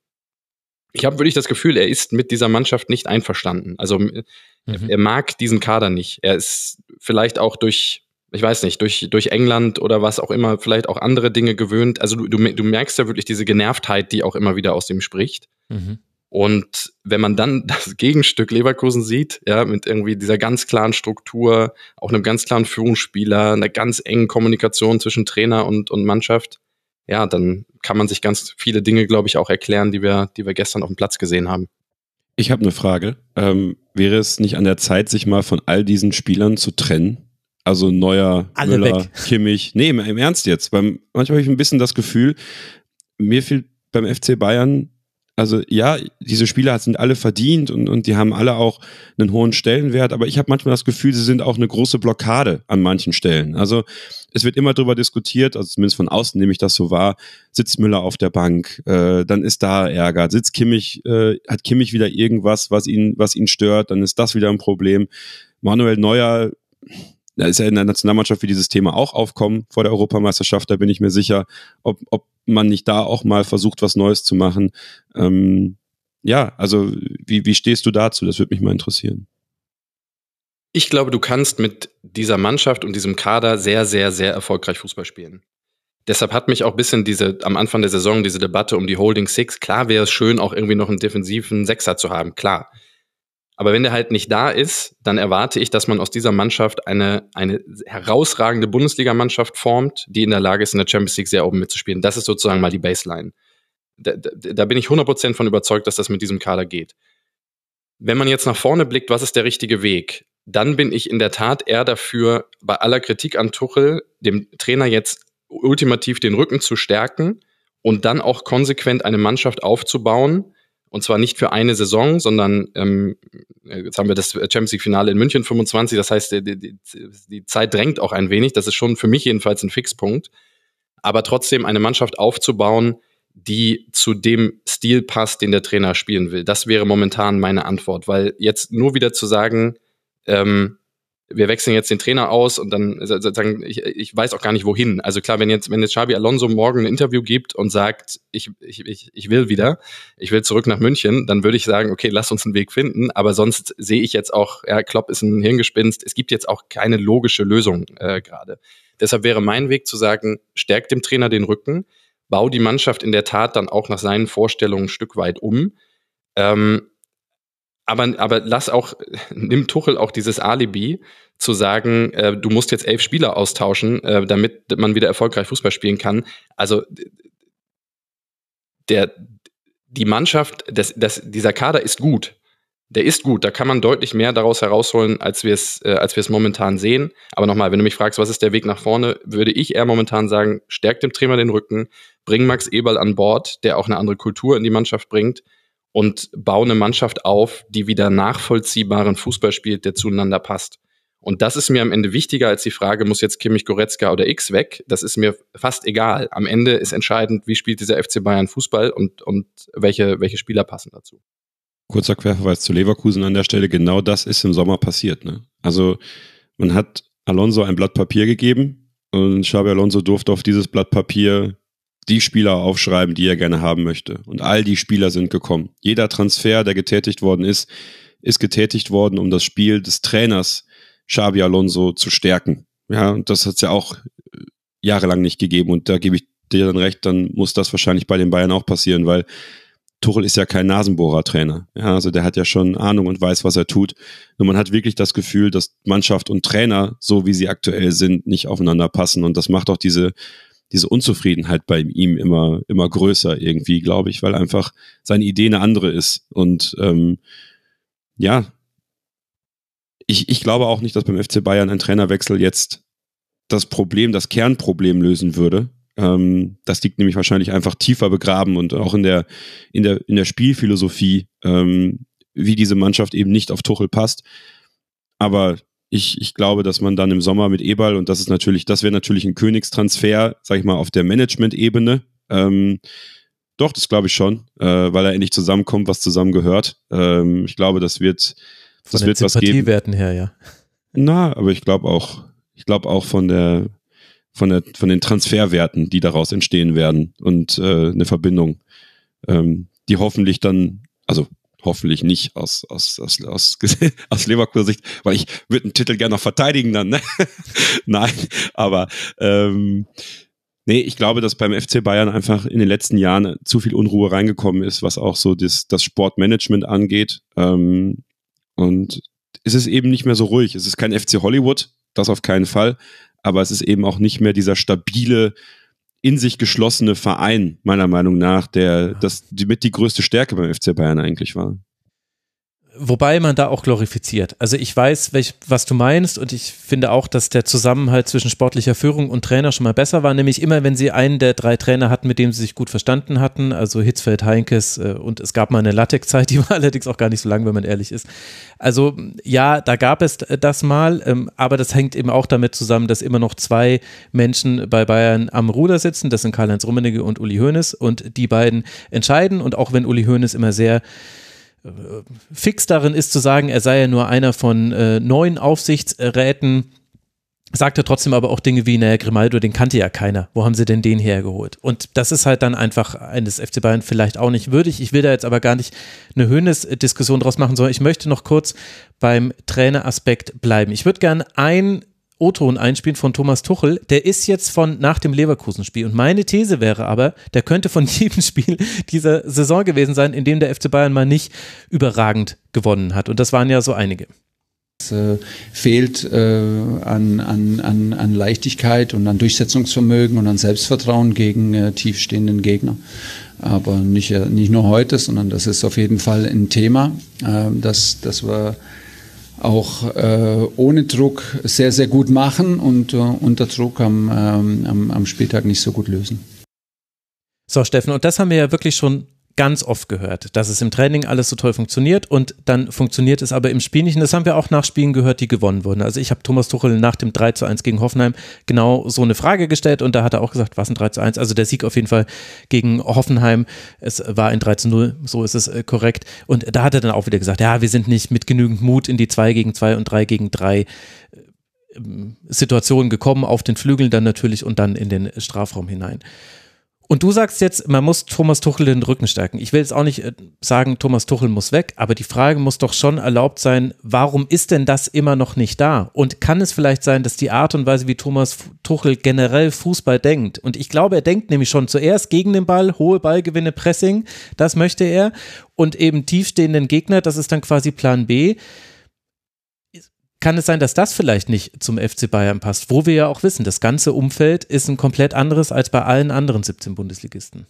Ich habe wirklich das Gefühl, er ist mit dieser Mannschaft nicht einverstanden. Also mhm. er mag diesen Kader nicht. Er ist vielleicht auch durch, ich weiß nicht, durch, durch England oder was auch immer, vielleicht auch andere Dinge gewöhnt. Also du, du, merkst ja wirklich diese Genervtheit, die auch immer wieder aus ihm spricht. Mhm. Und wenn man dann das Gegenstück Leverkusen sieht, ja, mit irgendwie dieser ganz klaren Struktur, auch einem ganz klaren Führungsspieler, einer ganz engen Kommunikation zwischen Trainer und, und Mannschaft, ja, dann kann man sich ganz viele Dinge, glaube ich, auch erklären, die wir, die wir gestern auf dem Platz gesehen haben. Ich habe eine Frage. Ähm, wäre es nicht an der Zeit, sich mal von all diesen Spielern zu trennen? Also Neuer, Alle Müller, weg. Kimmich. Nee, im Ernst jetzt. Beim, manchmal habe ich ein bisschen das Gefühl, mir fehlt beim FC Bayern Also ja, diese Spieler sind alle verdient und, und die haben alle auch einen hohen Stellenwert, aber ich habe manchmal das Gefühl, sie sind auch eine große Blockade an manchen Stellen. Also es wird immer darüber diskutiert, also zumindest von außen nehme ich das so wahr, sitzt Müller auf der Bank, äh, dann ist da Ärger, sitzt Kimmich, äh, hat Kimmich wieder irgendwas, was ihn, was ihn stört, dann ist das wieder ein Problem. Manuel Neuer da ist ja in der Nationalmannschaft wie dieses Thema auch aufkommen vor der Europameisterschaft, da bin ich mir sicher, ob, ob man nicht da auch mal versucht, was Neues zu machen. Ähm, ja, also wie, wie stehst du dazu? Das würde mich mal interessieren. Ich glaube, du kannst mit dieser Mannschaft und diesem Kader sehr, sehr, sehr erfolgreich Fußball spielen. Deshalb hat mich auch ein bisschen diese, am Anfang der Saison, diese Debatte um die Holding Six, klar wäre es schön, auch irgendwie noch einen defensiven Sechser zu haben, klar. Aber wenn der halt nicht da ist, dann erwarte ich, dass man aus dieser Mannschaft eine, eine herausragende Bundesligamannschaft formt, die in der Lage ist, in der Champions League sehr oben mitzuspielen. Das ist sozusagen mal die Baseline. Da, da, da bin ich 100% von überzeugt, dass das mit diesem Kader geht. Wenn man jetzt nach vorne blickt, was ist der richtige Weg? Dann bin ich in der Tat eher dafür, bei aller Kritik an Tuchel, dem Trainer jetzt ultimativ den Rücken zu stärken und dann auch konsequent eine Mannschaft aufzubauen, und zwar nicht für eine Saison, sondern ähm, jetzt haben wir das Champions League-Finale in München 25. Das heißt, die, die, die Zeit drängt auch ein wenig. Das ist schon für mich jedenfalls ein Fixpunkt. Aber trotzdem eine Mannschaft aufzubauen, die zu dem Stil passt, den der Trainer spielen will. Das wäre momentan meine Antwort, weil jetzt nur wieder zu sagen, ähm, wir wechseln jetzt den Trainer aus und dann sozusagen, ich, ich weiß auch gar nicht wohin. Also klar, wenn jetzt, wenn jetzt Xabi Alonso morgen ein Interview gibt und sagt, ich, ich, ich, ich will wieder, ich will zurück nach München, dann würde ich sagen, okay, lass uns einen Weg finden. Aber sonst sehe ich jetzt auch, ja, Klopp ist ein Hirngespinst. Es gibt jetzt auch keine logische Lösung äh, gerade. Deshalb wäre mein Weg zu sagen, stärkt dem Trainer den Rücken, bau die Mannschaft in der Tat dann auch nach seinen Vorstellungen ein Stück weit um. Ähm, aber, aber lass auch, nimm Tuchel auch dieses Alibi zu sagen, äh, du musst jetzt elf Spieler austauschen, äh, damit man wieder erfolgreich Fußball spielen kann. Also der, die Mannschaft, das, das, dieser Kader ist gut. Der ist gut, da kann man deutlich mehr daraus herausholen, als wir es, äh, als wir es momentan sehen. Aber nochmal, wenn du mich fragst, was ist der Weg nach vorne, würde ich eher momentan sagen, stärkt dem Trainer den Rücken, bring Max Eberl an Bord, der auch eine andere Kultur in die Mannschaft bringt und baue eine Mannschaft auf, die wieder nachvollziehbaren Fußball spielt, der zueinander passt. Und das ist mir am Ende wichtiger als die Frage, muss jetzt Kimmich, Goretzka oder X weg? Das ist mir fast egal. Am Ende ist entscheidend, wie spielt dieser FC Bayern Fußball und, und welche, welche Spieler passen dazu. Kurzer Querverweis zu Leverkusen an der Stelle. Genau das ist im Sommer passiert. Ne? Also man hat Alonso ein Blatt Papier gegeben und Xabi Alonso durfte auf dieses Blatt Papier die Spieler aufschreiben, die er gerne haben möchte. Und all die Spieler sind gekommen. Jeder Transfer, der getätigt worden ist, ist getätigt worden, um das Spiel des Trainers Xabi Alonso zu stärken. Ja, und das hat es ja auch äh, jahrelang nicht gegeben. Und da gebe ich dir dann recht, dann muss das wahrscheinlich bei den Bayern auch passieren, weil Tuchel ist ja kein Nasenbohrer-Trainer. Ja, also der hat ja schon Ahnung und weiß, was er tut. Nur man hat wirklich das Gefühl, dass Mannschaft und Trainer, so wie sie aktuell sind, nicht aufeinander passen. Und das macht auch diese diese Unzufriedenheit bei ihm immer, immer größer irgendwie, glaube ich, weil einfach seine Idee eine andere ist. Und ähm, ja, ich, ich glaube auch nicht, dass beim FC Bayern ein Trainerwechsel jetzt das Problem, das Kernproblem lösen würde. Ähm, das liegt nämlich wahrscheinlich einfach tiefer begraben und auch in der, in der, in der Spielphilosophie, ähm, wie diese Mannschaft eben nicht auf Tuchel passt. Aber ich, ich glaube, dass man dann im Sommer mit Eberl, und das ist natürlich, das wäre natürlich ein Königstransfer, sag ich mal, auf der Management-Ebene. Ähm, doch, das glaube ich schon, äh, weil er endlich zusammenkommt, was zusammengehört. Ähm, ich glaube, das wird, das von wird was geben. Werten her, ja. Na, aber ich glaube auch, ich glaube auch von der, von der, von den Transferwerten, die daraus entstehen werden und äh, eine Verbindung, ähm, die hoffentlich dann, also hoffentlich nicht aus, aus, aus, aus, aus Leverkusener Sicht, weil ich würde den Titel gerne noch verteidigen dann. Ne? Nein, aber ähm, nee, ich glaube, dass beim FC Bayern einfach in den letzten Jahren zu viel Unruhe reingekommen ist, was auch so das, das Sportmanagement angeht. Ähm, und es ist eben nicht mehr so ruhig. Es ist kein FC Hollywood, das auf keinen Fall, aber es ist eben auch nicht mehr dieser stabile in sich geschlossene Verein, meiner Meinung nach, der das die, mit die größte Stärke beim FC Bayern eigentlich war. Wobei man da auch glorifiziert. Also ich weiß, welch, was du meinst und ich finde auch, dass der Zusammenhalt zwischen sportlicher Führung und Trainer schon mal besser war. Nämlich immer, wenn sie einen der drei Trainer hatten, mit dem sie sich gut verstanden hatten, also Hitzfeld, Heinkes äh, und es gab mal eine Latex-Zeit, die war allerdings auch gar nicht so lang, wenn man ehrlich ist. Also ja, da gab es das mal, ähm, aber das hängt eben auch damit zusammen, dass immer noch zwei Menschen bei Bayern am Ruder sitzen. Das sind Karl-Heinz Rummenigge und Uli Hoeneß und die beiden entscheiden und auch wenn Uli Hoeneß immer sehr fix darin ist zu sagen, er sei ja nur einer von äh, neun Aufsichtsräten, sagt er trotzdem aber auch Dinge wie, naja, Grimaldo, den kannte ja keiner. Wo haben sie denn den hergeholt? Und das ist halt dann einfach eines FC Bayern vielleicht auch nicht würdig. Ich will da jetzt aber gar nicht eine Höhnes-Diskussion draus machen, sondern ich möchte noch kurz beim Traineraspekt bleiben. Ich würde gerne ein O-Ton einspielen von Thomas Tuchel. Der ist jetzt von nach dem Leverkusen-Spiel. Und meine These wäre aber, der könnte von jedem Spiel dieser Saison gewesen sein, in dem der FC Bayern mal nicht überragend gewonnen hat. Und das waren ja so einige. Es äh, fehlt äh, an, an, an, Leichtigkeit und an Durchsetzungsvermögen und an Selbstvertrauen gegen äh, tiefstehenden Gegner. Aber nicht, nicht nur heute, sondern das ist auf jeden Fall ein Thema, das, das wir auch äh, ohne Druck sehr, sehr gut machen und äh, unter Druck am, ähm, am, am Spieltag nicht so gut lösen. So, Steffen, und das haben wir ja wirklich schon ganz oft gehört, dass es im Training alles so toll funktioniert und dann funktioniert es aber im Spiel nicht. Und das haben wir auch nach Spielen gehört, die gewonnen wurden. Also ich habe Thomas Tuchel nach dem 3 zu 1 gegen Hoffenheim genau so eine Frage gestellt und da hat er auch gesagt, was ein 3 zu 1? Also der Sieg auf jeden Fall gegen Hoffenheim. Es war ein 3 zu 0, so ist es äh, korrekt. Und da hat er dann auch wieder gesagt, ja, wir sind nicht mit genügend Mut in die 2 gegen 2 und 3 gegen 3 äh, Situationen gekommen, auf den Flügeln dann natürlich und dann in den Strafraum hinein. Und du sagst jetzt, man muss Thomas Tuchel den Rücken stärken. Ich will jetzt auch nicht äh, sagen, Thomas Tuchel muss weg, aber die Frage muss doch schon erlaubt sein, warum ist denn das immer noch nicht da? Und kann es vielleicht sein, dass die Art und Weise, wie Thomas Tuchel generell Fußball denkt, und ich glaube, er denkt nämlich schon zuerst gegen den Ball, hohe Ballgewinne, Pressing, das möchte er, und eben tiefstehenden Gegner, das ist dann quasi Plan B kann es sein, dass das vielleicht nicht zum FC Bayern passt, wo wir ja auch wissen, das ganze Umfeld ist ein komplett anderes als bei allen anderen 17 Bundesligisten.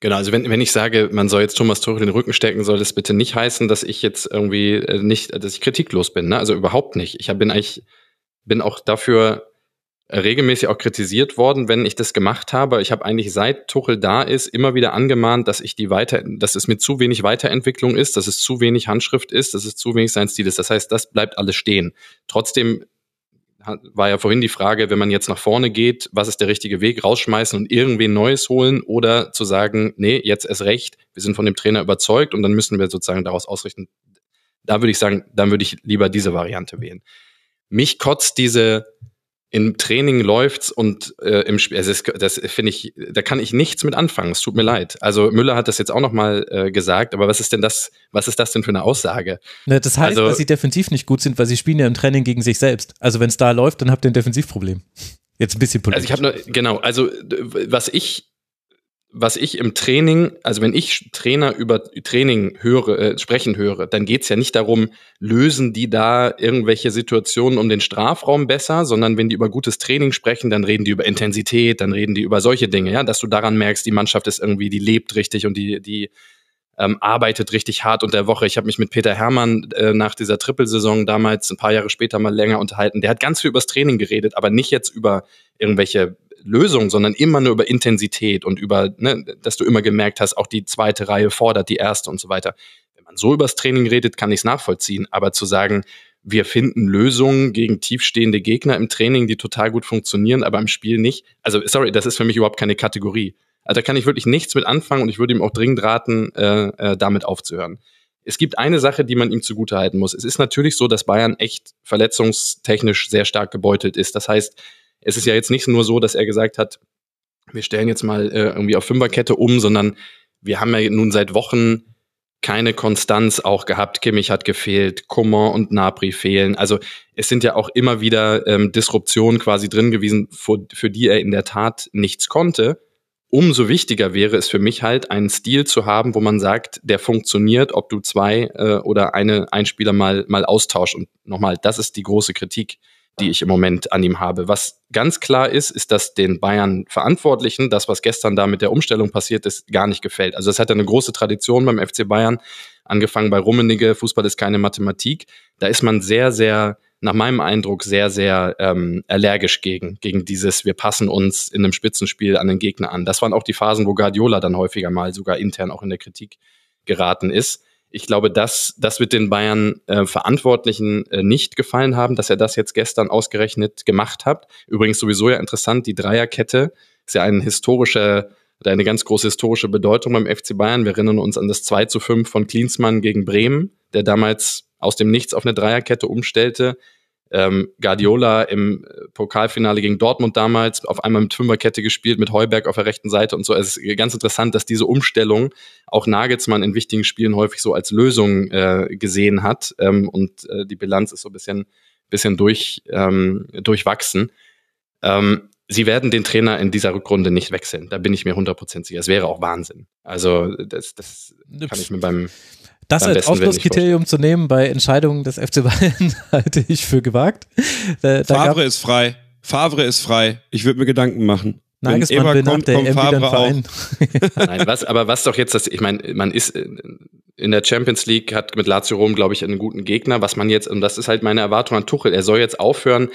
Genau, also wenn, wenn ich sage, man soll jetzt Thomas Tuchel den Rücken stecken, soll das bitte nicht heißen, dass ich jetzt irgendwie äh, nicht, dass ich kritiklos bin, ne? Also überhaupt nicht. Ich bin eigentlich, bin auch dafür regelmäßig auch kritisiert worden, wenn ich das gemacht habe. Ich habe eigentlich seit Tuchel da ist immer wieder angemahnt, dass ich die weiter, dass es mit zu wenig Weiterentwicklung ist, dass es zu wenig Handschrift ist, dass es zu wenig sein Stil ist. Das heißt, das bleibt alles stehen. Trotzdem war ja vorhin die Frage, wenn man jetzt nach vorne geht, was ist der richtige Weg? Rausschmeißen und irgendwen Neues holen oder zu sagen, nee, jetzt ist recht, wir sind von dem Trainer überzeugt und dann müssen wir sozusagen daraus ausrichten. Da würde ich sagen, dann würde ich lieber diese Variante wählen. Mich kotzt diese im Training läuft's und äh, im Spiel, also das, das finde ich, da kann ich nichts mit anfangen. Es tut mir leid. Also Müller hat das jetzt auch noch mal äh, gesagt, aber was ist denn das? Was ist das denn für eine Aussage? Na, das heißt, also, dass sie defensiv nicht gut sind, weil sie spielen ja im Training gegen sich selbst. Also wenn es da läuft, dann habt ihr ein Defensivproblem. Jetzt ein bisschen politisch. Also ich habe nur genau. Also was ich was ich im Training, also wenn ich Trainer über Training höre, äh, sprechen höre, dann geht's ja nicht darum, lösen die da irgendwelche Situationen um den Strafraum besser, sondern wenn die über gutes Training sprechen, dann reden die über Intensität, dann reden die über solche Dinge, ja, dass du daran merkst, die Mannschaft ist irgendwie, die lebt richtig und die, die ähm, arbeitet richtig hart unter der Woche. Ich habe mich mit Peter Hermann äh, nach dieser Trippelsaison damals ein paar Jahre später mal länger unterhalten. Der hat ganz viel übers Training geredet, aber nicht jetzt über irgendwelche Lösung, sondern immer nur über Intensität und über, ne, dass du immer gemerkt hast, auch die zweite Reihe fordert die erste und so weiter. Wenn man so übers Training redet, kann ich es nachvollziehen. Aber zu sagen, wir finden Lösungen gegen tiefstehende Gegner im Training, die total gut funktionieren, aber im Spiel nicht. Also, sorry, das ist für mich überhaupt keine Kategorie. Also da kann ich wirklich nichts mit anfangen und ich würde ihm auch dringend raten, äh, äh, damit aufzuhören. Es gibt eine Sache, die man ihm zugutehalten muss. Es ist natürlich so, dass Bayern echt verletzungstechnisch sehr stark gebeutelt ist. Das heißt, es ist ja jetzt nicht nur so, dass er gesagt hat, wir stellen jetzt mal äh, irgendwie auf Fünferkette um, sondern wir haben ja nun seit Wochen keine Konstanz auch gehabt. Kimmich hat gefehlt, Coman und Napri fehlen. Also es sind ja auch immer wieder ähm, Disruptionen quasi drin gewesen, für, für die er in der Tat nichts konnte. umso wichtiger wäre es für mich halt, einen Stil zu haben, wo man sagt, der funktioniert, ob du zwei äh, oder eine Einspieler mal, mal austauscht. Und nochmal, das ist die große Kritik, die ich im Moment an ihm habe. Was ganz klar ist, ist, dass den Bayern Verantwortlichen das, was gestern da mit der Umstellung passiert ist, gar nicht gefällt. Also es hat eine große Tradition beim FC Bayern, angefangen bei Rummenigge, Fußball ist keine Mathematik. Da ist man sehr, sehr nach meinem Eindruck sehr, sehr ähm, allergisch gegen, gegen dieses, wir passen uns in einem Spitzenspiel an den Gegner an. Das waren auch die Phasen, wo Guardiola dann häufiger mal sogar intern auch in der Kritik geraten ist. Ich glaube, das, das wird den Bayern äh, Verantwortlichen äh, nicht gefallen haben, dass er das jetzt gestern ausgerechnet gemacht hat. Übrigens sowieso ja interessant, die Dreierkette ist ja ein historischer eine ganz große historische Bedeutung beim FC Bayern. Wir erinnern uns an das 2 zu 5 von Klinsmann gegen Bremen, der damals aus dem Nichts auf eine Dreierkette umstellte. Ähm, Guardiola im äh, Pokalfinale gegen Dortmund damals auf einmal mit Fünferkette gespielt, mit Heuberg auf der rechten Seite und so. Es ist ganz interessant, dass diese Umstellung auch Nagelsmann in wichtigen Spielen häufig so als Lösung äh, gesehen hat. Ähm, und äh, die Bilanz ist so ein bisschen, bisschen durch, ähm, durchwachsen. Ähm, sie werden den Trainer in dieser Rückrunde nicht wechseln. Da bin ich mir 100% sicher. Es wäre auch Wahnsinn. Also das, das kann ich mir beim das als Ausschlusskriterium zu nehmen bei Entscheidungen des FC Bayern halte ich für gewagt. Da, da Favre ist frei. Favre ist frei. Ich würde mir Gedanken machen. Nagelsmann will kommt, nach der Favre Verein. Nein, was, aber was doch jetzt das, ich meine, man ist in der Champions League, hat mit Lazio Rom, glaube ich, einen guten Gegner. Was man jetzt, und das ist halt meine Erwartung an Tuchel, er soll jetzt aufhören,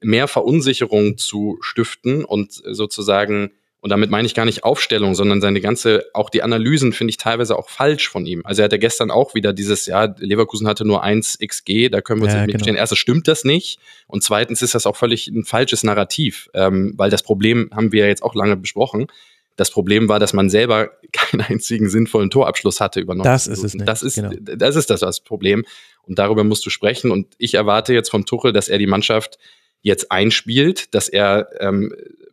mehr Verunsicherung zu stiften und sozusagen und damit meine ich gar nicht Aufstellung, sondern seine ganze, auch die Analysen finde ich teilweise auch falsch von ihm. Also er hatte gestern auch wieder dieses, ja, Leverkusen hatte nur 1 XG, da können wir uns ja, nicht genau. Erstens stimmt das nicht und zweitens ist das auch völlig ein falsches Narrativ, ähm, weil das Problem haben wir ja jetzt auch lange besprochen. Das Problem war, dass man selber keinen einzigen sinnvollen Torabschluss hatte über 90 Das ist es nicht. Das ist, genau. das ist das, das Problem. Und darüber musst du sprechen. Und ich erwarte jetzt vom Tuchel, dass er die Mannschaft jetzt einspielt, dass er ähm,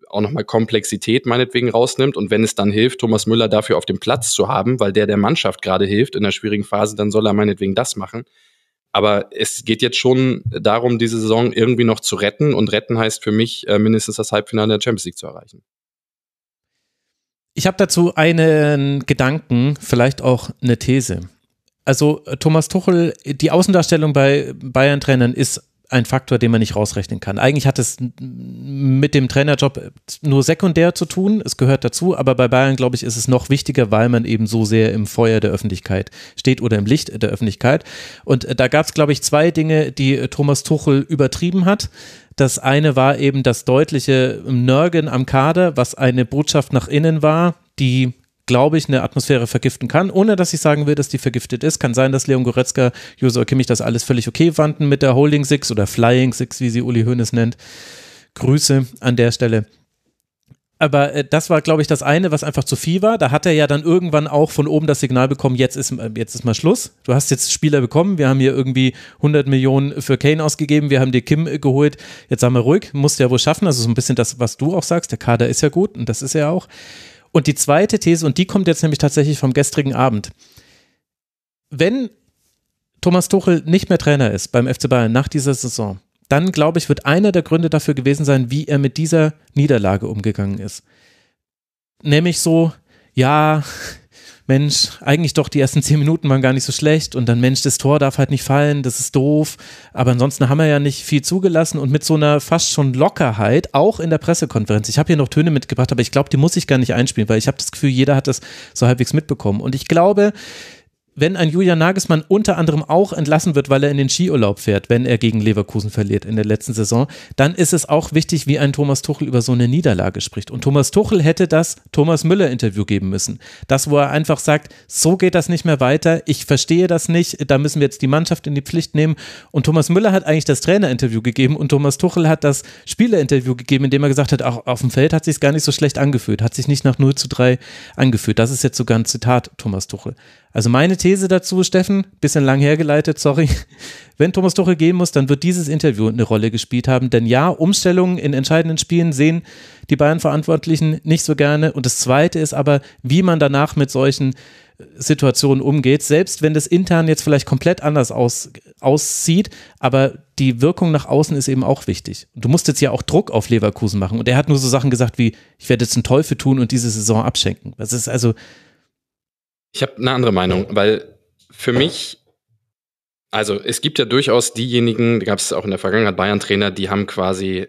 auch nochmal Komplexität meinetwegen rausnimmt und wenn es dann hilft, Thomas Müller dafür auf dem Platz zu haben, weil der der Mannschaft gerade hilft in einer schwierigen Phase, dann soll er meinetwegen das machen. Aber es geht jetzt schon darum, diese Saison irgendwie noch zu retten und retten heißt für mich äh, mindestens das Halbfinale der Champions League zu erreichen. Ich habe dazu einen Gedanken, vielleicht auch eine These. Also Thomas Tuchel, die Außendarstellung bei Bayern-Trainern ist ein Faktor, den man nicht rausrechnen kann. Eigentlich hat es mit dem Trainerjob nur sekundär zu tun, es gehört dazu, aber bei Bayern, glaube ich, ist es noch wichtiger, weil man eben so sehr im Feuer der Öffentlichkeit steht oder im Licht der Öffentlichkeit. Und äh, da gab es, glaube ich, zwei Dinge, die äh, Thomas Tuchel übertrieben hat. Das eine war eben das deutliche Nörgen am Kader, was eine Botschaft nach innen war, die glaube ich, eine Atmosphäre vergiften kann, ohne dass ich sagen will, dass die vergiftet ist. Kann sein, dass Leon Goretzka, Josua Kimmich das alles völlig okay fanden mit der Holding Six oder Flying Six, wie sie Uli Hoeneß nennt. Grüße an der Stelle. Aber äh, das war, glaube ich, das eine, was einfach zu viel war. Da hat er ja dann irgendwann auch von oben das Signal bekommen, jetzt ist, äh, jetzt ist mal Schluss. Du hast jetzt Spieler bekommen. Wir haben hier irgendwie 100 Millionen für Kane ausgegeben. Wir haben dir Kim äh, geholt. Jetzt sagen wir ruhig. Musst du ja wohl schaffen. Also so ein bisschen das, was du auch sagst. Der Kader ist ja gut und das ist er auch. Und die zweite These, und die kommt jetzt nämlich tatsächlich vom gestrigen Abend. Wenn Thomas Tuchel nicht mehr Trainer ist beim FC Bayern nach dieser Saison, dann glaube ich, wird einer der Gründe dafür gewesen sein, wie er mit dieser Niederlage umgegangen ist. Nämlich so, ja, Mensch, eigentlich doch die ersten zehn Minuten waren gar nicht so schlecht und dann Mensch, das Tor darf halt nicht fallen, das ist doof. Aber ansonsten haben wir ja nicht viel zugelassen und mit so einer fast schon Lockerheit, auch in der Pressekonferenz. Ich habe hier noch Töne mitgebracht, aber ich glaube, die muss ich gar nicht einspielen, weil ich habe das Gefühl, jeder hat das so halbwegs mitbekommen. Und ich glaube, wenn ein Julian Nagelsmann unter anderem auch entlassen wird, weil er in den Skiurlaub fährt, wenn er gegen Leverkusen verliert in der letzten Saison, dann ist es auch wichtig, wie ein Thomas Tuchel über so eine Niederlage spricht. Und Thomas Tuchel hätte das Thomas Müller Interview geben müssen. Das, wo er einfach sagt, so geht das nicht mehr weiter, ich verstehe das nicht, da müssen wir jetzt die Mannschaft in die Pflicht nehmen. Und Thomas Müller hat eigentlich das Trainerinterview gegeben und Thomas Tuchel hat das Spielerinterview gegeben, in dem er gesagt hat, auch auf dem Feld hat sich gar nicht so schlecht angefühlt, hat sich nicht nach 0 zu 3 angefühlt. Das ist jetzt sogar ein Zitat Thomas Tuchel. Also meine These dazu, Steffen, bisschen lang hergeleitet, sorry. Wenn Thomas Tuchel gehen muss, dann wird dieses Interview eine Rolle gespielt haben. Denn ja, Umstellungen in entscheidenden Spielen sehen die Bayern-Verantwortlichen nicht so gerne. Und das Zweite ist aber, wie man danach mit solchen Situationen umgeht, selbst wenn das intern jetzt vielleicht komplett anders aus, aussieht, aber die Wirkung nach außen ist eben auch wichtig. Du musst jetzt ja auch Druck auf Leverkusen machen. Und er hat nur so Sachen gesagt wie, ich werde jetzt einen Teufel tun und diese Saison abschenken. Das ist also. Ich habe eine andere Meinung, weil für mich, also es gibt ja durchaus diejenigen, da gab es auch in der Vergangenheit Bayern-Trainer, die haben quasi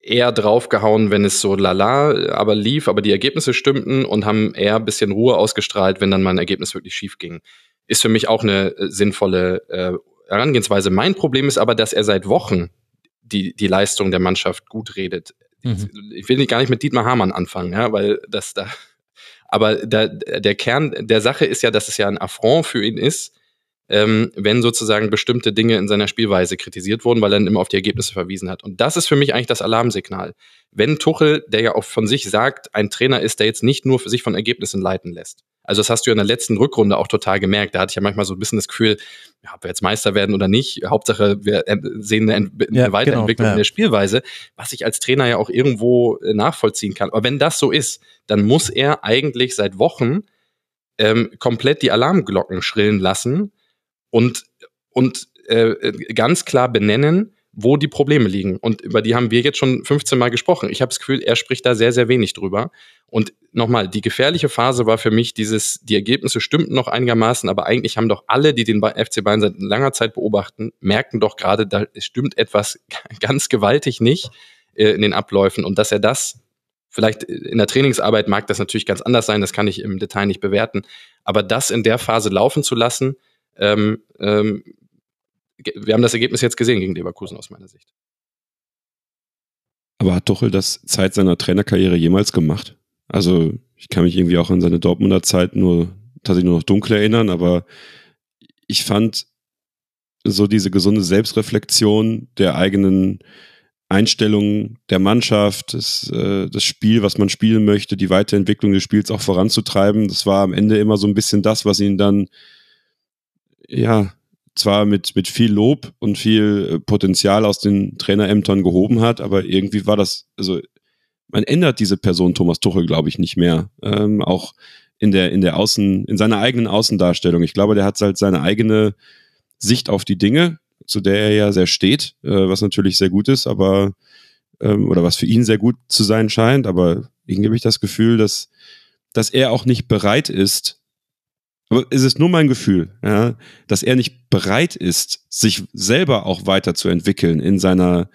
eher draufgehauen, wenn es so lala aber lief, aber die Ergebnisse stimmten und haben eher ein bisschen Ruhe ausgestrahlt, wenn dann mal ein Ergebnis wirklich schief ging. Ist für mich auch eine äh, sinnvolle äh, Herangehensweise. Mein Problem ist aber, dass er seit Wochen die, die Leistung der Mannschaft gut redet. Mhm. Ich will nicht gar nicht mit Dietmar Hamann anfangen, ja, weil das da, aber da, der Kern der Sache ist ja, dass es ja ein Affront für ihn ist, ähm, wenn sozusagen bestimmte Dinge in seiner Spielweise kritisiert wurden, weil er dann immer auf die Ergebnisse verwiesen hat. Und das ist für mich eigentlich das Alarmsignal. Wenn Tuchel, der ja auch von sich sagt, ein Trainer ist, der jetzt nicht nur für sich von Ergebnissen leiten lässt. Also das hast du ja in der letzten Rückrunde auch total gemerkt. Da hatte ich ja manchmal so ein bisschen das Gefühl, ja, ob wir jetzt Meister werden oder nicht, Hauptsache wir sehen eine, eine ja, Weiterentwicklung genau, ja. in der Spielweise, was ich als Trainer ja auch irgendwo äh, nachvollziehen kann. Aber wenn das so ist, dann muss er eigentlich seit Wochen ähm, komplett die Alarmglocken schrillen lassen, und, und äh, ganz klar benennen, wo die Probleme liegen. Und über die haben wir jetzt schon 15 Mal gesprochen. Ich habe das Gefühl, er spricht da sehr, sehr wenig drüber. Und nochmal, die gefährliche Phase war für mich dieses, die Ergebnisse stimmten noch einigermaßen, aber eigentlich haben doch alle, die den FC Bayern seit langer Zeit beobachten, merken doch gerade, da stimmt etwas ganz gewaltig nicht äh, in den Abläufen. Und dass er das Vielleicht in der Trainingsarbeit mag das natürlich ganz anders sein, das kann ich im Detail nicht bewerten. Aber das in der Phase laufen zu lassen, ähm, ähm, wir haben das Ergebnis jetzt gesehen gegen Leverkusen aus meiner Sicht. Aber hat Tuchel das Zeit seiner Trainerkarriere jemals gemacht? Also ich kann mich irgendwie auch an seine Dortmunder Zeit nur tatsächlich nur noch dunkel erinnern, aber ich fand so diese gesunde Selbstreflexion der eigenen Einstellung der Mannschaft, das, äh, das Spiel, was man spielen möchte, die Weiterentwicklung des Spiels auch voranzutreiben, das war am Ende immer so ein bisschen das, was ihn dann ja, zwar mit, mit viel Lob und viel äh, Potenzial aus den Trainerämtern gehoben hat, aber irgendwie war das, also man ändert diese Person Thomas Tuchel, glaube ich, nicht mehr. Ähm, auch in der, in der Außen, in seiner eigenen Außendarstellung. Ich glaube, der hat halt seine eigene Sicht auf die Dinge, zu der er ja sehr steht, äh, was natürlich sehr gut ist, aber ähm, oder was für ihn sehr gut zu sein scheint, aber irgendwie habe ich das Gefühl, dass, dass er auch nicht bereit ist, aber es ist nur mein Gefühl, ja, dass er nicht bereit ist, sich selber auch weiterzuentwickeln in seiner,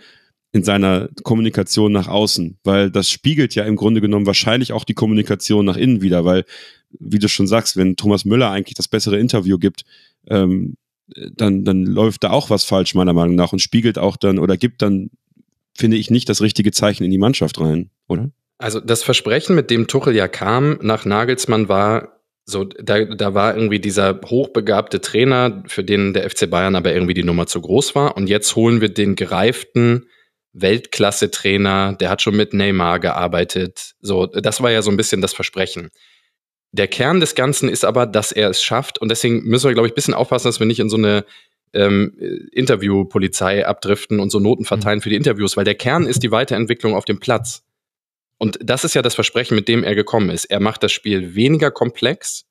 in seiner Kommunikation nach außen, weil das spiegelt ja im Grunde genommen wahrscheinlich auch die Kommunikation nach innen wieder, weil, wie du schon sagst, wenn Thomas Müller eigentlich das bessere Interview gibt, ähm, dann, dann läuft da auch was falsch, meiner Meinung nach, und spiegelt auch dann oder gibt dann, finde ich, nicht das richtige Zeichen in die Mannschaft rein, oder? Also das Versprechen, mit dem Tuchel ja kam nach Nagelsmann, war so, da, da war irgendwie dieser hochbegabte Trainer, für den der FC Bayern aber irgendwie die Nummer zu groß war. Und jetzt holen wir den gereiften Weltklasse-Trainer, der hat schon mit Neymar gearbeitet. So, das war ja so ein bisschen das Versprechen. Der Kern des Ganzen ist aber, dass er es schafft. Und deswegen müssen wir, glaube ich, ein bisschen aufpassen, dass wir nicht in so eine ähm, Interviewpolizei abdriften und so Noten verteilen für die Interviews, weil der Kern ist die Weiterentwicklung auf dem Platz. Und das ist ja das Versprechen, mit dem er gekommen ist. Er macht das Spiel weniger komplex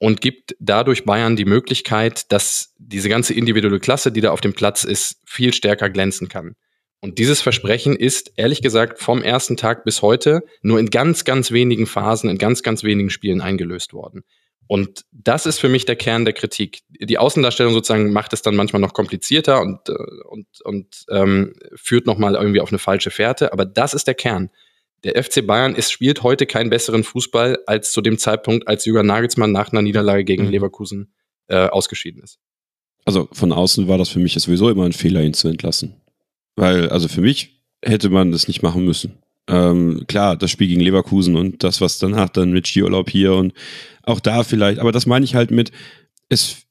und gibt dadurch Bayern die Möglichkeit, dass diese ganze individuelle Klasse, die da auf dem Platz ist, viel stärker glänzen kann. Und dieses Versprechen ist, ehrlich gesagt, vom ersten Tag bis heute nur in ganz, ganz wenigen Phasen, in ganz, ganz wenigen Spielen eingelöst worden. Und das ist für mich der Kern der Kritik. Die Außendarstellung sozusagen macht es dann manchmal noch komplizierter und, äh, und, und ähm, führt nochmal irgendwie auf eine falsche Fährte. Aber das ist der Kern. Der FC Bayern ist, spielt heute keinen besseren Fußball als zu dem Zeitpunkt, als Jürgen Nagelsmann nach einer Niederlage gegen mhm. Leverkusen äh, ausgeschieden ist. Also von außen war das für mich sowieso immer ein Fehler, ihn zu entlassen. Weil, also für mich hätte man das nicht machen müssen. Ähm, klar, das Spiel gegen Leverkusen und das, was danach dann mit Skiurlaub hier und auch da vielleicht, aber das meine ich halt mit, es,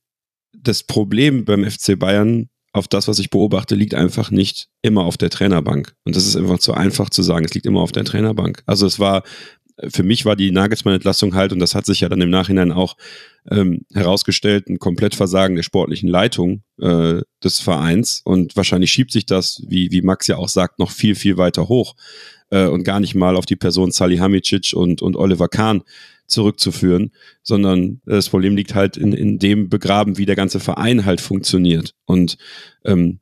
das Problem beim FC Bayern auf das, was ich beobachte, liegt einfach nicht immer auf der Trainerbank. Und das ist einfach zu einfach zu sagen, es liegt immer auf der Trainerbank. Also es war für mich war die Nagelsmann-Entlassung halt, und das hat sich ja dann im Nachhinein auch ähm, herausgestellt, ein Komplettversagen der sportlichen Leitung äh, des Vereins. Und wahrscheinlich schiebt sich das, wie, wie Max ja auch sagt, noch viel, viel weiter hoch äh, und gar nicht mal auf die Person Salihamidzic und, und Oliver Kahn zurückzuführen, sondern das Problem liegt halt in, in dem begraben, wie der ganze Verein halt funktioniert. Und ähm,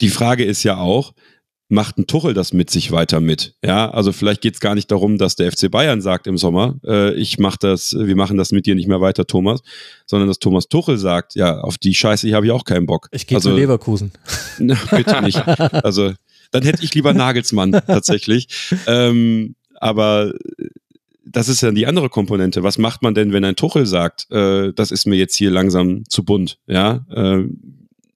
die Frage ist ja auch, macht ein Tuchel das mit sich weiter mit? Ja, also vielleicht geht es gar nicht darum, dass der FC Bayern sagt im Sommer, äh, ich mach das, wir machen das mit dir nicht mehr weiter, Thomas, sondern dass Thomas Tuchel sagt, ja, auf die Scheiße habe ich auch keinen Bock. Ich gehe also, zu Leverkusen. Na, bitte nicht. Also dann hätte ich lieber Nagelsmann tatsächlich. Ähm, aber das ist ja die andere Komponente. Was macht man denn, wenn ein Tuchel sagt, äh, das ist mir jetzt hier langsam zu bunt? Ja, äh,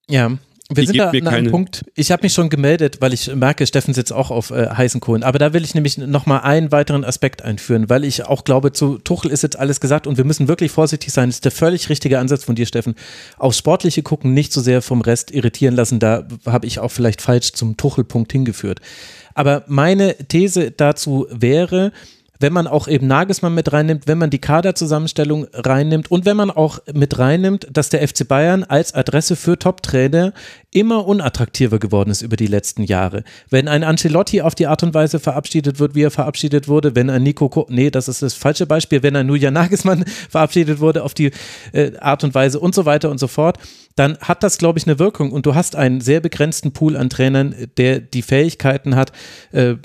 ja. Wir Die sind da an einem Punkt. Ich habe mich schon gemeldet, weil ich merke, Steffen sitzt auch auf äh, heißen Kohlen. Aber da will ich nämlich nochmal einen weiteren Aspekt einführen, weil ich auch glaube, zu Tuchel ist jetzt alles gesagt und wir müssen wirklich vorsichtig sein. Das ist der völlig richtige Ansatz von dir, Steffen. Aufs Sportliche gucken, nicht so sehr vom Rest irritieren lassen. Da habe ich auch vielleicht falsch zum Tuchel-Punkt hingeführt. Aber meine These dazu wäre, wenn man auch eben Nagelsmann mit reinnimmt, wenn man die Kaderzusammenstellung reinnimmt und wenn man auch mit reinnimmt, dass der FC Bayern als Adresse für Top-Trainer immer unattraktiver geworden ist über die letzten Jahre. Wenn ein Ancelotti auf die Art und Weise verabschiedet wird, wie er verabschiedet wurde, wenn ein Nico, Ko nee, das ist das falsche Beispiel, wenn ein Julian Nagelsmann verabschiedet wurde auf die äh, Art und Weise und so weiter und so fort, dann hat das, glaube ich, eine Wirkung und du hast einen sehr begrenzten Pool an Trainern, der die Fähigkeiten hat, äh,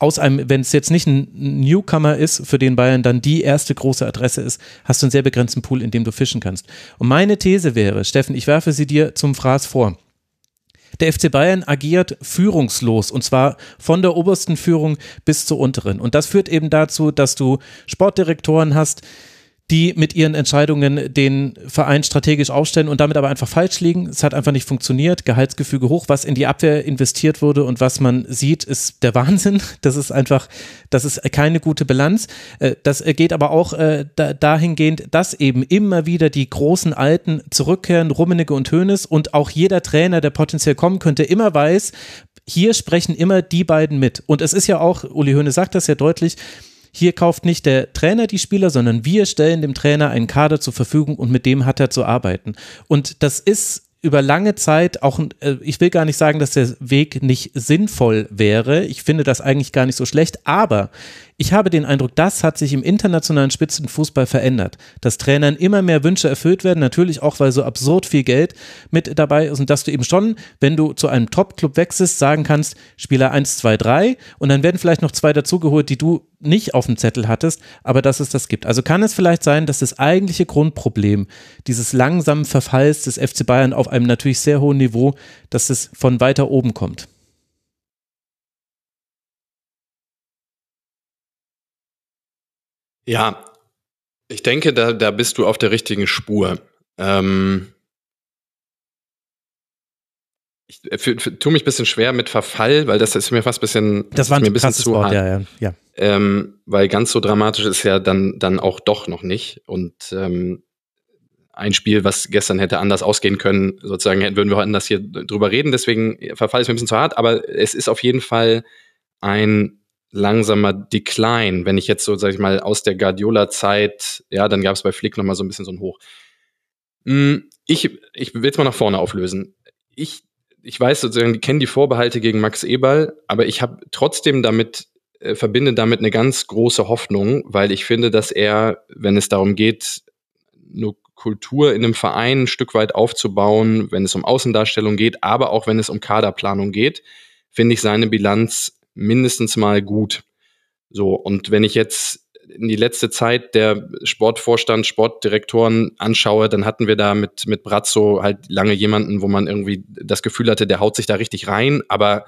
aus einem, wenn es jetzt nicht ein Newcomer ist, für den Bayern dann die erste große Adresse ist, hast du einen sehr begrenzten Pool, in dem du fischen kannst. Und meine These wäre, Steffen, ich werfe sie dir zum Fraß vor. Der FC Bayern agiert führungslos und zwar von der obersten Führung bis zur unteren. Und das führt eben dazu, dass du Sportdirektoren hast, die mit ihren Entscheidungen den Verein strategisch aufstellen und damit aber einfach falsch liegen. Es hat einfach nicht funktioniert. Gehaltsgefüge hoch, was in die Abwehr investiert wurde und was man sieht, ist der Wahnsinn. Das ist einfach, das ist keine gute Bilanz. Äh, Das geht aber auch äh, da- dahingehend, dass eben immer wieder die großen Alten zurückkehren, Rummenigge und Hoeneß und auch jeder Trainer, der potenziell kommen könnte, immer weiß, hier sprechen immer die beiden mit. Und es ist ja auch, Uli Hoeneß sagt das ja deutlich, hier kauft nicht der Trainer die Spieler, sondern wir stellen dem Trainer einen Kader zur Verfügung und mit dem hat er zu arbeiten. Und das ist über lange Zeit auch, äh, ich will gar nicht sagen, dass der Weg nicht sinnvoll wäre. Ich finde das eigentlich gar nicht so schlecht, aber ich habe den Eindruck, das hat sich im internationalen Spitzenfußball verändert. Dass Trainern immer mehr Wünsche erfüllt werden, natürlich auch, weil so absurd viel Geld mit dabei ist und dass du eben schon, wenn du zu einem Top-Club wechselst, sagen kannst, Spieler 1, 2, 3 und dann werden vielleicht noch zwei dazugeholt, die du nicht auf dem Zettel hattest, aber dass es das gibt. Also kann es vielleicht sein, dass das eigentliche Grundproblem dieses langsamen Verfalls des FC Bayern auf einem natürlich sehr hohen Niveau, dass es von weiter oben kommt. Ja, ich denke, da, da bist du auf der richtigen Spur. Ähm, ich äh, für, für, tue mich ein bisschen schwer mit Verfall, weil das ist mir fast ein bisschen, Das war mir ein krasses zu Wort, hart. ja, ja, ja. Ähm, weil ganz so dramatisch ist ja dann, dann auch doch noch nicht. Und ähm, ein Spiel, was gestern hätte anders ausgehen können, sozusagen hätten- würden wir anders hier drüber reden. Deswegen Verfall ist mir ein bisschen zu hart, aber es ist auf jeden Fall ein langsamer Decline. Wenn ich jetzt so, sag ich mal, aus der Guardiola-Zeit, ja, dann gab es bei Flick noch mal so ein bisschen so ein Hoch. Hm, Ich, ich will es mal nach vorne auflösen. Ich, ich weiß sozusagen, ich kenne die Vorbehalte gegen Max Eberl, aber ich habe trotzdem damit äh, verbinde damit eine ganz große Hoffnung, weil ich finde, dass er, wenn es darum geht, eine Kultur in einem Verein ein Stück weit aufzubauen, wenn es um Außendarstellung geht, aber auch wenn es um Kaderplanung geht, finde ich seine Bilanz mindestens mal gut. So, und wenn ich jetzt in die letzte Zeit der Sportvorstand, Sportdirektoren anschaue, dann hatten wir da mit, mit Brazzo halt lange jemanden, wo man irgendwie das Gefühl hatte, der haut sich da richtig rein, aber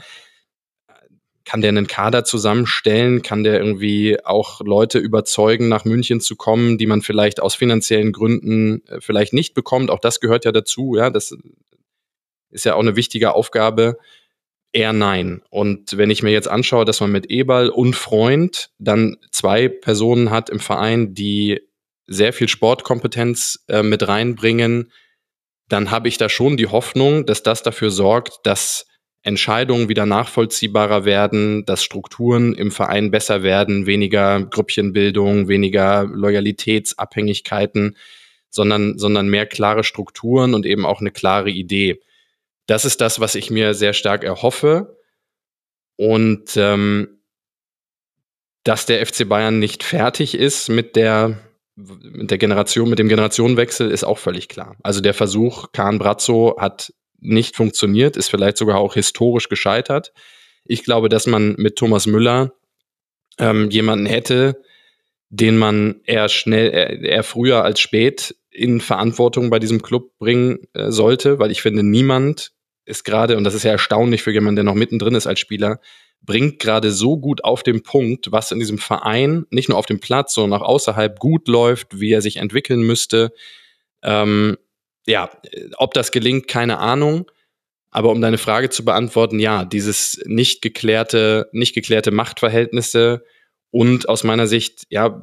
kann der einen Kader zusammenstellen? Kann der irgendwie auch Leute überzeugen, nach München zu kommen, die man vielleicht aus finanziellen Gründen äh, vielleicht nicht bekommt? Auch das gehört ja dazu, ja. Das ist ja auch eine wichtige Aufgabe. Eher nein. Und wenn ich mir jetzt anschaue, dass man mit Eberl und Freund dann zwei Personen hat im Verein, die sehr viel Sportkompetenz äh, mit reinbringen, dann habe ich da schon die Hoffnung, dass das dafür sorgt, dass Entscheidungen wieder nachvollziehbarer werden, dass Strukturen im Verein besser werden, weniger Grüppchenbildung, weniger Loyalitätsabhängigkeiten, sondern, sondern mehr klare Strukturen und eben auch eine klare Idee. Das ist das, was ich mir sehr stark erhoffe. Und ähm, dass der FC Bayern nicht fertig ist mit der mit der Generation, mit dem Generationenwechsel ist auch völlig klar. Also der Versuch Kahn Brazzo hat nicht funktioniert, ist vielleicht sogar auch historisch gescheitert. Ich glaube, dass man mit Thomas Müller ähm, jemanden hätte, den man eher schnell, eher, früher als spät in Verantwortung bei diesem Club bringen äh, sollte, weil ich finde, niemand ist gerade, und das ist ja erstaunlich für jemanden, der noch mittendrin ist als Spieler, bringt gerade so gut auf den Punkt, was in diesem Verein nicht nur auf dem Platz, sondern auch außerhalb gut läuft, wie er sich entwickeln müsste. Ähm, ja, ob das gelingt, keine Ahnung. Aber um deine Frage zu beantworten, ja, dieses nicht geklärte, nicht geklärte Machtverhältnisse und aus meiner Sicht, ja,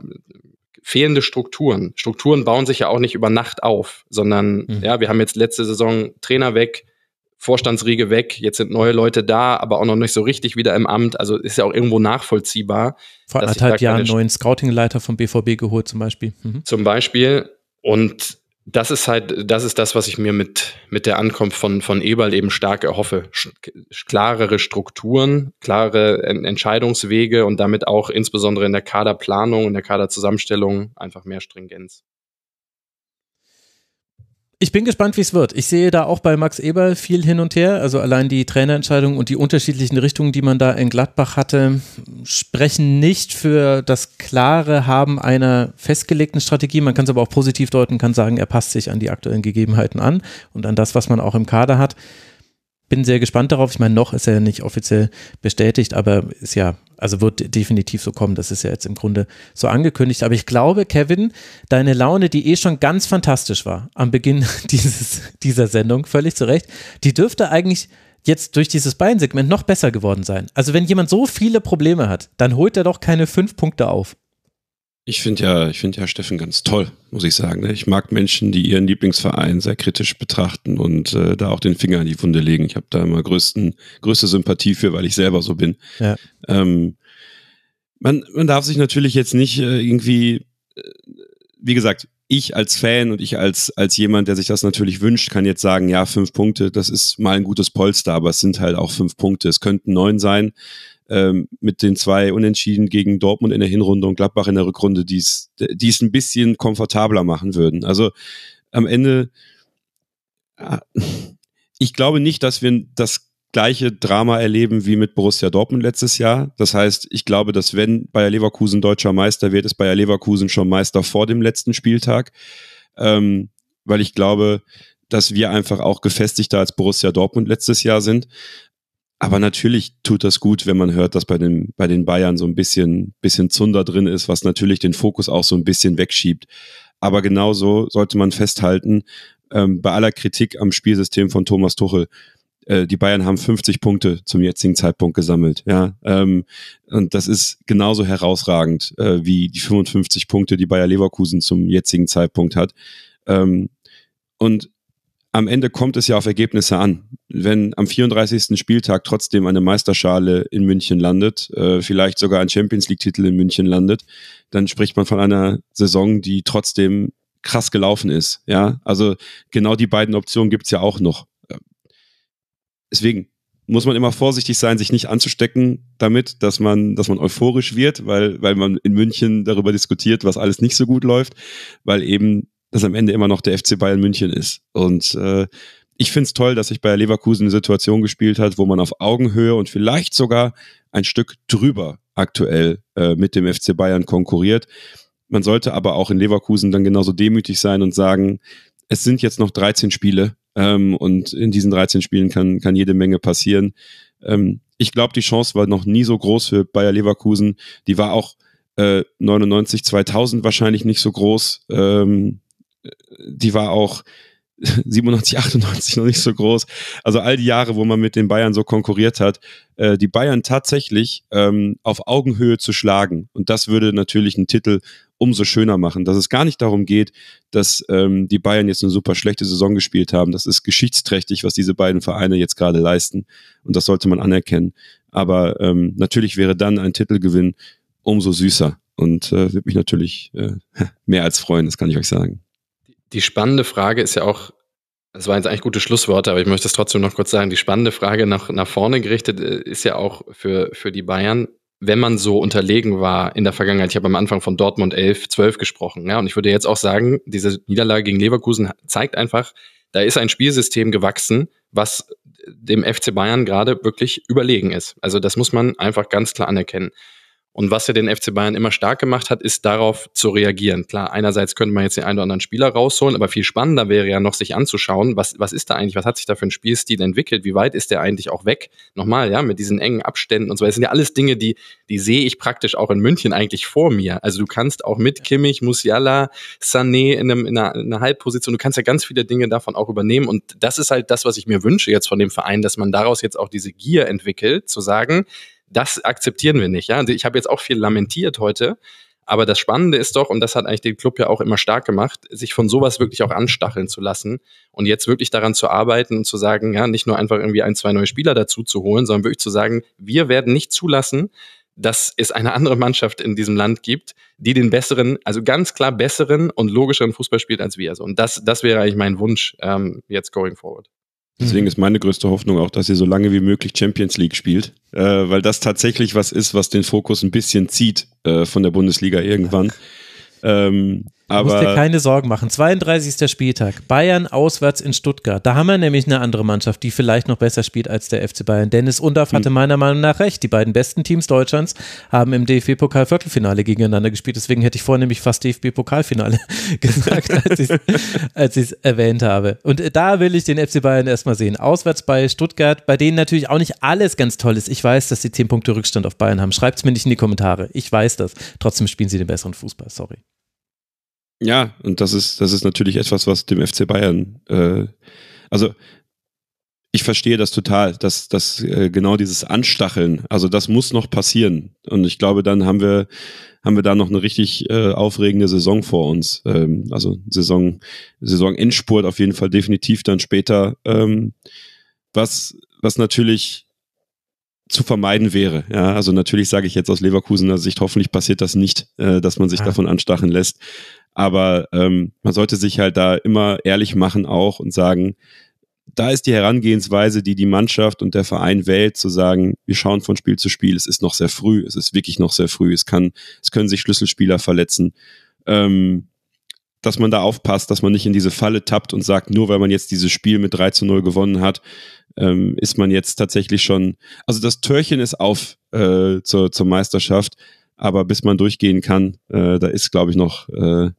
fehlende Strukturen. Strukturen bauen sich ja auch nicht über Nacht auf, sondern, mhm. ja, wir haben jetzt letzte Saison Trainer weg, Vorstandsriege weg, jetzt sind neue Leute da, aber auch noch nicht so richtig wieder im Amt. Also ist ja auch irgendwo nachvollziehbar. Vor anderthalb Jahren einen neuen Scoutingleiter vom BVB geholt zum Beispiel. Mhm. Zum Beispiel. Und das ist halt, das ist das, was ich mir mit, mit der Ankunft von, von Eberl eben stark erhoffe. Klarere Strukturen, klare Entscheidungswege und damit auch insbesondere in der Kaderplanung, in der Kaderzusammenstellung einfach mehr Stringenz. Ich bin gespannt, wie es wird. Ich sehe da auch bei Max Eberl viel hin und her. Also allein die Trainerentscheidung und die unterschiedlichen Richtungen, die man da in Gladbach hatte, sprechen nicht für das klare Haben einer festgelegten Strategie. Man kann es aber auch positiv deuten, kann sagen, er passt sich an die aktuellen Gegebenheiten an und an das, was man auch im Kader hat bin sehr gespannt darauf. Ich meine, noch ist er ja nicht offiziell bestätigt, aber ist ja, also wird definitiv so kommen. Das ist ja jetzt im Grunde so angekündigt. Aber ich glaube, Kevin, deine Laune, die eh schon ganz fantastisch war am Beginn dieses, dieser Sendung, völlig zu Recht, die dürfte eigentlich jetzt durch dieses Beinsegment noch besser geworden sein. Also wenn jemand so viele Probleme hat, dann holt er doch keine fünf Punkte auf. Ich finde ja, ich finde ja Steffen ganz toll, muss ich sagen. Ne? Ich mag Menschen, die ihren Lieblingsverein sehr kritisch betrachten und äh, da auch den Finger in die Wunde legen. Ich habe da immer größten, größte Sympathie für, weil ich selber so bin. Ja. Ähm, man, man darf sich natürlich jetzt nicht äh, irgendwie, äh, wie gesagt, ich als Fan und ich als, als jemand, der sich das natürlich wünscht, kann jetzt sagen, ja, fünf Punkte, das ist mal ein gutes Polster, aber es sind halt auch fünf Punkte. Es könnten neun sein ähm, mit den zwei Unentschieden gegen Dortmund in der Hinrunde und Gladbach in der Rückrunde, die es ein bisschen komfortabler machen würden. Also am Ende, ich glaube nicht, dass wir das gleiche Drama erleben wie mit Borussia Dortmund letztes Jahr. Das heißt, ich glaube, dass wenn Bayer Leverkusen deutscher Meister wird, ist Bayer Leverkusen schon Meister vor dem letzten Spieltag. Ähm, weil ich glaube, dass wir einfach auch gefestigter als Borussia Dortmund letztes Jahr sind. Aber natürlich tut das gut, wenn man hört, dass bei den, bei den Bayern so ein bisschen, bisschen Zunder drin ist, was natürlich den Fokus auch so ein bisschen wegschiebt. Aber genauso sollte man festhalten, ähm, bei aller Kritik am Spielsystem von Thomas Tuchel, äh, die Bayern haben 50 Punkte zum jetzigen Zeitpunkt gesammelt, ja. Ähm, und das ist genauso herausragend äh, wie die 55 Punkte, die Bayer Leverkusen zum jetzigen Zeitpunkt hat. Ähm, und am Ende kommt es ja auf Ergebnisse an. Wenn am 34. Spieltag trotzdem eine Meisterschale in München landet, äh, vielleicht sogar ein Champions League-Titel in München landet, dann spricht man von einer Saison, die trotzdem krass gelaufen ist. Ja, also genau die beiden Optionen gibt's ja auch noch. Deswegen muss man immer vorsichtig sein, sich nicht anzustecken damit, dass man, dass man euphorisch wird, weil, weil man in München darüber diskutiert, was alles nicht so gut läuft, weil eben dass am Ende immer noch der FC Bayern München ist. Und äh, ich finde es toll, dass sich bei Leverkusen eine Situation gespielt hat, wo man auf Augenhöhe und vielleicht sogar ein Stück drüber aktuell äh, mit dem FC Bayern konkurriert. Man sollte aber auch in Leverkusen dann genauso demütig sein und sagen, es sind jetzt noch 13 Spiele ähm, und in diesen 13 Spielen kann, kann jede Menge passieren. Ähm, ich glaube, die Chance war noch nie so groß für Bayer Leverkusen. Die war auch äh, 99, 2000 wahrscheinlich nicht so groß. Ähm, die war auch 97, 98 noch nicht so groß. Also all die Jahre, wo man mit den Bayern so konkurriert hat, äh, die Bayern tatsächlich ähm, auf Augenhöhe zu schlagen. Und das würde natürlich einen Titel umso schöner machen. Dass es gar nicht darum geht, dass ähm, die Bayern jetzt eine super schlechte Saison gespielt haben. Das ist geschichtsträchtig, was diese beiden Vereine jetzt gerade leisten. Und das sollte man anerkennen. Aber ähm, natürlich wäre dann ein Titelgewinn umso süßer und äh, würde mich natürlich äh, mehr als freuen, das kann ich euch sagen. Die spannende Frage ist ja auch, das waren jetzt eigentlich gute Schlussworte, aber ich möchte es trotzdem noch kurz sagen. Die spannende Frage nach, nach vorne gerichtet äh, ist ja auch für, für die Bayern, wenn man so unterlegen war in der Vergangenheit. Ich habe am Anfang von Dortmund 11, 12 gesprochen. Ja, und ich würde jetzt auch sagen, diese Niederlage gegen Leverkusen zeigt einfach, da ist ein Spielsystem gewachsen, was dem FC Bayern gerade wirklich überlegen ist. Also das muss man einfach ganz klar anerkennen. Und was ja den FC Bayern immer stark gemacht hat, ist darauf zu reagieren. Klar, einerseits könnte man jetzt den einen oder anderen Spieler rausholen, aber viel spannender wäre ja noch, sich anzuschauen, was, was ist da eigentlich, was hat sich da für ein Spielstil entwickelt, wie weit ist der eigentlich auch weg? Nochmal, ja, mit diesen engen Abständen und so. Das sind ja alles Dinge, die, die sehe ich praktisch auch in München eigentlich vor mir. Also du kannst auch mit Kimmich, Musiala, Sané in, einem, in, einer, in einer Halbposition, du kannst ja ganz viele Dinge davon auch übernehmen. Und das ist halt das, was ich mir wünsche jetzt von dem Verein, dass man daraus jetzt auch diese Gier entwickelt, zu sagen, das akzeptieren wir nicht. Ja? Also ich habe jetzt auch viel lamentiert heute, aber das Spannende ist doch, und das hat eigentlich den Club ja auch immer stark gemacht, sich von sowas wirklich auch anstacheln zu lassen und jetzt wirklich daran zu arbeiten und zu sagen, ja, nicht nur einfach irgendwie ein, zwei neue Spieler dazu zu holen, sondern wirklich zu sagen, wir werden nicht zulassen, dass es eine andere Mannschaft in diesem Land gibt, die den besseren, also ganz klar besseren und logischeren Fußball spielt als wir. Also, und das, das wäre eigentlich mein Wunsch ähm, jetzt going forward. Deswegen ist meine größte Hoffnung auch, dass ihr so lange wie möglich Champions League spielt, äh, weil das tatsächlich was ist, was den Fokus ein bisschen zieht äh, von der Bundesliga irgendwann. Ähm, aber musst dir keine Sorgen machen. 32. Spieltag. Bayern auswärts in Stuttgart. Da haben wir nämlich eine andere Mannschaft, die vielleicht noch besser spielt als der FC Bayern. Dennis Undaff hatte hm. meiner Meinung nach recht. Die beiden besten Teams Deutschlands haben im DFB-Pokal-Viertelfinale gegeneinander gespielt. Deswegen hätte ich vorher nämlich fast DFB-Pokalfinale gesagt, als ich es erwähnt habe. Und da will ich den FC Bayern erstmal sehen. Auswärts bei Stuttgart, bei denen natürlich auch nicht alles ganz toll ist. Ich weiß, dass sie 10 Punkte Rückstand auf Bayern haben. Schreibt es mir nicht in die Kommentare. Ich weiß das. Trotzdem spielen sie den besseren Fußball. Sorry. Ja, und das ist, das ist natürlich etwas, was dem FC Bayern, äh, also ich verstehe das total, dass, dass äh, genau dieses Anstacheln, also das muss noch passieren. Und ich glaube, dann haben wir, haben wir da noch eine richtig äh, aufregende Saison vor uns. Ähm, also Saison, Saison Endspurt auf jeden Fall definitiv dann später. Ähm, was, was natürlich zu vermeiden wäre. Ja, also natürlich sage ich jetzt aus Leverkusener Sicht, hoffentlich passiert das nicht, äh, dass man sich ja. davon anstacheln lässt. Aber ähm, man sollte sich halt da immer ehrlich machen auch und sagen, da ist die Herangehensweise, die die Mannschaft und der Verein wählt, zu sagen, wir schauen von Spiel zu Spiel. Es ist noch sehr früh, es ist wirklich noch sehr früh. Es kann, es können sich Schlüsselspieler verletzen. Ähm, dass man da aufpasst, dass man nicht in diese Falle tappt und sagt, nur weil man jetzt dieses Spiel mit 3 zu 0 gewonnen hat, ähm, ist man jetzt tatsächlich schon, also das Törchen ist auf äh, zur, zur Meisterschaft, aber bis man durchgehen kann, äh, da ist, glaube ich, noch äh,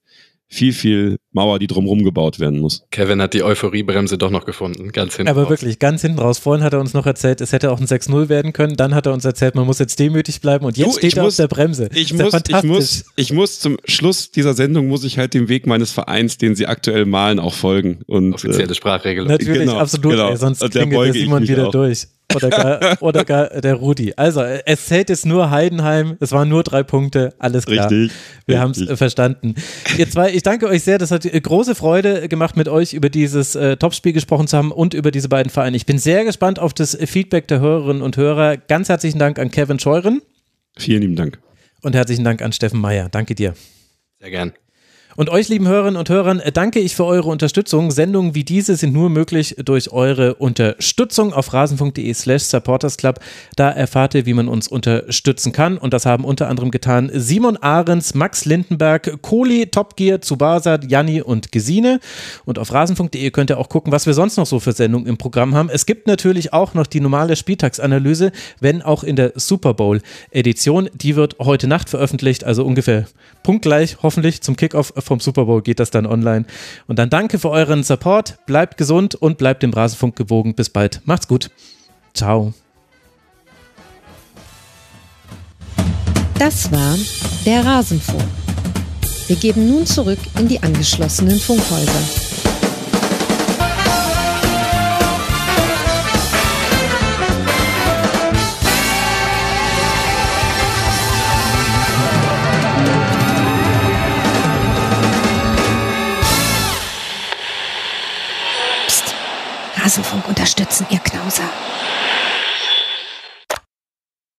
viel, viel Mauer, die drumherum gebaut werden muss. Kevin hat die Euphoriebremse doch noch gefunden, ganz hinten Aber raus. wirklich, ganz hinten raus. Vorhin hat er uns noch erzählt, es hätte auch ein 6-0 werden können. Dann hat er uns erzählt, man muss jetzt demütig bleiben und jetzt du, steht er muss, auf der Bremse. Ich muss, ich, muss, ich muss zum Schluss dieser Sendung, muss ich halt dem Weg meines Vereins, den sie aktuell malen, auch folgen. Und, Offizielle äh, Sprachregelung. Natürlich, genau, absolut. Genau. Ey, sonst klingelt der Simon wieder auch. durch. Oder gar, oder gar der Rudi. Also, es zählt jetzt nur Heidenheim. Es waren nur drei Punkte. Alles klar. Richtig. Wir haben es verstanden. Ihr zwei, ich danke euch sehr. Das hat große Freude gemacht, mit euch über dieses äh, Topspiel gesprochen zu haben und über diese beiden Vereine. Ich bin sehr gespannt auf das Feedback der Hörerinnen und Hörer. Ganz herzlichen Dank an Kevin Scheuren. Vielen lieben Dank. Und herzlichen Dank an Steffen Meyer. Danke dir. Sehr gern. Und euch, lieben Hörerinnen und Hörern, danke ich für eure Unterstützung. Sendungen wie diese sind nur möglich durch eure Unterstützung auf rasen.de slash supportersclub. Da erfahrt ihr, wie man uns unterstützen kann. Und das haben unter anderem getan Simon Ahrens, Max Lindenberg, Kohli, Topgear, Tsubasa, Janni und Gesine. Und auf rasen.de könnt ihr auch gucken, was wir sonst noch so für Sendungen im Programm haben. Es gibt natürlich auch noch die normale Spieltagsanalyse, wenn auch in der Super Bowl Edition. Die wird heute Nacht veröffentlicht, also ungefähr punktgleich, hoffentlich zum Kickoff vom Super Bowl geht das dann online. Und dann danke für euren Support. Bleibt gesund und bleibt dem Rasenfunk gewogen. Bis bald. Macht's gut. Ciao. Das war der Rasenfunk. Wir geben nun zurück in die angeschlossenen Funkhäuser. Rasenfunk unterstützen, ihr Knauser.